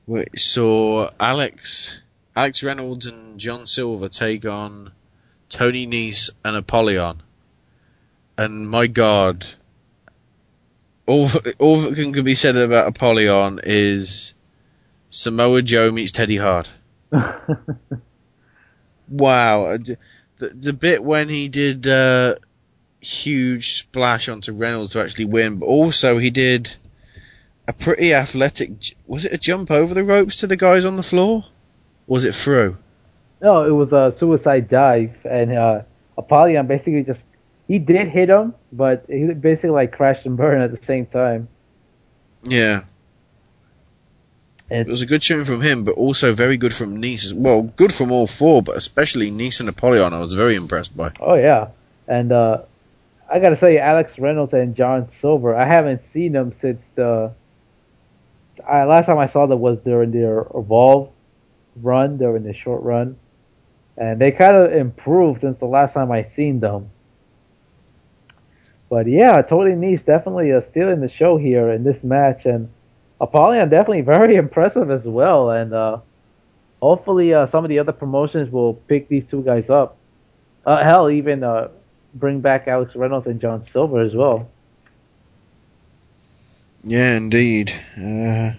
which saw Alex, Alex Reynolds and John Silver take on Tony Nese and Apollyon. And my god, all, all that can, can be said about Apollyon is Samoa Joe meets Teddy Hart. [LAUGHS] wow. The, the bit when he did uh, huge splash onto Reynolds to actually win, but also he did a pretty athletic. Was it a jump over the ropes to the guys on the floor? Was it through? No, it was a suicide dive, and uh, Apollyon basically just he did hit him, but he basically like crashed and burned at the same time. Yeah. It was a good showing from him, but also very good from Nese. as- Well, good from all four, but especially Nese and Apollyon. I was very impressed by. Oh yeah, and uh, I gotta say, Alex Reynolds and John Silver. I haven't seen them since the. I, last time I saw them was during their Evolve run, during the short run, and they kind of improved since the last time I seen them. But yeah, Tony Nese definitely uh, stealing the show here in this match, and Apollyon definitely very [LAUGHS] impressive as well. And uh, hopefully, uh, some of the other promotions will pick these two guys up. Uh, hell, even uh, bring back Alex Reynolds and John Silver as well. Yeah, indeed. Uh,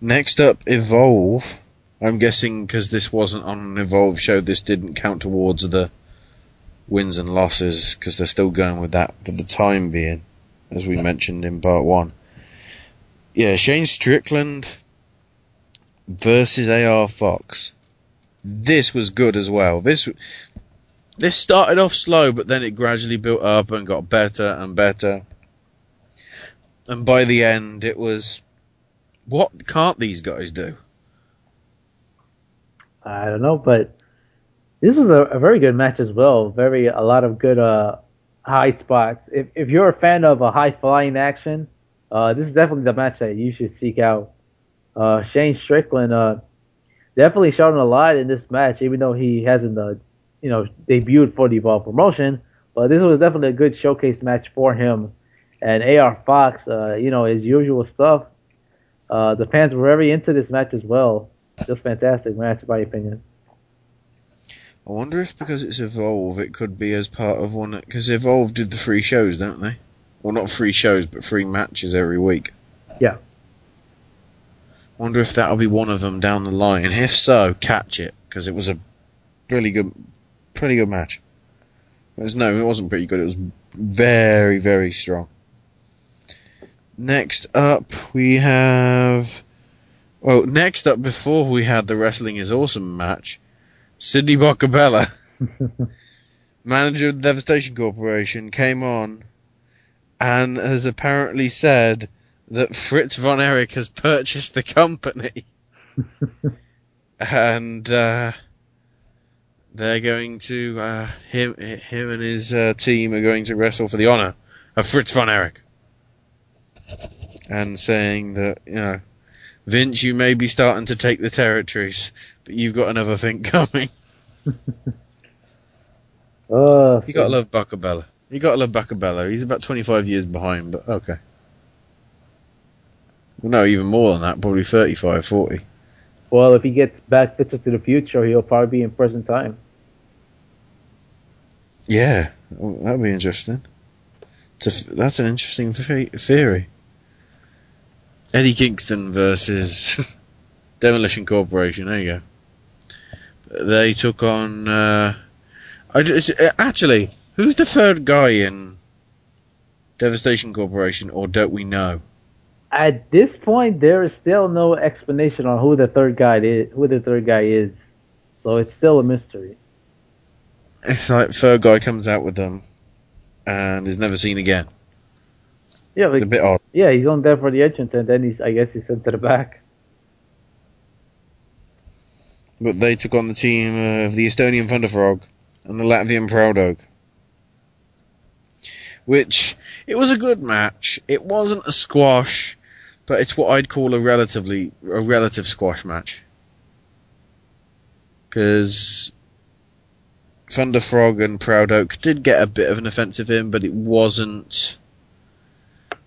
next up, Evolve. I'm guessing because this wasn't on an Evolve show, this didn't count towards the wins and losses because they're still going with that for the time being, as we mentioned in part one. Yeah, Shane Strickland versus AR Fox. This was good as well. This this started off slow, but then it gradually built up and got better and better. And by the end, it was what can't these guys do? I don't know, but this was a, a very good match as well. Very a lot of good uh, high spots. If if you're a fan of a high flying action, uh, this is definitely the match that you should seek out. Uh, Shane Strickland uh, definitely showed a lot in this match, even though he hasn't uh, you know debuted for the Evolve promotion. But this was definitely a good showcase match for him. And AR Fox, uh, you know, his usual stuff. Uh, the fans were very into this match as well. Just fantastic match, in my opinion. I wonder if because it's Evolve, it could be as part of one. Because Evolve did the free shows, don't they? Well, not free shows, but free matches every week. Yeah. Wonder if that'll be one of them down the line. If so, catch it because it was a really good, pretty good match. It was, no, it wasn't pretty good. It was very, very strong. Next up, we have. Well, next up, before we had the Wrestling is Awesome match, Sidney Bakabella, [LAUGHS] manager of the Devastation Corporation, came on and has apparently said that [LAUGHS] Fritz von Erich has purchased the company. [LAUGHS] and uh, they're going to uh, him him and his uh, team are going to wrestle for the honor of Fritz von Erich, and saying that you know, Vince, you may be starting to take the territories, but you've got another thing [LAUGHS] coming. Uh, You gotta love Bakabella. You gotta love Bakabella. He's about 25 years behind, but okay. Well, no, even more than that, probably 35, 40. Well, if he gets back to the Future, he'll probably be in present time. Yeah, that'd be interesting. That's an interesting theory. Eddie Kingston versus [LAUGHS] Demolition Corporation. There you go. They took on. Uh, I just, actually, who's the third guy in Devastation Corporation, or don't we know? At this point, there is still no explanation on who the third guy is. Who the third guy is, so it's still a mystery. It's like third guy comes out with them, and is never seen again. Yeah, It's like, a bit odd. yeah, he's on there for the entrance, and then he's, I guess, he's sent to the back. But they took on the team of the Estonian Thunderfrog and the Latvian Proud Oak. Which, it was a good match. It wasn't a squash, but it's what I'd call a relatively, a relative squash match. Because Thunderfrog and Proud Oak did get a bit of an offensive in, but it wasn't,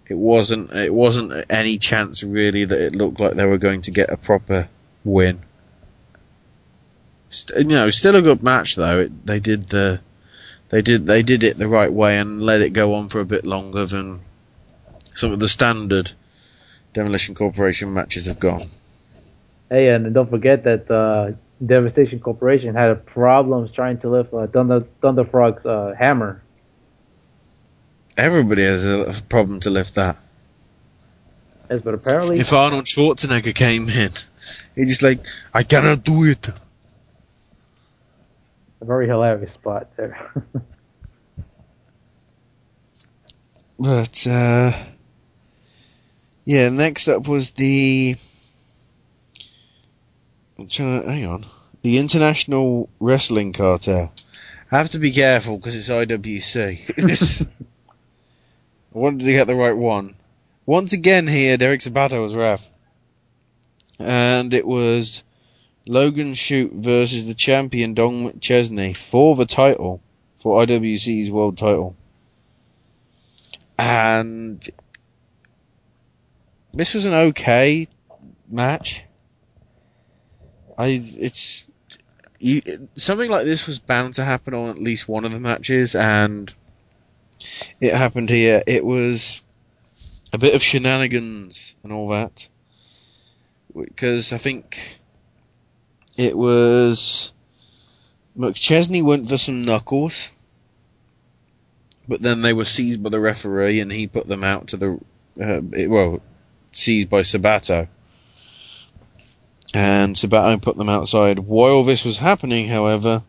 it wasn't, it wasn't any chance really that it looked like they were going to get a proper win. St- you know, still a good match though. It, they did the, they did they did it the right way and let it go on for a bit longer than some of the standard Demolition Corporation matches have gone. Hey, and don't forget that uh, Devastation Corporation had problems trying to lift uh, Thunder Thunderfrog's uh, hammer. Everybody has a problem to lift that. Yes, but apparently, If Arnold Schwarzenegger came in, he'd just like, I cannot do it. A very hilarious spot there. [LAUGHS] But uh, yeah, next up was the. I'm trying to, hang on, the International Wrestling Cartel. I have to be careful because it's IWC. [LAUGHS] I wanted to get the right one. Once again, here Derek Sabato was ref, and it was Logan Shulo versus the champion Don McChesney for the title, for IWC's world title and this was an okay match. I it's you, something like this was bound to happen on at least one of the matches, and it happened here. It was a bit of shenanigans and all that, because I think it was McChesney went for some knuckles but then they were seized by the referee, and he put them out to the uh, it- well, seized by Sabato. And Sabato put them outside. While this was happening, however,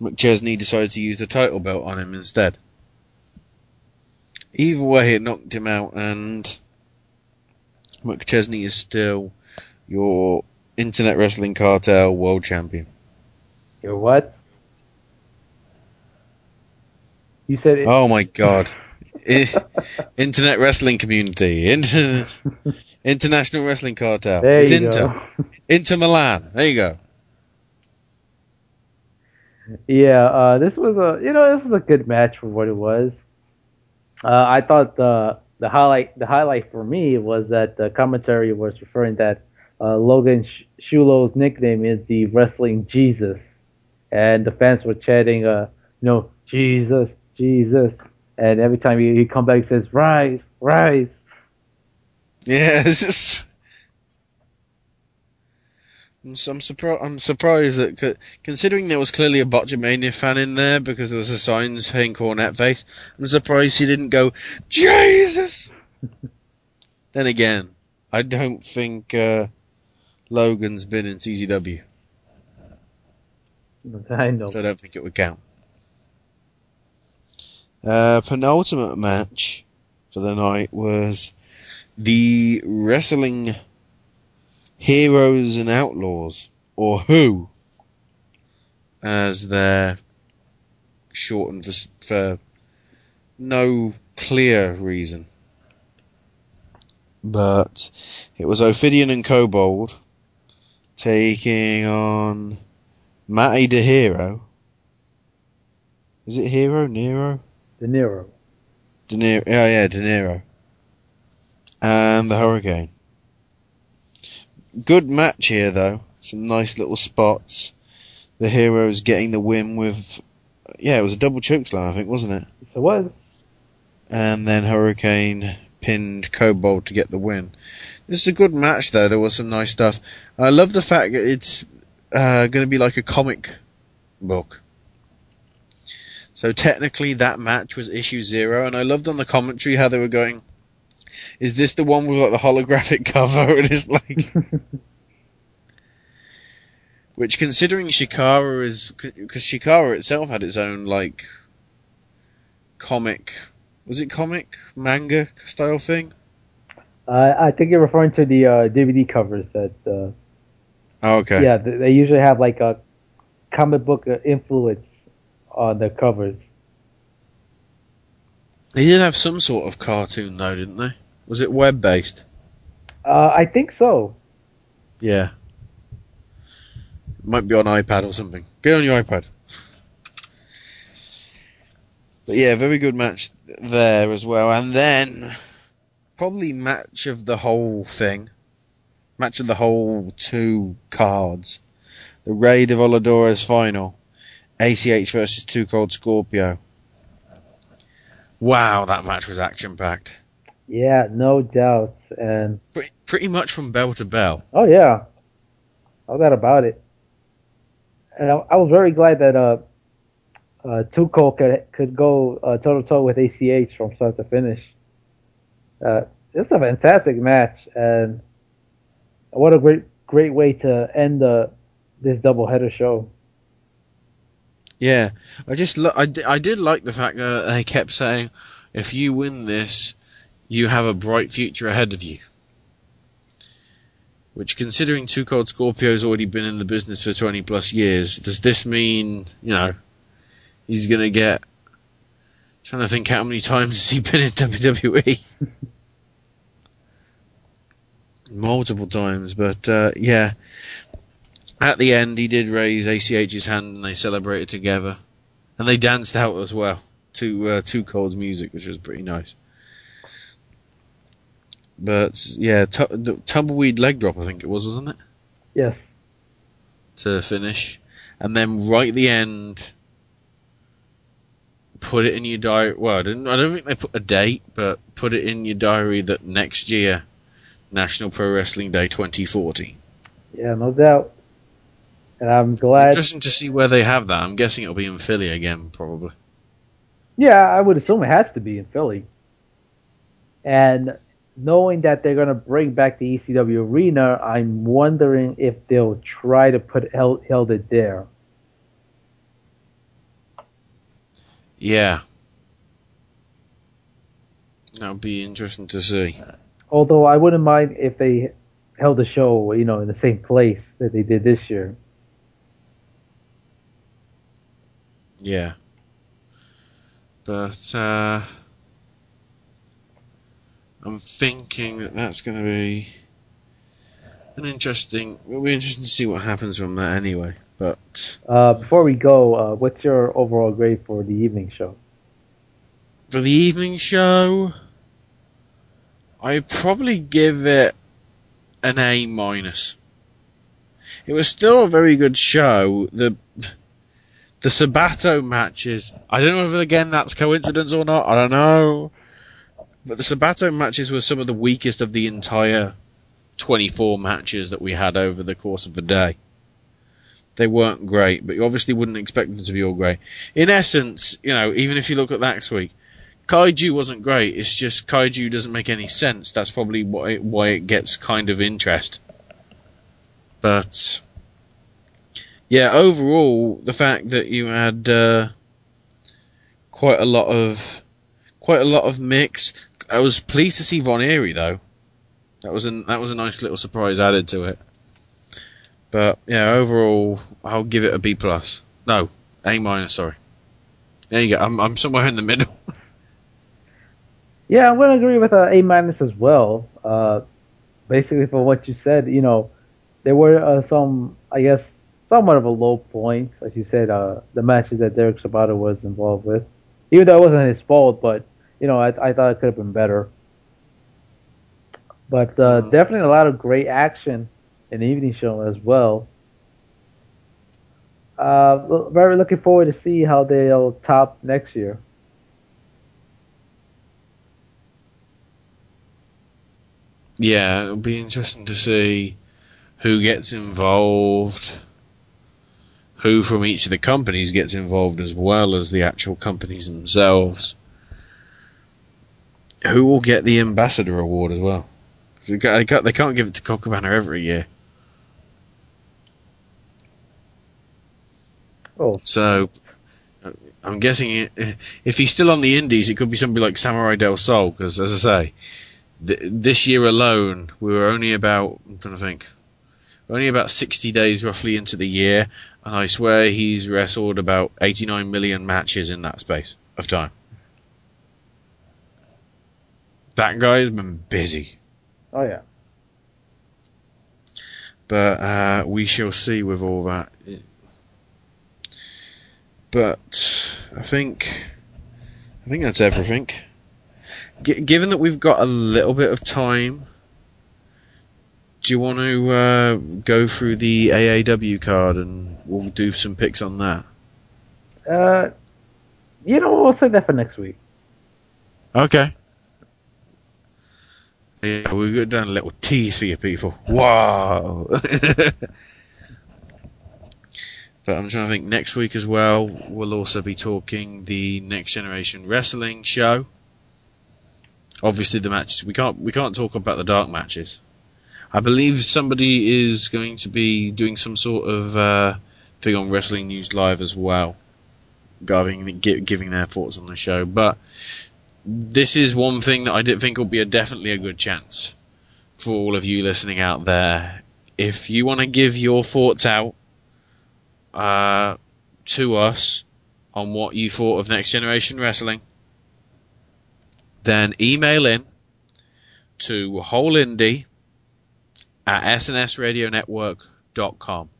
McChesney decided to use the title belt on him instead. Either way, it knocked him out, and McChesney is still your Internet Wrestling Cartel World Champion. Your what? You said it, Oh my god. Internet Wrestling Community. Inter- International Wrestling Cartel. There it's you Inter. go. Inter Milan. There you go. Yeah, uh, this was a you know this was a good match for what it was. Uh, I thought the the highlight the highlight for me was that the commentary was referring that uh, Logan Sh- Shulo's nickname is the Wrestling Jesus, and the fans were chanting, uh, you know, Jesus, Jesus, and every time he, he come back he says, rise, rise. Yeah, it's just. I'm, s- I'm surprised. I'm surprised that, c- considering there was clearly a Botchamania fan in there because there was a sign saying Cornette face. I'm surprised he didn't go Jesus. [LAUGHS] then again, I don't think uh, Logan's been in CZW, [LAUGHS] I know. so I don't think it would count. Uh, penultimate match for the night was the wrestling heroes and outlaws, or who, as they're shortened for, for no clear reason. But it was Ophidian and Kobald taking on Matty De Hero. Is it Hero? Nero? De Niro. De Niro. Yeah, yeah, De Niro. And the Hurricane. Good match here, though. Some nice little spots. The heroes getting the win with, yeah, it was a double chokeslam, I think, wasn't it? It was. And then Hurricane pinned Kobald to get the win. This is a good match, though. There was some nice stuff. I love the fact that it's uh, going to be like a comic book. So technically, that match was issue zero, and I loved on the commentary how they were going. Is this the one with like the holographic [LAUGHS] cover? [LAUGHS] It's like, [LAUGHS] which considering Chikara is because Chikara itself had its own like comic, was it comic manga style thing? Uh, I think you're referring to the uh, DVD covers that. Uh, Oh, okay. Yeah, they, they usually have like a comic book uh, influence on the covers. They did have some sort of cartoon though, didn't they? Was it web based? Uh, I think so. Yeah. Might be on iPad or something. Get on your iPad. But yeah, very good match there as well. And then probably match of the whole thing. Match of the whole two cards. The Rey de Voladores final. ACH versus Two Cold Scorpio. Wow, that match was action packed. Yeah, no doubt. And Pretty, pretty much from bell to bell. oh yeah, no that about it. And I, I was very glad that uh, uh, Two Cold could could go toe to toe with ACH from start to finish. Uh, it's a fantastic match, and what a great great way to end the this double header show. Yeah, I just lo- I, di- I did like the fact that they kept saying, if you win this, you have a bright future ahead of you. Which, considering Two Cold Scorpio's already been in the business for 20 plus years, does this mean, you know, he's gonna get. Trying to think how many times has he been in WWE? [LAUGHS] Multiple times, but uh, yeah. At the end, he did raise ACH's hand and they celebrated together. And they danced out as well to uh, Two Cold's music, which was pretty nice. But yeah, the tumbleweed leg drop, I think it was, wasn't it? Yes. To finish, and then right at the end, put it in your diary. Well, I, didn't, I don't think they put a date, but put it in your diary that next year, National Pro Wrestling Day 2040. Yeah, no doubt. And I'm glad. Interesting to see where they have that. I'm guessing it'll be in Philly again, probably. Yeah, I would assume it has to be in Philly. And knowing that they're going to bring back the ECW arena, I'm wondering if they'll try to put held, held it there. Yeah. That would be interesting to see. Although I wouldn't mind if they held the show, you know, in the same place that they did this year. Yeah. But uh, I'm thinking that that's going to be an interesting. It'll be interesting to see what happens from that anyway. But Uh, before we go, uh, what's your overall grade for the evening show? for the evening show, I'd probably give it an A minus. It was still a very good show. The the Sabato matches. I don't know if again that's coincidence or not. I don't know. But the Sabato matches were some of the weakest of the entire 24 matches that we had over the course of the day. They weren't great, but you obviously wouldn't expect them to be all great. In essence, you know, even if you look at next week, Kaiju wasn't great. It's just Kaiju doesn't make any sense. That's probably why it, why it gets kind of interest. But yeah, overall, the fact that you had uh, quite a lot of quite a lot of mix. I was pleased to see Von Eerie though. That was a that was a nice little surprise added to it. But yeah, overall, I'll give it a B plus. No, A minus. Sorry. There you go. I'm I'm somewhere in the middle. [LAUGHS] Yeah, I'm going to agree with uh, A minus as well. Uh, basically, for what you said, you know, there were uh, some, I guess, somewhat of a low point, as you said, uh, the matches that Derek Sabato was involved with. Even though it wasn't his fault, but you know, I, I thought it could have been better. But uh, definitely a lot of great action the evening show as well. Uh, very looking forward to see how they'll top next year. Yeah, it'll be interesting to see who gets involved, who from each of the companies gets involved as well as the actual companies themselves. Who will get the ambassador award as well? they they can't give it to Cockabana every year. Oh. So, I'm guessing it, if he's still on the Indies, it could be somebody like Samurai Del Sol, because as I say, th- this year alone, we were only about, I'm trying to think, only about 60 days roughly into the year, and I swear he's wrestled about 89 million matches in that space of time. That guy's been busy. Oh yeah. but uh, we shall see with all that. But I think I think that's everything. G- given that we've got a little bit of time, do you want to uh, go through the AAW card and we'll do some picks on that? Uh, you know, we'll save that for next week. Okay. Yeah, we've got done a little tease for you people. Wow. [LAUGHS] but I'm trying to think next week as well, we'll also be talking the Next Generation Wrestling show. Obviously the matches we can't we can't talk about the dark matches. I believe somebody is going to be doing some sort of uh, thing on Wrestling News Live as well, giving giving their thoughts on the show. But this is one thing that I did think will be a definitely a good chance for all of you listening out there. If you want to give your thoughts out uh, to us on what you thought of Next Generation Wrestling, then email in to wholeindy at snsradionetwork.com.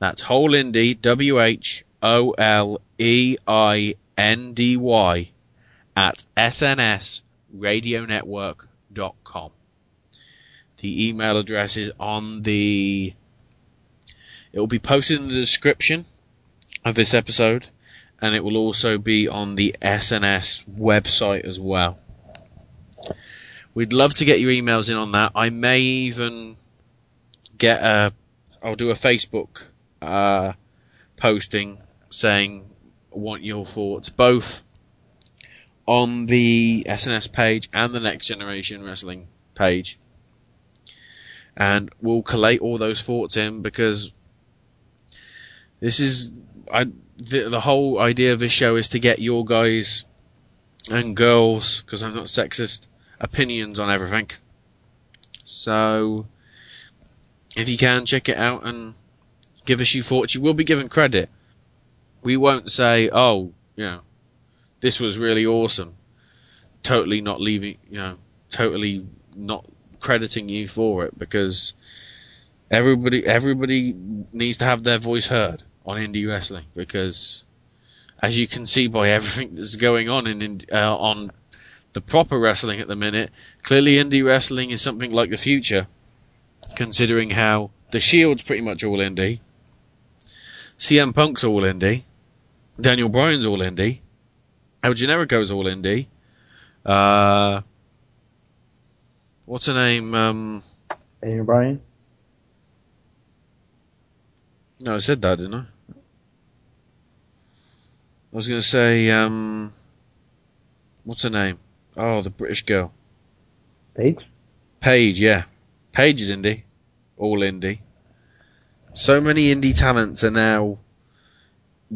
That's wholeindy, W H O L E I N D Y at snsradionetwork.com. The email address is on the. It will be posted in the description of this episode, and it will also be on the SNS website as well. We'd love to get your emails in on that. I may even get a. I'll do a Facebook uh, posting saying, "Want your thoughts both on the SNS page and the Next Generation Wrestling page. And we'll collate all those thoughts in because this is I the, the whole idea of this show is to get your guys and girls because I'm not sexist opinions on everything. So if you can check it out and give us your thoughts, you will be given credit. We won't say, "Oh, you know, this was really awesome." Totally not leaving, you know, totally not crediting you for it because everybody everybody needs to have their voice heard on indie wrestling because as you can see by [LAUGHS] everything that's going on in, uh, on the proper wrestling at the minute, clearly indie wrestling is something like the future, considering how the Shield's pretty much all indie, CM Punk's all indie, Daniel Bryan's all indie, El Generico's all indie, uh, what's her name? Um, Daniel Bryan. no, I said that, didn't I? I was going to say, um, what's her name? Oh, the British girl. Paige. Paige, yeah. Paige is indie. All indie. So many indie talents are now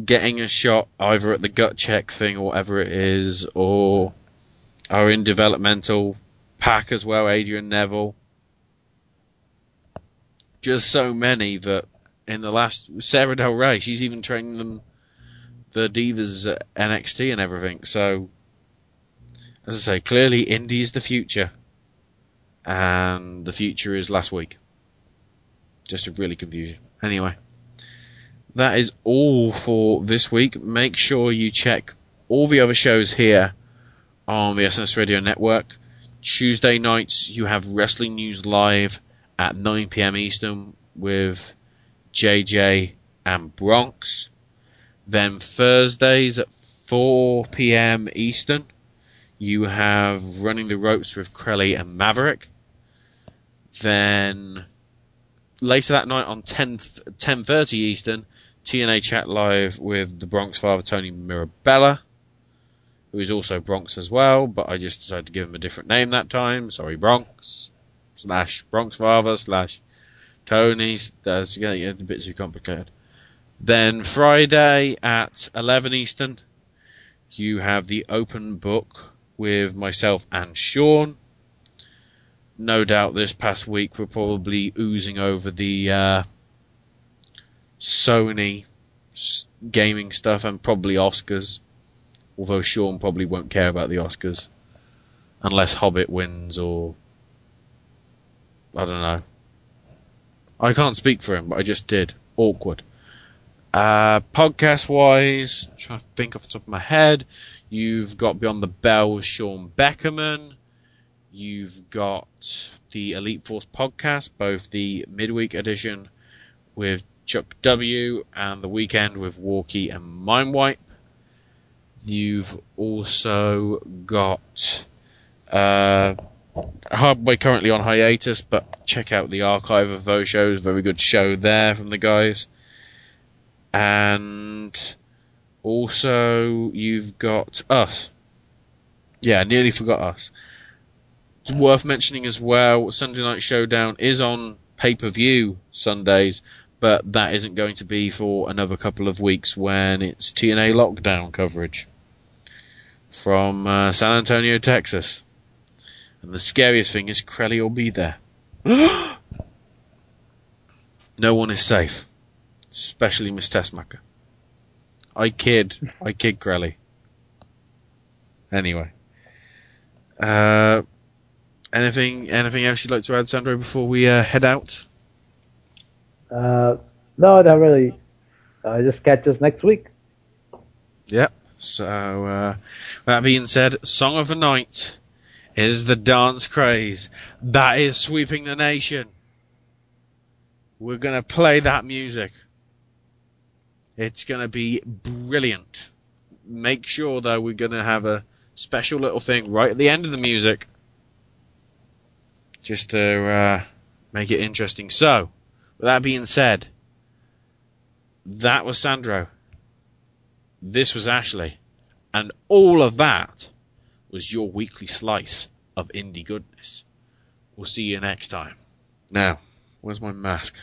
getting a shot either at the gut check thing or whatever it is, or are in developmental pack as well, Adrian Neville. Just so many that in the last Sarah Del Rey, she's even training them the divas uh, at NXT and everything. So as I say, clearly indie is the future. And the future is last week. Just a really confusing. Anyway. That is all for this week. Make sure you check all the other shows here on the SNS Radio Network. Tuesday nights you have Wrestling News Live at 9pm Eastern with JJ and Bronx. Then Thursdays at 4pm Eastern you have Running the Ropes with Crelly and Maverick. Then later that night on 10 10:30 Eastern, TNA Chat Live with the Bronx Father Tony Mirabella, who is also Bronx as well, but I just decided to give him a different name that time. Sorry, Bronx slash Bronx Father slash Tony. That's getting a bit too complicated. Then Friday at 11 Eastern, you have the open book with myself and Sean. No doubt this past week we're probably oozing over the uh, Sony gaming stuff and probably Oscars. Although Sean probably won't care about the Oscars unless Hobbit wins or I don't know. I can't speak for him, but I just did. Awkward. Uh, podcast wise, trying to think off the top of my head, you've got Beyond the Bell with Sean Beckerman. You've got the Elite Force podcast, both the midweek edition with Chuck W and the weekend with Walkie and Mindwipe. You've also got uh, Hardway currently on hiatus, but check out the archive of those shows. Very good show there from the guys. And also, you've got us. Yeah, nearly forgot us. It's worth mentioning as well, Sunday Night Showdown is on pay per view Sundays, but that isn't going to be for another couple of weeks when it's TNA lockdown coverage from uh, San Antonio, Texas. And the scariest thing is Crelly will be there. [GASPS] no one is safe, especially Miss Tessmacher. I kid, I kid Crelly. Anyway, uh, anything, anything else you'd like to add, Sandro, before we uh, head out? Uh, no, not really. Uh, just catch us next week. Yep. So, uh, that being said, Song of the Night is the dance craze that is sweeping the nation. We're gonna play that music. It's gonna be brilliant. Make sure though we're gonna have a special little thing right at the end of the music. Just to, uh, make it interesting. So, with that being said, that was Sandro. This was Ashley. And all of that was your weekly slice of indie goodness. We'll see you next time. Now, where's my mask?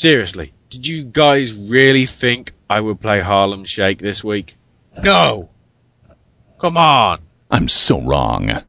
Seriously, did you guys really think I would play Harlem Shake this week? No! Come on! I'm so wrong.